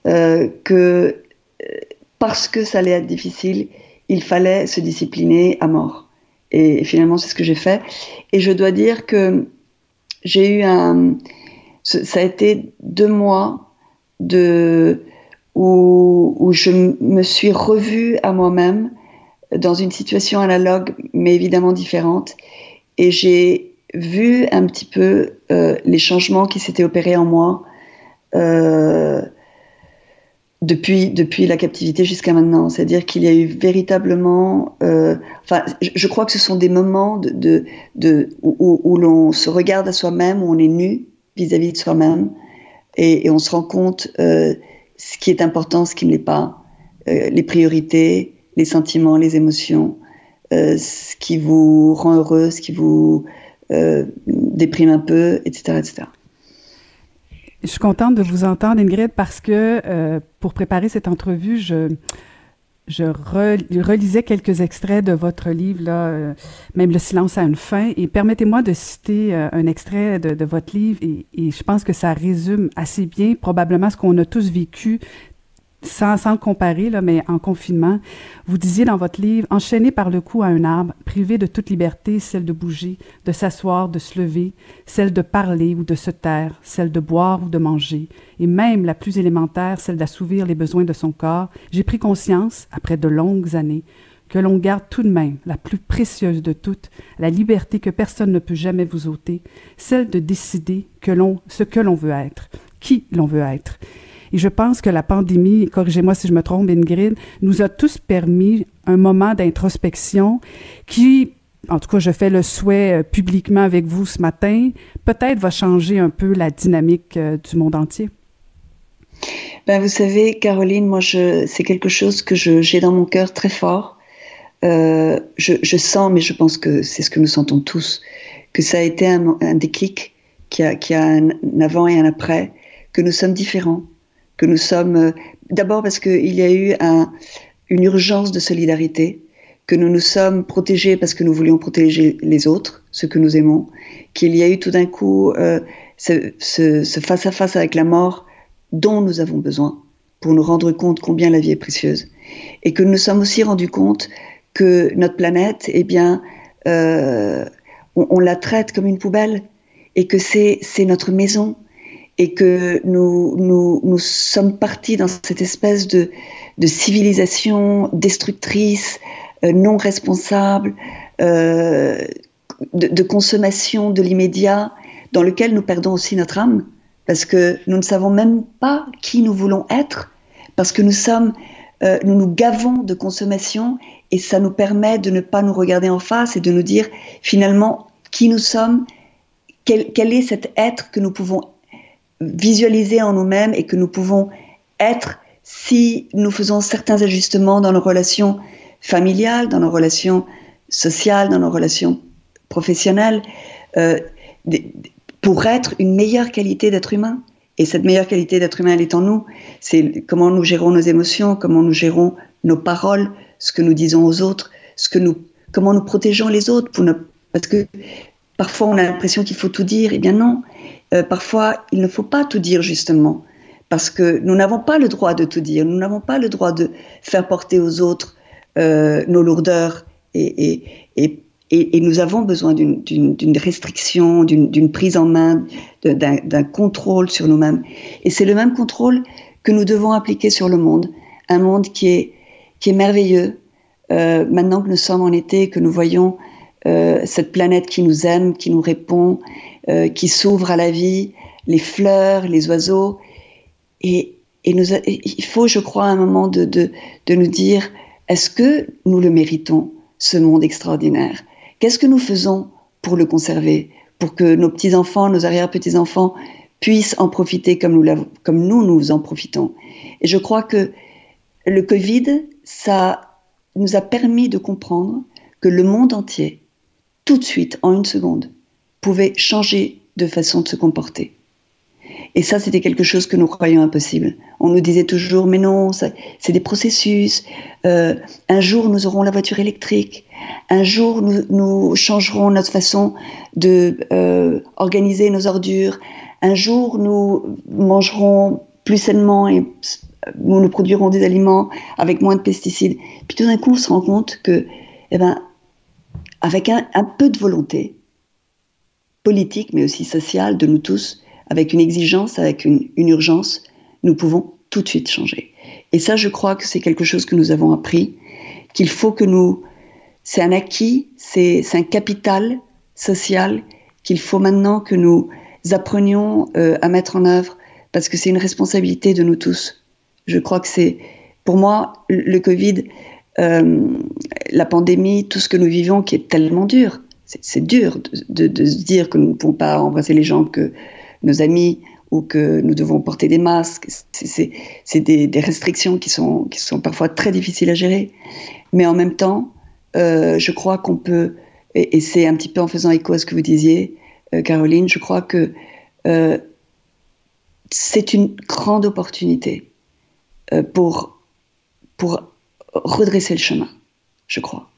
que parce que ça allait être difficile, il fallait se discipliner à mort. Et finalement, c'est ce que j'ai fait. Et je dois dire que j'ai eu un. Ça a été deux mois de, où je me suis revue à moi-même dans une situation analogue, mais évidemment différente. Et j'ai vu un petit peu euh, les changements qui s'étaient opérés en moi euh, depuis, depuis la captivité jusqu'à maintenant. C'est-à-dire qu'il y a eu véritablement... Euh, enfin, je, crois que ce sont des moments où, l'on se regarde à soi-même, où on est nu vis-à-vis de soi-même, et, on se rend compte ce qui est important, ce qui ne l'est pas, les priorités, les sentiments, les émotions, ce qui vous rend heureux, ce qui vous euh, déprime un peu, etc. etc. Je suis contente de vous entendre, Ingrid, parce que euh, pour préparer cette entrevue, je, relisais quelques extraits de votre livre, là, euh, même Le silence a une fin, et permettez-moi de citer euh, un extrait de, votre livre, et, je pense que ça résume assez bien probablement ce qu'on a tous vécu sans, sans le comparer, là, mais en confinement, vous disiez dans votre livre, enchaîné par le cou à un arbre, privé de toute liberté, celle de bouger, de s'asseoir, de se lever, celle de parler ou de se taire, celle de boire ou de manger, et même la plus élémentaire, celle d'assouvir les besoins de son corps, j'ai pris conscience, après de longues années, que l'on garde tout de même la plus précieuse de toutes, la liberté que personne ne peut jamais vous ôter, celle de décider que l'on, ce que l'on veut être, qui l'on veut être. Et je pense que la pandémie, corrigez-moi si je me trompe, Ingrid, nous a tous permis un moment d'introspection qui, en tout cas, je fais le souhait euh, publiquement avec vous ce matin, peut-être va changer un peu la dynamique euh, du monde entier. Ben, vous savez, Caroline, moi, c'est quelque chose que j'ai dans mon cœur très fort. Euh, je, sens, mais je pense que c'est ce que nous sentons tous, que ça a été un, déclic, qui a, qui a un avant et un après, que nous sommes différents, que nous sommes, euh, d'abord parce qu'il y a eu un, une urgence de solidarité, que nous nous sommes protégés parce que nous voulions protéger les autres, ceux que nous aimons, qu'il y a eu tout d'un coup euh, ce, ce, ce face à face avec la mort dont nous avons besoin pour nous rendre compte combien la vie est précieuse, et que nous nous sommes aussi rendus compte que notre planète, eh bien, euh, on, on, la traite comme une poubelle, et que c'est notre maison, et que nous, sommes partis dans cette espèce de, civilisation destructrice, non responsable, de, de, consommation de l'immédiat, dans lequel nous perdons aussi notre âme, parce que nous ne savons même pas qui nous voulons être, parce que nous sommes, nous nous gavons de consommation et ça nous permet de ne pas nous regarder en face et de nous dire finalement qui nous sommes, quel, est cet être que nous pouvons visualiser en nous-mêmes et que nous pouvons être si nous faisons certains ajustements dans nos relations familiales, dans nos relations sociales, dans nos relations professionnelles, euh, pour être une meilleure qualité d'être humain. Et cette meilleure qualité d'être humain, elle est en nous. C'est comment nous gérons nos émotions, comment nous gérons nos paroles, ce que nous disons aux autres, ce que nous, comment nous protégeons les autres. Parce que parfois on a l'impression qu'il faut tout dire. Eh bien non. Euh, parfois, il ne faut pas tout dire justement, parce que nous n'avons pas le droit de tout dire, nous n'avons pas le droit de faire porter aux autres euh, nos lourdeurs, et, nous avons besoin d'une restriction, d'une prise en main, d'un contrôle sur nous-mêmes. Et c'est le même contrôle que nous devons appliquer sur le monde, un monde qui est, qui est merveilleux, euh, maintenant que nous sommes en été, que nous voyons cette planète qui nous aime, qui nous répond, euh, qui s'ouvrent à la vie, les fleurs, les oiseaux. Et, il faut, je crois, un moment de, de, de nous dire, est-ce que nous le méritons, ce monde extraordinaire? Qu'est-ce que nous faisons pour le conserver, pour que nos petits-enfants, nos arrière-petits-enfants puissent en profiter comme nous, comme nous, nous en profitons? Et je crois que le Covid, ça nous a permis de comprendre que le monde entier, tout de suite, en une seconde, pouvait changer de façon de se comporter. Et ça, c'était quelque chose que nous croyions impossible. On nous disait toujours, mais non, c'est des processus. Euh, un jour, nous aurons la voiture électrique. Un jour, nous, nous changerons notre façon de euh, organiser nos ordures. Un jour, nous mangerons plus sainement et nous, nous produirons des aliments avec moins de pesticides. Puis tout d'un coup, on se rend compte que, eh ben, avec un peu de volonté, politique, mais aussi sociale de nous tous, avec une exigence, avec une, urgence, nous pouvons tout de suite changer. Et ça, je crois que c'est quelque chose que nous avons appris, qu'il faut que nous... C'est un acquis, c'est un capital social qu'il faut maintenant que nous apprenions euh, à mettre en œuvre, parce que c'est une responsabilité de nous tous. Je crois que c'est, pour moi, le Covid, euh, la pandémie, tout ce que nous vivons qui est tellement dur, c'est dur de, se dire que nous ne pouvons pas embrasser les gens que nos amis ou que nous devons porter des masques. C'est des, restrictions qui sont, parfois très difficiles à gérer. Mais en même temps, euh, je crois qu'on peut, et, c'est un petit peu en faisant écho à ce que vous disiez, euh, Caroline, je crois que euh, c'est une grande opportunité pour redresser le chemin, je crois.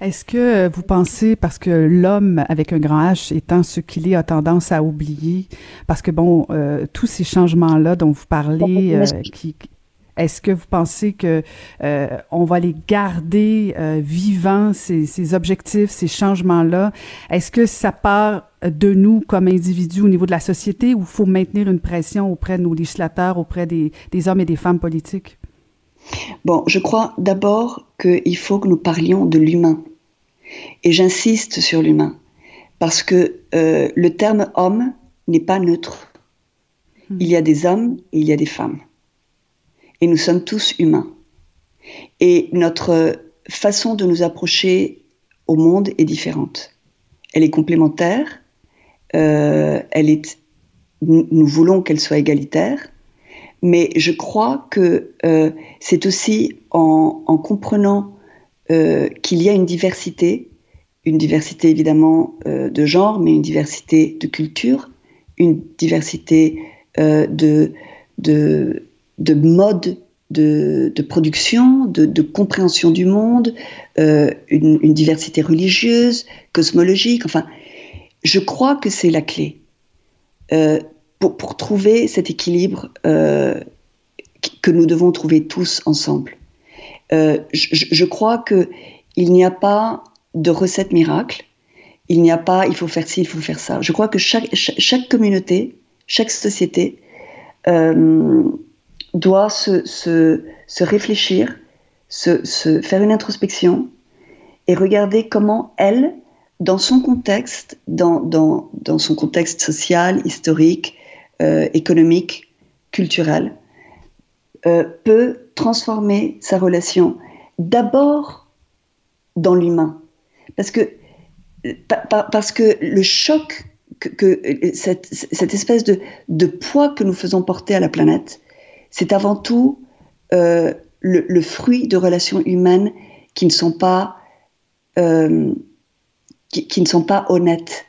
Est-ce que euh, vous pensez, parce que l'homme avec un grand H étant ce qu'il est, a tendance à oublier, parce que bon, euh, tous ces changements-là dont vous parlez, euh, qui, est-ce que vous pensez que on va les garder vivants ces, ces, objectifs, ces changements-là? Est-ce que ça part de nous comme individus au niveau de la société ou faut maintenir une pression auprès de nos législateurs, auprès des, des hommes et des femmes politiques? Bon, je crois d'abord qu'il faut que nous parlions de l'humain. Et j'insiste sur l'humain, parce que euh, le terme homme n'est pas neutre. Hmm. Il y a des hommes et il y a des femmes. Et nous sommes tous humains. Et notre façon de nous approcher au monde est différente. Elle est complémentaire, euh, elle est, nous voulons qu'elle soit égalitaire, mais je crois que euh, c'est aussi en, comprenant euh, qu'il y a une diversité, une diversité évidemment euh, de genre, mais une diversité de culture, une diversité de, de, de modes de, production, de, compréhension du monde, une, diversité religieuse, cosmologique. Enfin, je crois que c'est la clé pour, trouver cet équilibre euh, que nous devons trouver tous ensemble. Euh, je, crois que il n'y a pas de recette miracle. Il n'y a pas, il faut faire ci, il faut faire ça. Je crois que chaque, chaque, communauté, chaque société euh, doit se, se, se, réfléchir se, se, faire une introspection et regarder comment elle, dans son contexte, dans, dans, dans son contexte social, historique, euh, économique, culturel, euh, peut transformer sa relation d'abord dans l'humain. Parce que, parce que le choc, que, cette, espèce de, de, poids que nous faisons porter à la planète, c'est avant tout euh, le, fruit de relations humaines qui ne sont pas, euh, qui, ne sont pas honnêtes.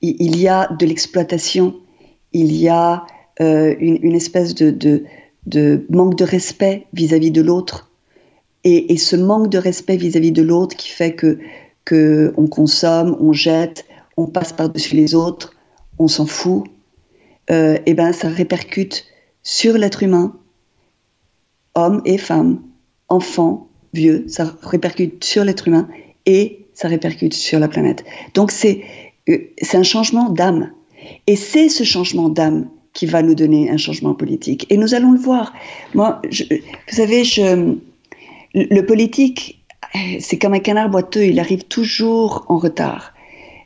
Il, il y a de l'exploitation, il y a euh, une, espèce de, manque de respect vis-à-vis -vis de l'autre. Et, ce manque de respect vis-à-vis -vis de l'autre qui fait que, que on consomme, on jette, on passe par-dessus les autres, on s'en fout, euh, et eh ben ça répercute sur l'être humain, hommes et femmes, enfants, vieux, ça répercute sur l'être humain et ça répercute sur la planète. Donc c'est euh, c'est un changement d'âme. Et c'est ce changement d'âme qui va nous donner un changement politique. Et nous allons le voir. Moi, vous savez, le politique, c'est comme un canard boiteux, il arrive toujours en retard,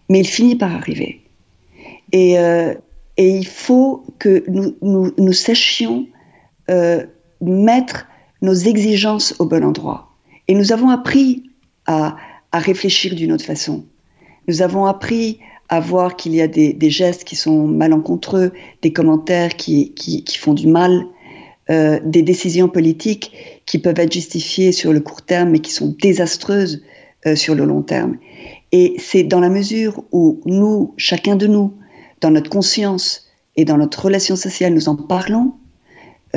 mais il finit par arriver. Et, euh, il faut que nous, sachions euh, mettre nos exigences au bon endroit. Et nous avons appris à réfléchir d'une autre façon. Nous avons appris à voir qu'il y a des, gestes qui sont malencontreux, des commentaires qui, qui, font du mal, euh, des décisions politiques qui peuvent être justifiées sur le court terme mais qui sont désastreuses euh, sur le long terme. Et c'est dans la mesure où nous, chacun de nous, dans notre conscience et dans notre relation sociale, nous en parlons,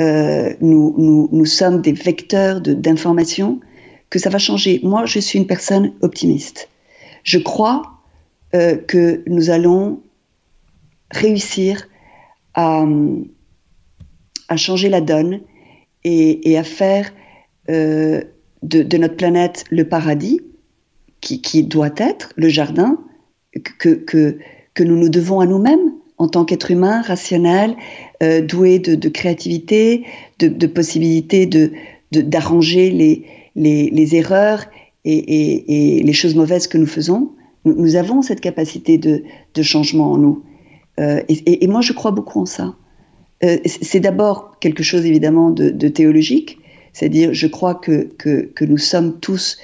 euh, nous, nous, nous, sommes des vecteurs d'information, que ça va changer. Moi, je suis une personne optimiste. Je crois euh, que nous allons réussir à, changer la donne et, à faire euh, de, notre planète le paradis qui, doit être, le jardin que, que, que nous nous devons à nous-mêmes en tant qu'être humain rationnel, euh, doué de, créativité, de, de possibilité de d'arranger les, les, les, erreurs et, et, les choses mauvaises que nous faisons. Nous, avons cette capacité de, changement en nous. Euh, et, moi, je crois beaucoup en ça. Euh, c'est d'abord quelque chose évidemment de, théologique, c'est-à-dire je crois que, que, nous sommes tous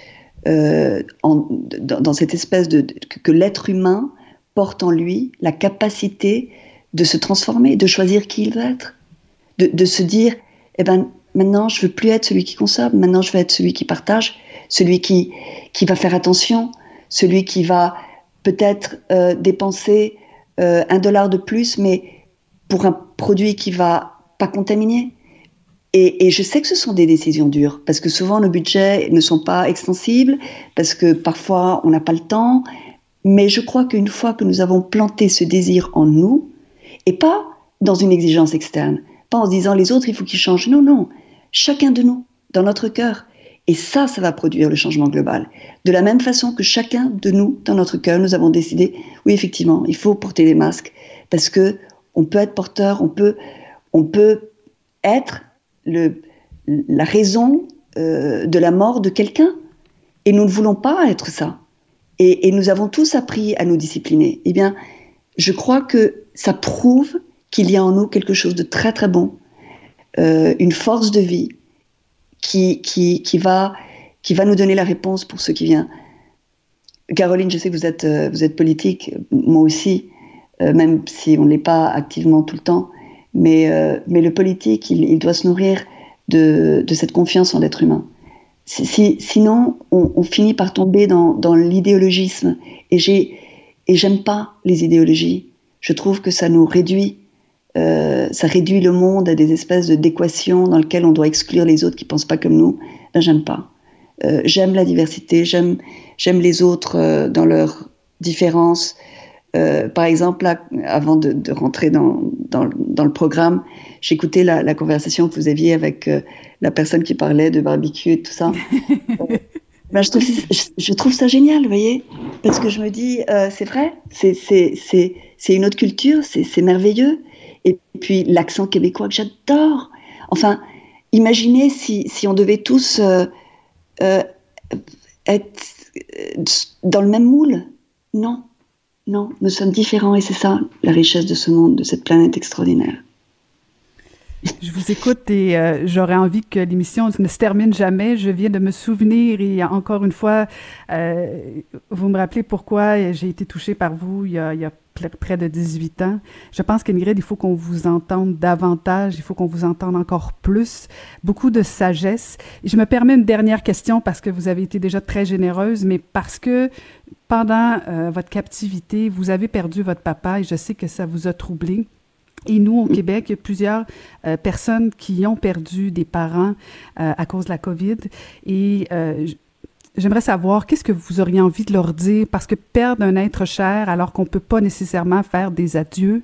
euh, dans, cette espèce de, que l'être humain porte en lui la capacité de se transformer, de choisir qui il veut être, de, de se dire, eh ben, maintenant, je veux plus être celui qui consomme, maintenant, je veux être celui qui partage, celui qui, qui va faire attention, celui qui va peut-être euh, dépenser euh, un dollar de plus, mais pour un produit qui va pas contaminer. Et, et, je sais que ce sont des décisions dures, parce que souvent nos budgets ne sont pas extensibles, parce que parfois on n'a pas le temps, mais je crois qu'une fois que nous avons planté ce désir en nous, et pas dans une exigence externe, pas en se disant les autres, il faut qu'ils changent. Non, non. Chacun de nous, dans notre cœur. Et ça, ça va produire le changement global. De la même façon que chacun de nous, dans notre cœur, nous avons décidé, oui, effectivement, il faut porter des masques parce que on peut être porteur, on peut, on peut être la raison euh, de la mort de quelqu'un. Et nous ne voulons pas être ça et, et, nous avons tous appris à nous discipliner, eh bien, je crois que ça prouve qu'il y a en nous quelque chose de très très bon, euh, une force de vie qui, qui, qui, va, qui va nous donner la réponse pour ce qui vient. Caroline, je sais que vous êtes, euh, vous êtes politique, moi aussi, euh, même si on ne l'est pas activement tout le temps, mais, euh, mais le politique, il, doit se nourrir de, de cette confiance en l'être humain. Si, sinon, on, on, finit par tomber dans, dans l'idéologisme. Et et j'aime pas les idéologies. Je trouve que ça nous réduit, euh, ça réduit le monde à des espèces d'équations dans lesquelles on doit exclure les autres qui pensent pas comme nous. Là, j'aime pas. Euh, j'aime la diversité, j'aime j'aime les autres euh, dans leurs différences. Par exemple, là, avant de, de rentrer dans, dans, dans, le programme, j'écoutais la, la, conversation que vous aviez avec la personne qui parlait de barbecue et tout ça. [LAUGHS] ben, je, trouve, je, je, trouve ça génial, vous voyez, parce que je me dis, c'est vrai, c'est une autre culture, c'est merveilleux. Et puis l'accent québécois que j'adore. Enfin, imaginez si, si on devait tous euh, être dans le même moule. Non, non, nous sommes différents et c'est ça la richesse de ce monde, de cette planète extraordinaire. Je vous écoute et euh, j'aurais envie que l'émission ne se termine jamais. Je viens de me souvenir et encore une fois, euh, vous me rappelez pourquoi j'ai été touchée par vous il y a, il y a près de 18 ans. Je pense qu'Ingrid, il faut qu'on vous entende davantage, il faut qu'on vous entende encore plus, beaucoup de sagesse. Je me permets une dernière question parce que vous avez été déjà très généreuse, mais parce que pendant euh, votre captivité, vous avez perdu votre papa et je sais que ça vous a troublé. Et nous, au Québec, il y a plusieurs euh, personnes qui ont perdu des parents euh, à cause de la COVID. Et j'aimerais savoir, qu'est-ce que vous auriez envie de leur dire? Parce que perdre un être cher alors qu'on ne peut pas nécessairement faire des adieux,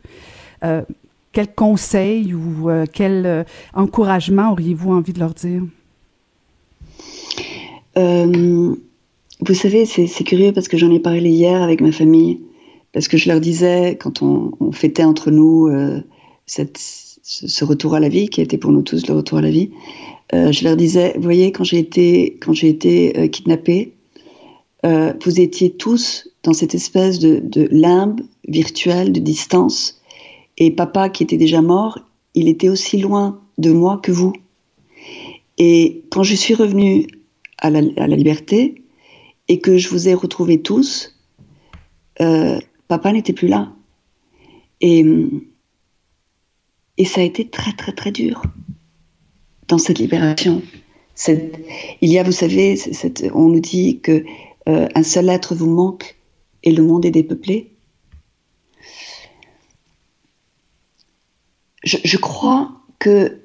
quel conseil ou quel encouragement auriez-vous envie de leur dire? vous savez, c'est curieux parce que j'en ai parlé hier avec ma famille. Parce que je leur disais, quand on, fêtait entre nous euh, cette, ce retour à la vie, qui était pour nous tous le retour à la vie, euh, je leur disais, vous voyez, quand j'ai été, quand j'ai été euh, kidnappée, vous étiez tous dans cette espèce de, limbe virtuelle, de distance. Et papa, qui était déjà mort, il était aussi loin de moi que vous. Et quand je suis revenue à la, liberté et que je vous ai retrouvés tous, euh, papa n'était plus là. Et, et ça a été très, très, très dur dans cette libération. il y a, vous savez, on nous dit que euh, un seul être vous manque et le monde est dépeuplé. Je, crois que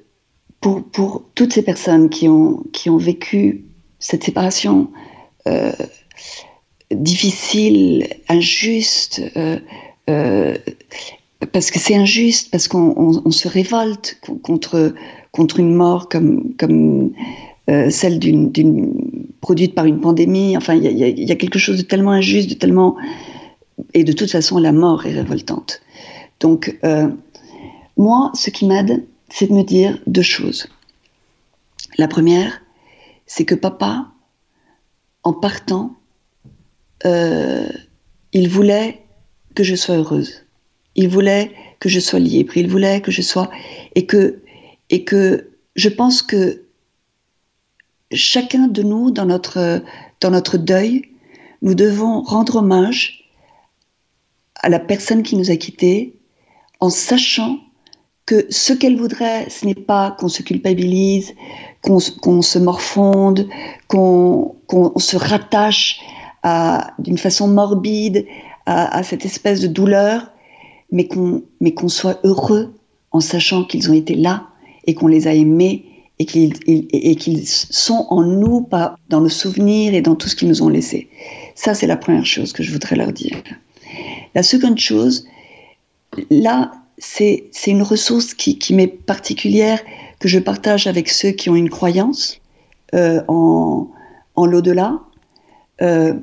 pour, pour, toutes ces personnes qui ont, qui ont vécu cette séparation, euh, difficile, injuste, euh, parce que c'est injuste, parce qu'on se révolte contre, contre une mort comme, comme euh, celle d'une produite par une pandémie. Enfin, il y, a quelque chose de tellement injuste, de tellement... Et de toute façon, la mort est révoltante. Donc, moi, ce qui m'aide, c'est de me dire deux choses. La première, c'est que papa, en partant, euh, il voulait que je sois heureuse. Il voulait que je sois libre. Il voulait que je sois et que et que je pense que chacun de nous dans notre dans notre deuil, nous devons rendre hommage à la personne qui nous a quittés en sachant que ce qu'elle voudrait, ce n'est pas qu'on se culpabilise, qu'on se morfonde, qu'on se rattache d'une façon morbide à, cette espèce de douleur, mais qu'on qu'on soit heureux en sachant qu'ils ont été là et qu'on les a aimés et qu'ils sont en nous, pas dans nos souvenirs et dans tout ce qu'ils nous ont laissé. Ça, c'est la première chose que je voudrais leur dire. La seconde chose, là, c'est une ressource qui, m'est particulière, que je partage avec ceux qui ont une croyance euh, en, l'au-delà. Euh,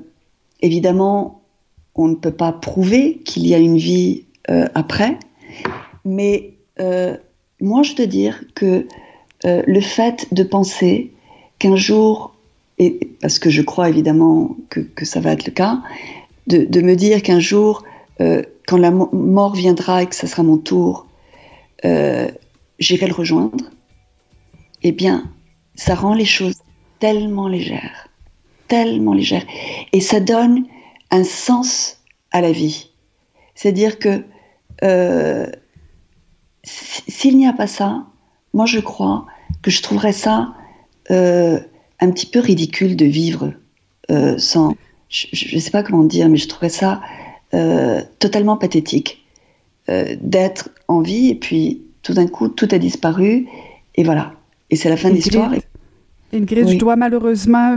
Évidemment, on ne peut pas prouver qu'il y a une vie euh, après, mais moi je te dire que euh, le fait de penser qu'un jour, parce que je crois évidemment que, ça va être le cas, de, me dire qu'un jour, quand la mort viendra et que ce sera mon tour, j'irai le rejoindre, eh bien, ça rend les choses tellement légères tellement légère. Et ça donne un sens à la vie. C'est-à-dire que euh, s'il n'y a pas ça, moi je crois que je trouverais ça euh, un petit peu ridicule de vivre euh, sans. Je ne sais pas comment dire, mais je trouverais ça totalement pathétique d'être en vie et puis tout d'un coup tout a disparu et voilà. Et c'est la fin de l'histoire. Ingrid, je dois malheureusement,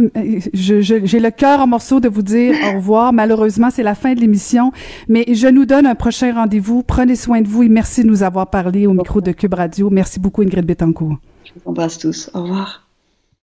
j'ai le cœur en morceaux de vous dire au revoir. Malheureusement, c'est la fin de l'émission, mais je nous donne un prochain rendez-vous. Prenez soin de vous et merci de nous avoir parlé au micro de Cube Radio. Merci beaucoup, Ingrid Betancourt. Je vous embrasse tous. Au revoir.